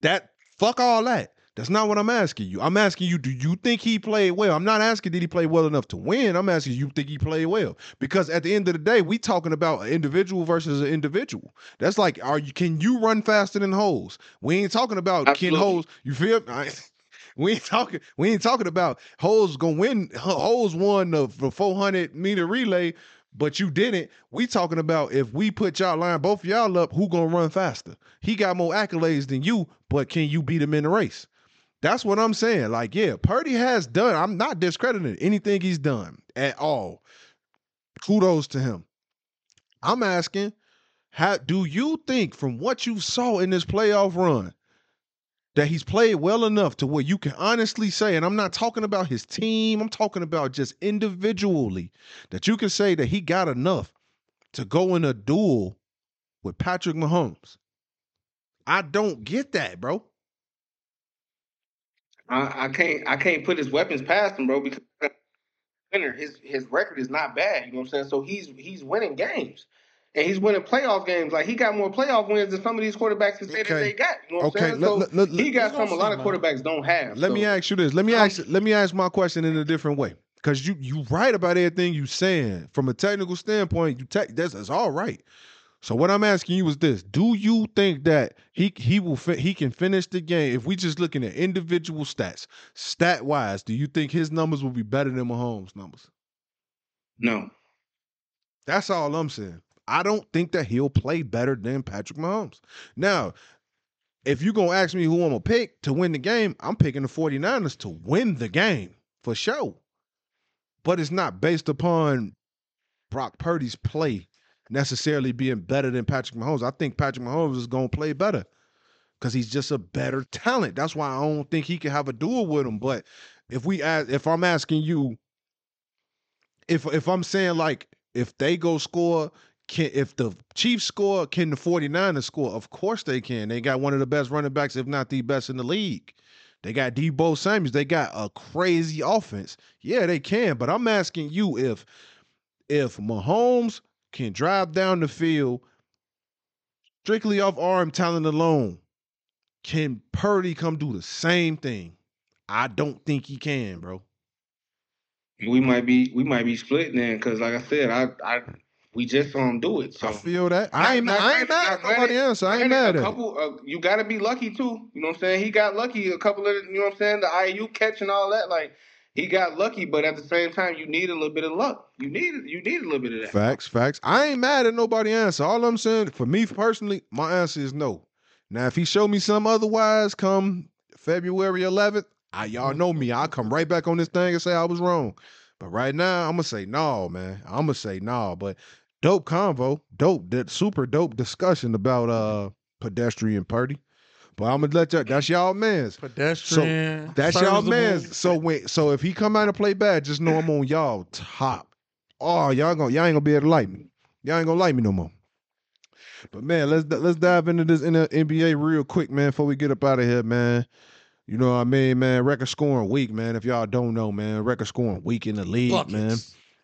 That fuck all that. That's not what I'm asking you. I'm asking you, do you think he played well? I'm not asking did he play well enough to win. I'm asking you think he played well. Because at the end of the day, we talking about an individual versus an individual. That's like, are you can you run faster than holes? We ain't talking about Ken Absolutely. Hoes. You feel I- we ain't talking we ain't talking about holes gonna win Holes won the, the 400 meter relay but you didn't. We talking about if we put y'all line both of y'all up, who gonna run faster? He got more accolades than you, but can you beat him in the race? That's what I'm saying. Like, yeah, Purdy has done. I'm not discrediting anything he's done at all. Kudos to him. I'm asking, how do you think from what you saw in this playoff run that he's played well enough to where you can honestly say, and I'm not talking about his team, I'm talking about just individually, that you can say that he got enough to go in a duel with Patrick Mahomes. I don't get that, bro. I, I can't I can't put his weapons past him, bro, because winner. His his record is not bad. You know what I'm saying? So he's he's winning games. And he's winning playoff games. Like he got more playoff wins than some of these quarterbacks can say that they got. You know what Okay, I'm saying? let- so let- let- he got We're some a lot of man. quarterbacks don't have. Let me ask you this. Let me ask let me ask my question in a different way. Because you you right about everything you saying. From a technical standpoint, you take that's, that's all right. So what I'm asking you is this: Do you think that he he will fi- he can finish the game if we just looking at individual stats, stat wise? Do you think his numbers will be better than Mahomes' numbers? No. That's all I'm saying. I don't think that he'll play better than Patrick Mahomes. Now, if you're gonna ask me who I'm gonna pick to win the game, I'm picking the 49ers to win the game for sure. But it's not based upon Brock Purdy's play necessarily being better than Patrick Mahomes. I think Patrick Mahomes is gonna play better because he's just a better talent. That's why I don't think he can have a duel with him. But if we ask, if I'm asking you, if if I'm saying like if they go score, can if the Chiefs score, can the 49ers score? Of course they can. They got one of the best running backs, if not the best in the league. They got Deebo Samuels. They got a crazy offense. Yeah, they can. But I'm asking you if if Mahomes can drive down the field strictly off arm talent alone, can Purdy come do the same thing? I don't think he can, bro. We might be we might be split then because like I said, I I we just saw him do it. So I feel that. I ain't, Not- I ain't mad at nobody else. I ain't mad a at it. couple. Uh, you got to be lucky too. You know what I'm saying? He got lucky. A couple of you know what I'm saying. The Aiyuk catch and all that. Like he got lucky, but at the same time, you need a little bit of luck. You need you need a little bit of that. Facts, facts. I ain't mad at nobody answer. All I'm saying, for me personally, my answer is no. Now, if he show me some otherwise come February 11th, I y'all know me. I'll come right back on this thing and say I was wrong. But right now, I'm gonna say no, man. I'm gonna say no. But dope convo, dope, super dope discussion about uh pedestrian Purdy. But I'm gonna let y'all. That's y'all man's. Pedestrian. That's y'all serviceable. man's. So when so if he come out and play bad, just know I'm on y'all top. Oh, y'all gonna y'all ain't gonna be able to like me. Y'all ain't gonna like me no more. But man, let's let's dive into this in the NBA real quick, man, before we get up out of here, man. You know what I mean, man? Record scoring week, man. If y'all don't know, man, record scoring week in the league, Buckets. man.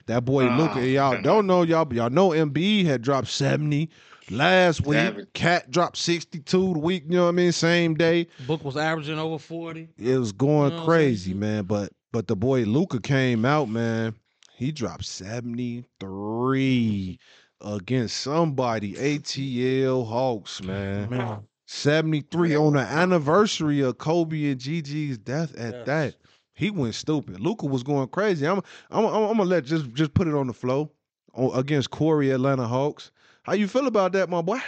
That boy Ah. Luka, y'all don't know, y'all, y'all know Embiid had dropped 70 last week. Savage. Cat dropped 62 the week, you know what I mean? Same day. Book was averaging over 40. It was going You know crazy, man. But but the boy Luka came out, man. He dropped 73 against somebody, ATL Hawks, man. Man. 73 on the anniversary of Kobe and Gigi's death at Yes. that. He went stupid. Luka was going crazy. I'm I'm I'm, I'm gonna let just just put it on the flow against Koree Atlanta Hawks. How you feel about that, my boy?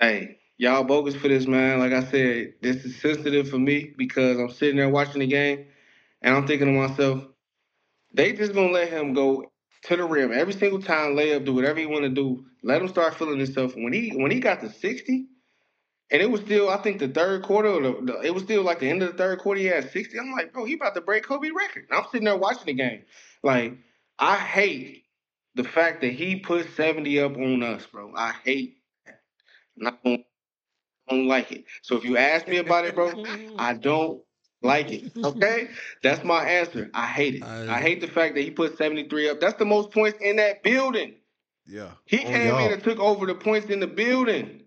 Hey, y'all bogus for this, man. Like I said, this is sensitive for me because I'm sitting there watching the game and I'm thinking to myself, they just gonna let him go to the rim every single time, lay up, do whatever he want to do. Let him start feeling himself. When he when he got to 60, and it was still, I think the third quarter, or the, the, it was still like the end of the third quarter. He had 60. I'm like, bro, he about to break Kobe record. And I'm sitting there watching the game. Like, I hate the fact that he put 70 up on us, bro. I hate that. And I don't, I don't like it. So if you ask me about it, bro, I don't like it. Okay? That's my answer. I hate it. I- I hate the fact that he put 73 up. That's the most points in that building. Yeah. He On came y'all. in and took over the points in the building.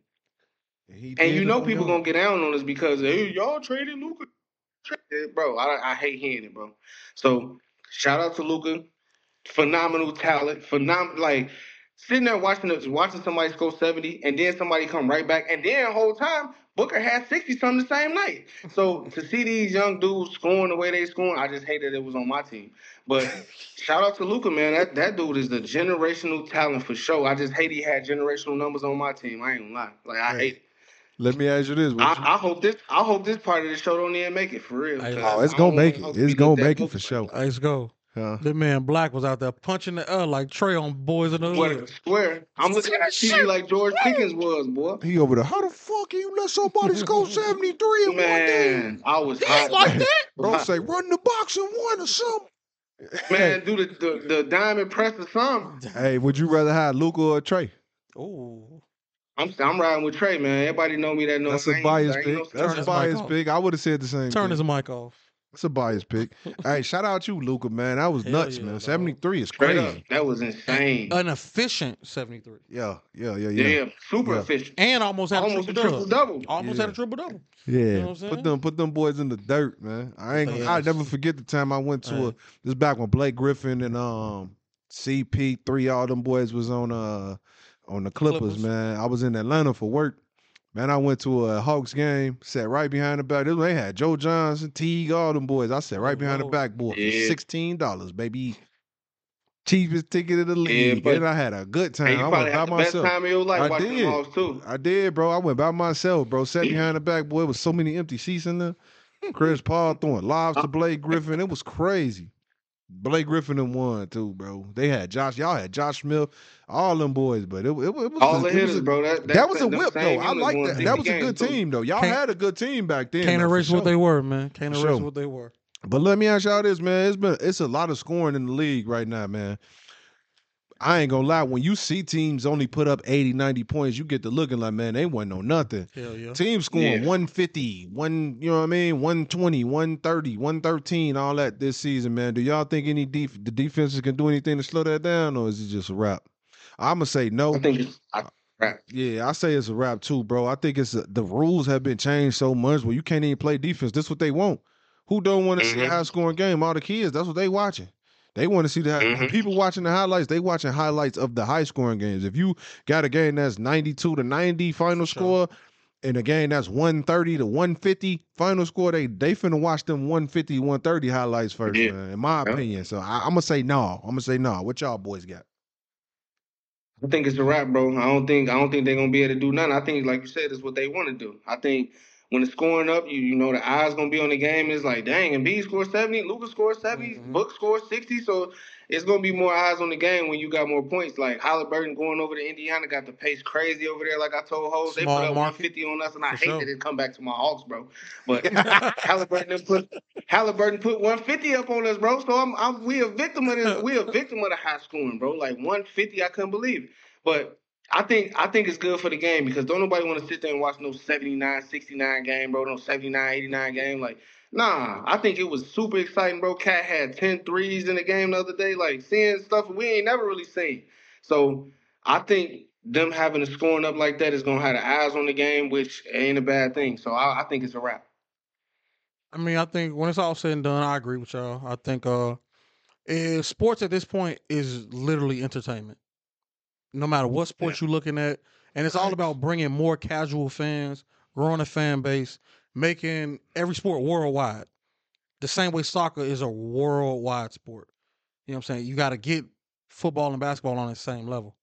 He And you know people y'all. gonna get down on us because hey, y'all traded Luka. Bro, I, I hate hearing it, bro. So shout out to Luka, phenomenal talent, phenomenal like sitting there watching us watching somebody score 70 and then somebody come right back and then whole time Booker had 60 something the same night. So to see these young dudes scoring the way they scoring, I just hate that it was on my team. But shout out to Luka, man. That that dude is the generational talent for sure. I just hate he had generational numbers on my team. I ain't gonna lie. Like I Right. hate it. Let me ask you this. would you- I, I hope this. I hope this part of the show don't even make it for real. Hey, 'cause Oh, it's I gonna make it. Hawks to It's gonna make it for sure. that. Let's go. Huh? The man Black was out there punching the air like Trey on Boys in the But I Hood. swear, I'm looking at TV like George Pickens was, boy. He over there. How the fuck can you let somebody score 73 in one game? Man, I was hot. like that. Bro, say run the box and one or something. Man, do the, the the diamond press or something. Hey, would you rather have Luka or Trae? Oh, I'm I'm riding with Trae, man. Everybody know me that knows. That's a biased pick. That's a his mic biased off. pick. I would have said the same turn thing. his mic off. That's a biased pick. hey, shout out to you, Luka, man. That was Hell nuts, yeah, man. dog. 73 is Straight crazy. up, that was insane. An efficient 73. Yeah, yeah, yeah, yeah, yeah. super Yeah. efficient. And almost had Almost a a triple triple double. double. Almost Yeah. had a triple double. Yeah, know what I'm put them put them boys in the dirt, man. I ain't gonna, I Yes. never forget the time I went to a Hey. this back when Blake Griffin and um CP3 all them boys was on uh on the Clippers, Clippers. man. I was in Atlanta for work. Man, I went to a Hawks game, sat right behind the back. This they had Joe Johnson, Teague, all them boys. I sat right behind the Lord. backboard for Yeah. sixteen dollars, baby. cheapest ticket in the league, but- and I had a good time. I went by had the best myself. time of your life I did. the Hawks too. I did, bro. I went by myself, bro. Sat behind the back, boy. It was so many empty seats in there. Chris Paul throwing lobs uh, to Blake Griffin. It was crazy. Blake Griffin and won too, bro. They had Josh. Y'all had Josh Smith, all them boys, but it, it, it was All a- the it was hitters, a- bro. That, That was a whip though. I like that. That was a good too. team though. Y'all Can't- had a good team back then. Can't though, for erase what they were, man. Can't erase sure. what they were. But let me ask y'all this, man. It's been it's a lot of scoring in the league right now, man. I ain't gonna lie. When you see teams only put up 80, 90 points, you get to looking like, man, they wasn't no nothing. Hell yeah. Teams scoring Yeah. 150, one, you know what I mean? 120, 130, 113, all that this season, man. Do y'all think any def- the defenses can do anything to slow that down, or is it just a wrap? I'ma say no. I think it's I, right. Yeah, I say it's a wrap too, bro. I think it's the rules have been changed so much where you can't even play defense. This what they want. Who don't want to see a Mhm. high scoring game? All the kids, that's what they watching. They want to see the Mhm. people watching the highlights. They watching highlights of the high scoring games. If you got a game that's ninety two to ninety final sure. score, and a game that's one thirty to one fifty final score, they they finna watch them 150, 130 highlights first, Yeah. man. In my Yeah. opinion, so I, I'm gonna say no. I'm gonna say no. What y'all boys got? I think it's a wrap, bro. I don't think I don't think they're gonna be able to do nothing. I think, like you said, it's what they want to do. I think when it's scoring up, you you know the eyes gonna be on the game. It's like, dang, Embiid scored seventy, Lucas scored 70 Mhm. Book scored sixty. So it's gonna be more eyes on the game when you got more points. Like Halliburton going over to Indiana got the pace crazy over there. Like I told Hose, they put up one fifty on us, and I For hate sure. that it come back to my Hawks, bro. But Halliburton put Halliburton put 150 up on us, bro. So I'm, I'm we a victim of this. We a victim of the high scoring, bro. Like 150, I couldn't believe it. But I think I think it's good for the game because don't nobody want to sit there and watch no 79, 69 game, bro. No 79, 89 game. Like, nah, I think it was super exciting, bro. Cat had 10 threes in the game the other day. Like, seeing stuff we ain't never really seen. So I think them having the scoring up like that is gonna have the eyes on the game, which ain't a bad thing. So I, I think it's a wrap. I mean, I think when it's all said and done, I agree with y'all. I think uh, sports at this point is literally entertainment. No matter what sport you're looking at, and it's all about bringing more casual fans, growing a fan base, making every sport worldwide. The same way soccer is a worldwide sport. You know what I'm saying? You got to get football and basketball on the same level.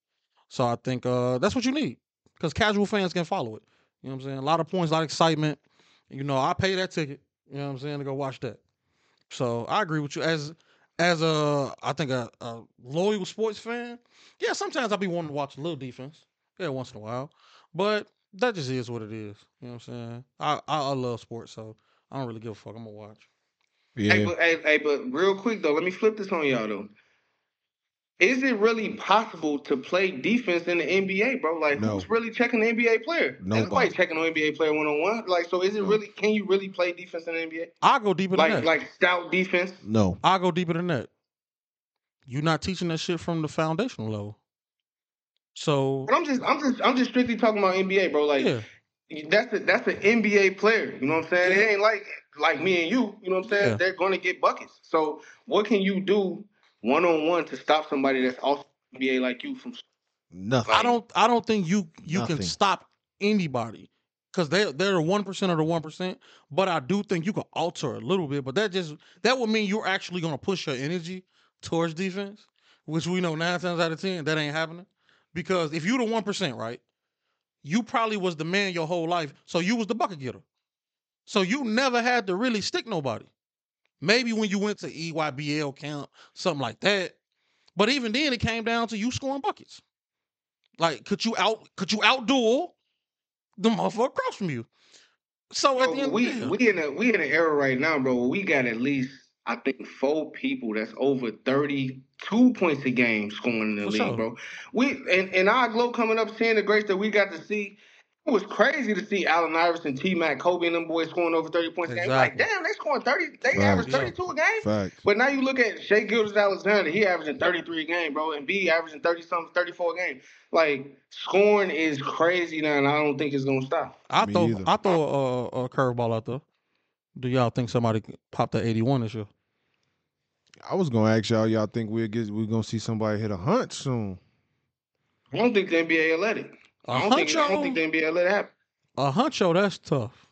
So I think uh, that's what you need because casual fans can follow it. You know what I'm saying? A lot of points, a lot of excitement. You know, I pay that ticket. You know what I'm saying to go watch that. So I agree with you as as a I think a, a loyal sports fan. Yeah, sometimes I'll be wanting to watch a little defense. Yeah, once in a while, but that just is what it is. You know what I'm saying? I I, I love sports, so I don't really give a fuck. I'm gonna watch. Hey, Yeah, but, hey, hey, but real quick though, let me flip this on y'all though. Is it really possible to play defense in the NBA, bro? Like, No. who's really checking the NBA player? Nobody. Nobody checking an NBA player one on one. Like, so is it No. really? Can you really play defense in the NBA? I'll go deeper than Like, that. like stout defense. no. I'll go deeper than that. You're not teaching that shit from the foundational level. So But I'm just, I'm just, I'm just strictly talking about NBA, bro. Like, yeah, that's a, that's an NBA player. You know what I'm saying? It ain't like like me and you. You know what I'm saying? Yeah. They're going to get buckets. So what can you do one on one to stop somebody that's also NBA like you from? Nothing. I don't I don't think you you Nothing. can stop anybody because they they're the one percent of the one percent. But I do think you can alter a little bit. But that just that would mean you're actually going to push your energy towards defense, which we know nine times out of ten that ain't happening. Because if you're the one percent, right, you probably was the man your whole life, so you was the bucket getter. So you never had to really stick nobody. Maybe when you went to EYBL camp, something like that. But even then, it came down to you scoring buckets. Like, could you out could you outduel the motherfucker across from you? So at the end, we of the we in a we in an era right now, bro. Where we got at least I think four people that's over thirty two points a game scoring in the For league, sure. bro. We and, and our glow coming up, seeing the greats that we got to see. It was crazy to see Allen Iverson, T Mac, Kobe, and them boys scoring over thirty points a game. Like, damn, they scoring thirty. They Right. average Yeah. thirty two a game. Facts. But now you look at Shai Gilgeous-Alexander, he averaging 33 a game, bro, Embiid averaging 30 something, 34 a game. Like scoring is crazy now, and I don't think it's gonna stop. I Me throw either. I throw a, a curveball out there. Do y'all think somebody popped pop that eighty one this year? I was gonna ask y'all. Y'all think we'll get we're gonna see somebody hit a hunt soon? I don't think the NBA will let it. A I don't think I huncho, don't think the NBA will let it happen. a huncho, oh, that's tough.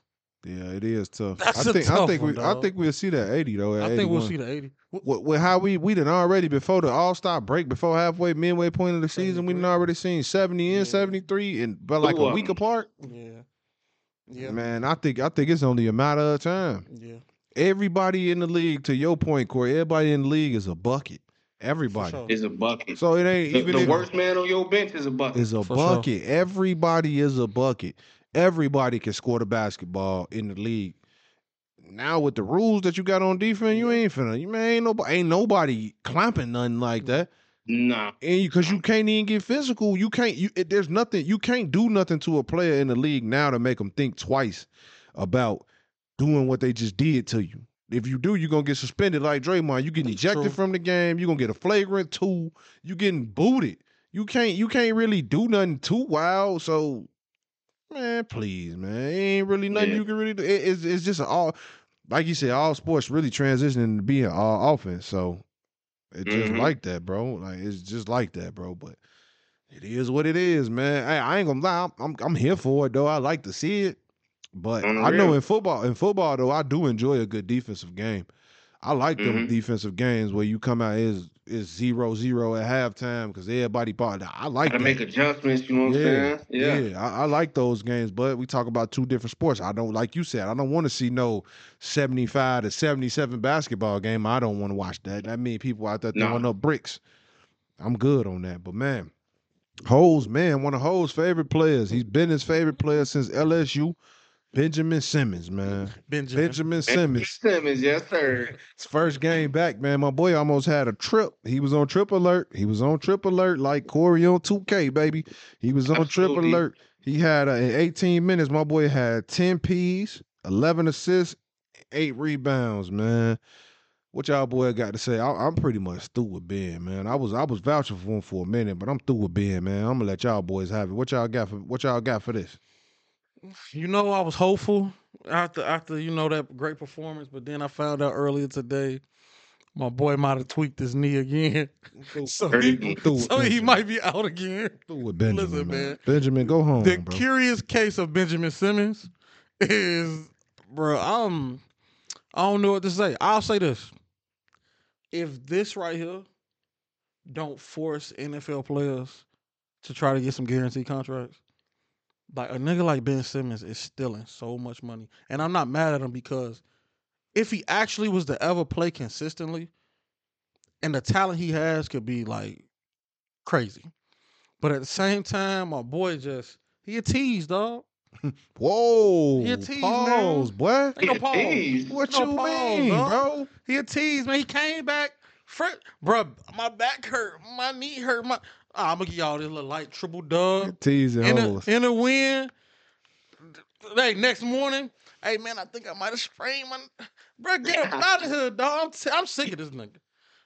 Yeah, it is tough. That's I a think I tough think one, we I dog. think we'll see that eighty though. At I think we'll see the eighty. with, with how we we done already before the All Star break, before halfway midway point of the season, we done already seen seventy and Yeah. seventy three, and but like Two a of week them. apart. Yeah, yeah, Man, I think I think it's only a matter of time. yeah. Everybody in the league, to your point, Koree, everybody in the league is a bucket. Everybody. sure. Is a bucket. So it ain't The, even the if- worst man on your bench is a bucket. is a For sure. bucket. Everybody is a bucket. Everybody can score the basketball in the league. Now with the rules that you got on defense, you ain't finna. You man ain't nobody ain't nobody clamping nothing like that. nah. And because you, can't even get physical, you can't. You it, there's nothing. You can't do nothing to a player in the league now to make them think twice about doing what they just did to you. If you do, you're gonna get suspended like Draymond. You getting ejected True. from the game. You're gonna get a flagrant two. You getting booted. You can't. You can't really do nothing too wild. So, man, please, man, it ain't really nothing Yeah. you can really do. It- it's it's just all, like you said, all sports really transitioning to being all offense. So it's just Mhm. like that, bro. Like it's just like that, bro. But it is what it is, man. Hey, I ain't gonna lie. I'm, I'm I'm here for it though. I like to see it. But I know in football, in football though, I do enjoy a good defensive game. I like them Mhm. defensive games where you come out is is zero zero at halftime because everybody bought. I like Gotta make adjustments, you know what yeah, I'm saying? Yeah. I, I like those games, but we talk about two different sports. I don't like you said. I don't want to see no seventy-five to seventy-seven basketball game. I don't want to watch that. That mean people out there throwing up bricks. I'm good on that, but man, Hoes, man, one of Hoes' favorite players. He's been his favorite player since LSU. Benjamin Simmons, man. Benjamin. Benjamin Simmons. Simmons, yes, sir. His first game back, man. My boy almost had a trip. He was on trip alert. He was on trip alert like Koree on 2K, baby. He was on trip alert. He had uh, in 18 minutes, my boy had 10 P's, 11 assists, eight rebounds, man. What y'all boy got to say? I, I'm pretty much through with Ben, man. I was I was vouching for him for a minute, but I'm through with Ben, man. I'm gonna let y'all boys have it. What y'all got for what y'all got for this? You know, I was hopeful after after you know that great performance, but then I found out earlier today my boy might have tweaked his knee again, so he, it. I'm through with so he might be out again. with Benjamin, Listen, man. man. Benjamin, go home, the bro. curious case of Benjamin Simmons is, bro. I'm, I don't know what to say. I'll say this: if this right here don't force NFL players to try to get some guaranteed contracts, like a nigga like Ben Simmons is stealing so much money, and I'm not mad at him because if he actually was to ever play consistently, and the talent he has could be like crazy, but at the same time, my boy just he a tease, dog. Whoa, He a tease, pause, man. boy. Ain't no pause. Jeez. What No you pause, mean, dog. bro? He a tease, man. He came back, fr- bro. My back hurt, my knee hurt. My I'm gonna give y'all this little light triple dub Teasing in hoes. a in a win. Hey, next morning, hey man, I think I might have sprained my. Bro, get him out of here, dog. I'm, t- I'm sick of this nigga.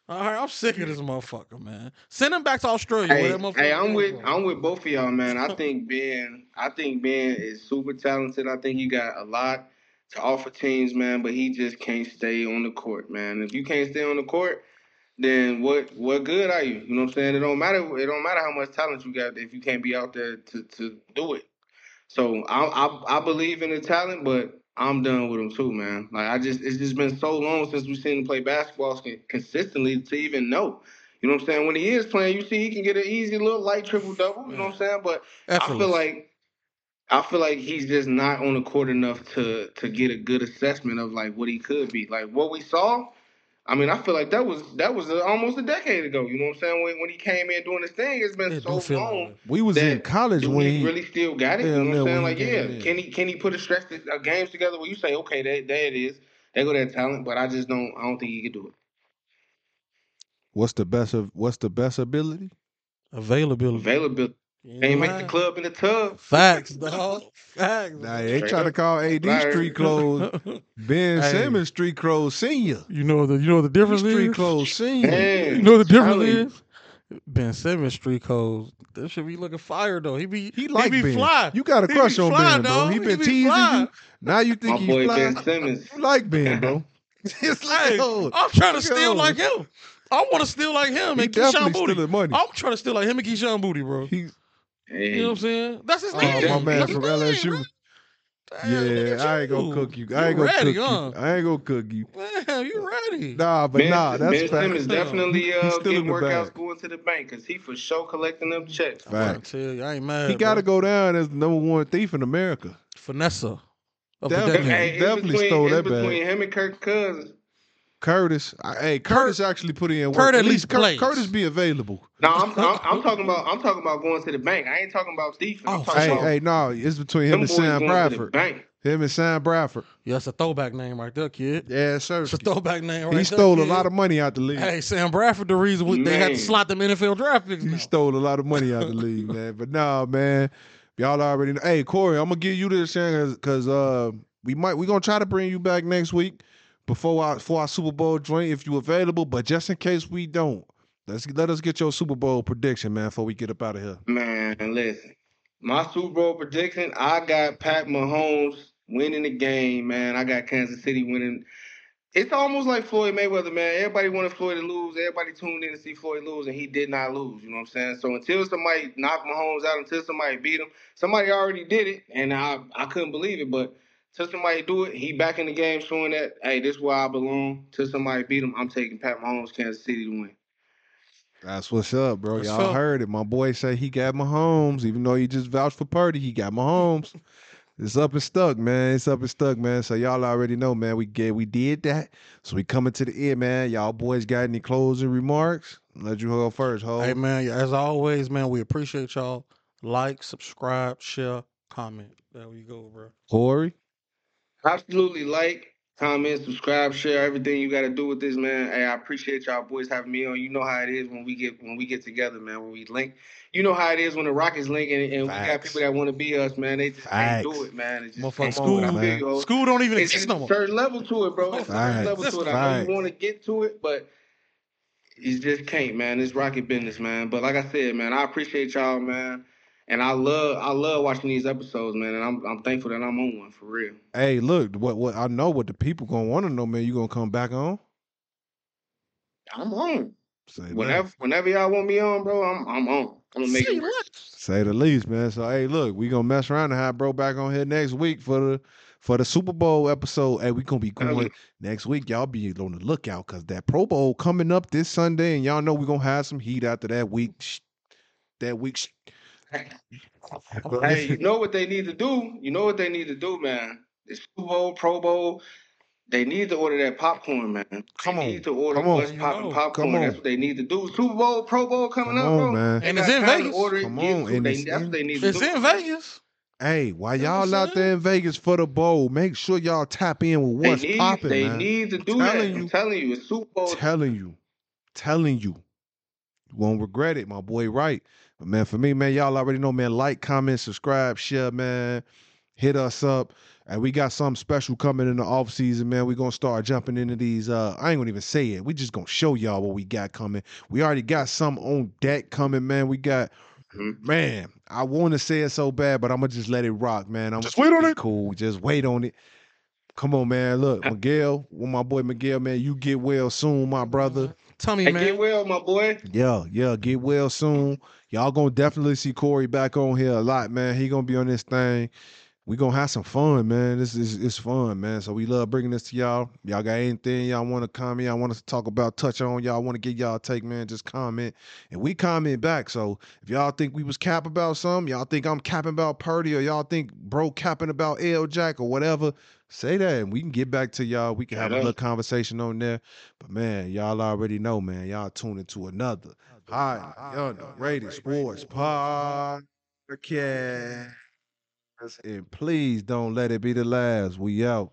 All right, I'm sick of this motherfucker, man. Send him back to Australia. where Hey, that motherfucker hey, I'm with from. I'm with both of y'all, man. I think Ben, I think Ben is super talented. I think he got a lot to offer teams, man. But he just can't stay on the court, man. If you can't stay on the court, then what what good are you? You know what I'm saying? It don't matter. It don't matter how much talent you got if you can't be out there to to do it. So I I, I believe in the talent, but I'm done with him too, man. Like I just it's just been so long since we've seen him play basketball consistently to even know. You know what I'm saying? When he is playing, you see he can get an easy little light triple double. You know what I'm saying? But I feel like I feel like he's just not on the court enough to to get a good assessment of like what he could be. Like what we saw. I mean, I feel like that was that was uh almost a decade ago. You know what I'm saying? When, when he came in doing his thing, it's been It so do feel like long. We was in college when he he really still got it? Hell you know what I'm saying? Like, yeah, came can he can he put a stretch uh, games together where you say, okay, there, there it is. They go that talent, but I just don't. I don't think he could do it. What's the best of what's the best ability? Availability. Availability. You Can't ain't make the club in the tub. Facts, dog. Facts. Nah, they Straight try to call AD Right. street clothes. Ben Hey. Simmons street clothes senior. You know the you know the He difference street is. clothes senior. Man, You know the difference telling you. is. Ben Simmons street Clothes. That should be looking fire though. He be He like be Ben. fly. You got a He crush be on fly, Ben, bro. dog. He He been be teasing fly. you. Now you think My he's boy fly. Ben Simmons. You like Ben, bro. It's like, Hey, oh, I'm trying to Look steal like him. I want to steal like him he and Kayshon definitely Boutte. money. I'm trying to steal like him and Kayshon Boutte, bro. He, Hey, You know what I'm saying? That's his name. oh, my man That's from his name, LSU. bro. Damn, Yeah, I ain't gonna cook you. You I ain't gonna ready, cook huh? you. I ain't gonna cook you. Man, you ready? Nah, but Ben, nah, that's ben fact. Simmons definitely uh, he's still getting workouts bag. going to the bank because he for sure collecting them checks. I'm trying Facts. to tell you, I ain't mad. He got to go down as the number one thief in America. Vanessa. Of Definitely. Hey, Definitely between, stole it's that bag. between him and Kirk Cousins. Curtis, I- hey, Curtis actually put in work. Kurt at least Cur- plays. Curtis be available. No, I'm, I'm I'm talking about I'm talking about going to the bank. I ain't talking about Stephen. I'm Oh, talking Hey, about hey, no, it's between him and Sam going to the Bradford. bank. Him and Sam Bradford. Yeah, that's a throwback name right there, kid. Yeah, sir. It's a throwback name right He there. stole a lot of money out the league. Hey, Sam Bradford, the reason we, they had to slot them NFL draft picks. He stole a lot of money out the league, man. But nah, man, y'all already know. Hey, Koree, I'm gonna give you this chance because uh, we might we gonna try to bring you back next week before our for our Super Bowl joint if you available. But just in case we don't, let's let us get your Super Bowl prediction, man, before we get up out of here. Man, listen. My Super Bowl prediction, I got Pat Mahomes winning the game, man. I got Kansas City winning. It's almost like Floyd Mayweather, man. Everybody wanted Floyd to lose. Everybody tuned in to see Floyd lose, and he did not lose. You know what I'm saying? So until somebody knocked Mahomes out, until somebody beat him, somebody already did it, and I I couldn't believe it. But till somebody do it, he back in the game, showing that hey, this is where I belong. Till somebody beat him, I'm taking Pat Mahomes, Kansas City to win. That's what's up, bro. That's Y'all up. heard it. My boy say he got Mahomes, even though he just vouched for Purdy. He got Mahomes. It's up and stuck, man. It's up and stuck, man. So y'all already know, man. We get we did that. So we coming to the end, man. Y'all boys got any closing remarks? Let you go first, ho. Hey man, as always, man, we appreciate y'all. Like, subscribe, share, comment. There we go, bro. Koree. Absolutely like, comment, subscribe, share everything you got to do with this, man. Hey, I appreciate y'all boys having me on. You know how it is when we get when we get together, man. When we link, you know how it is when the Rockets link, and, and we got people that want to be us, man. They just can't do it, man. It just Motherfucker, school, do it. I feel man. you, ho. school don't even It's, exist no a more. certain level to it, bro. It's a certain Facts. level to it. I know Facts. you want to get to it, but you just can't, man. It's rocket business, man. But like I said, man, I appreciate y'all, man. And I love I love watching these episodes, man. And I'm I'm thankful that I'm on one for real. Hey, look, what what I know what the people gonna want to know, man. You gonna come back on? I'm on. Say Whenever less. whenever y'all want me on, bro, I'm I'm on. I'm gonna make See, it work. Say the least, man. So hey, look, we gonna mess around and have bro back on here next week for the for the Super Bowl episode. Hey, we gonna be Hell going next week. Y'all be on the lookout because that Pro Bowl coming up this Sunday, and y'all know we gonna have some heat after that week. That week. shh. Hey, you know what they need to do? You know what they need to do, man? The Super Bowl, Pro Bowl, they need to order that popcorn, man. Come they on. need to order Come on. what's You popping popcorn. Come That's what they need to do. Super Bowl, Pro Bowl coming Come up, on, bro. man. And it's in Vegas. Order Come get on, and They, it's that's in- what they need to It's do. in Vegas. Hey, while You know what y'all I'm out there in Vegas for the bowl, make sure y'all tap in with They what's need, popping, they man. need to do that. Telling I'm you. telling you, it's Super Bowl. telling you, telling you, you won't regret it, my boy. Right, but man, for me, man, y'all already know, man. Like, comment, subscribe, share, man. Hit us up, and we got something special coming in the off season, man. We gonna start jumping into these. Uh, I ain't gonna even say it. We just gonna show y'all what we got coming. We already got some on deck coming, man. We got. Mhm. Man, I want to say it so bad, but I'm gonna just let it rock, man. I'm Just wait on it. Cool, just wait on it. Come on, man. Look, Miguel, well, my boy Miguel, man, you get well soon, my brother. Tell me, Hey, man. get well, my boy. Yeah, yeah, get well soon. Y'all gonna definitely see Koree back on here a lot, man. He gonna be on this thing. We gonna have some fun, man. This is it's fun, man. So we love bringing this to y'all. Y'all got anything y'all want to comment? Y'all want us to talk about, touch on? Y'all want to get y'all take, man? Just comment, and we comment back. So if y'all think we was cap about something, y'all think I'm capping about Purdy, or y'all think bro capping about L Jack or whatever, say that, and we can get back to y'all. We can have a little conversation on there. But man, y'all already know, man. Y'all tune into another high underrated sports podcast. And please don't let it be the last. We out.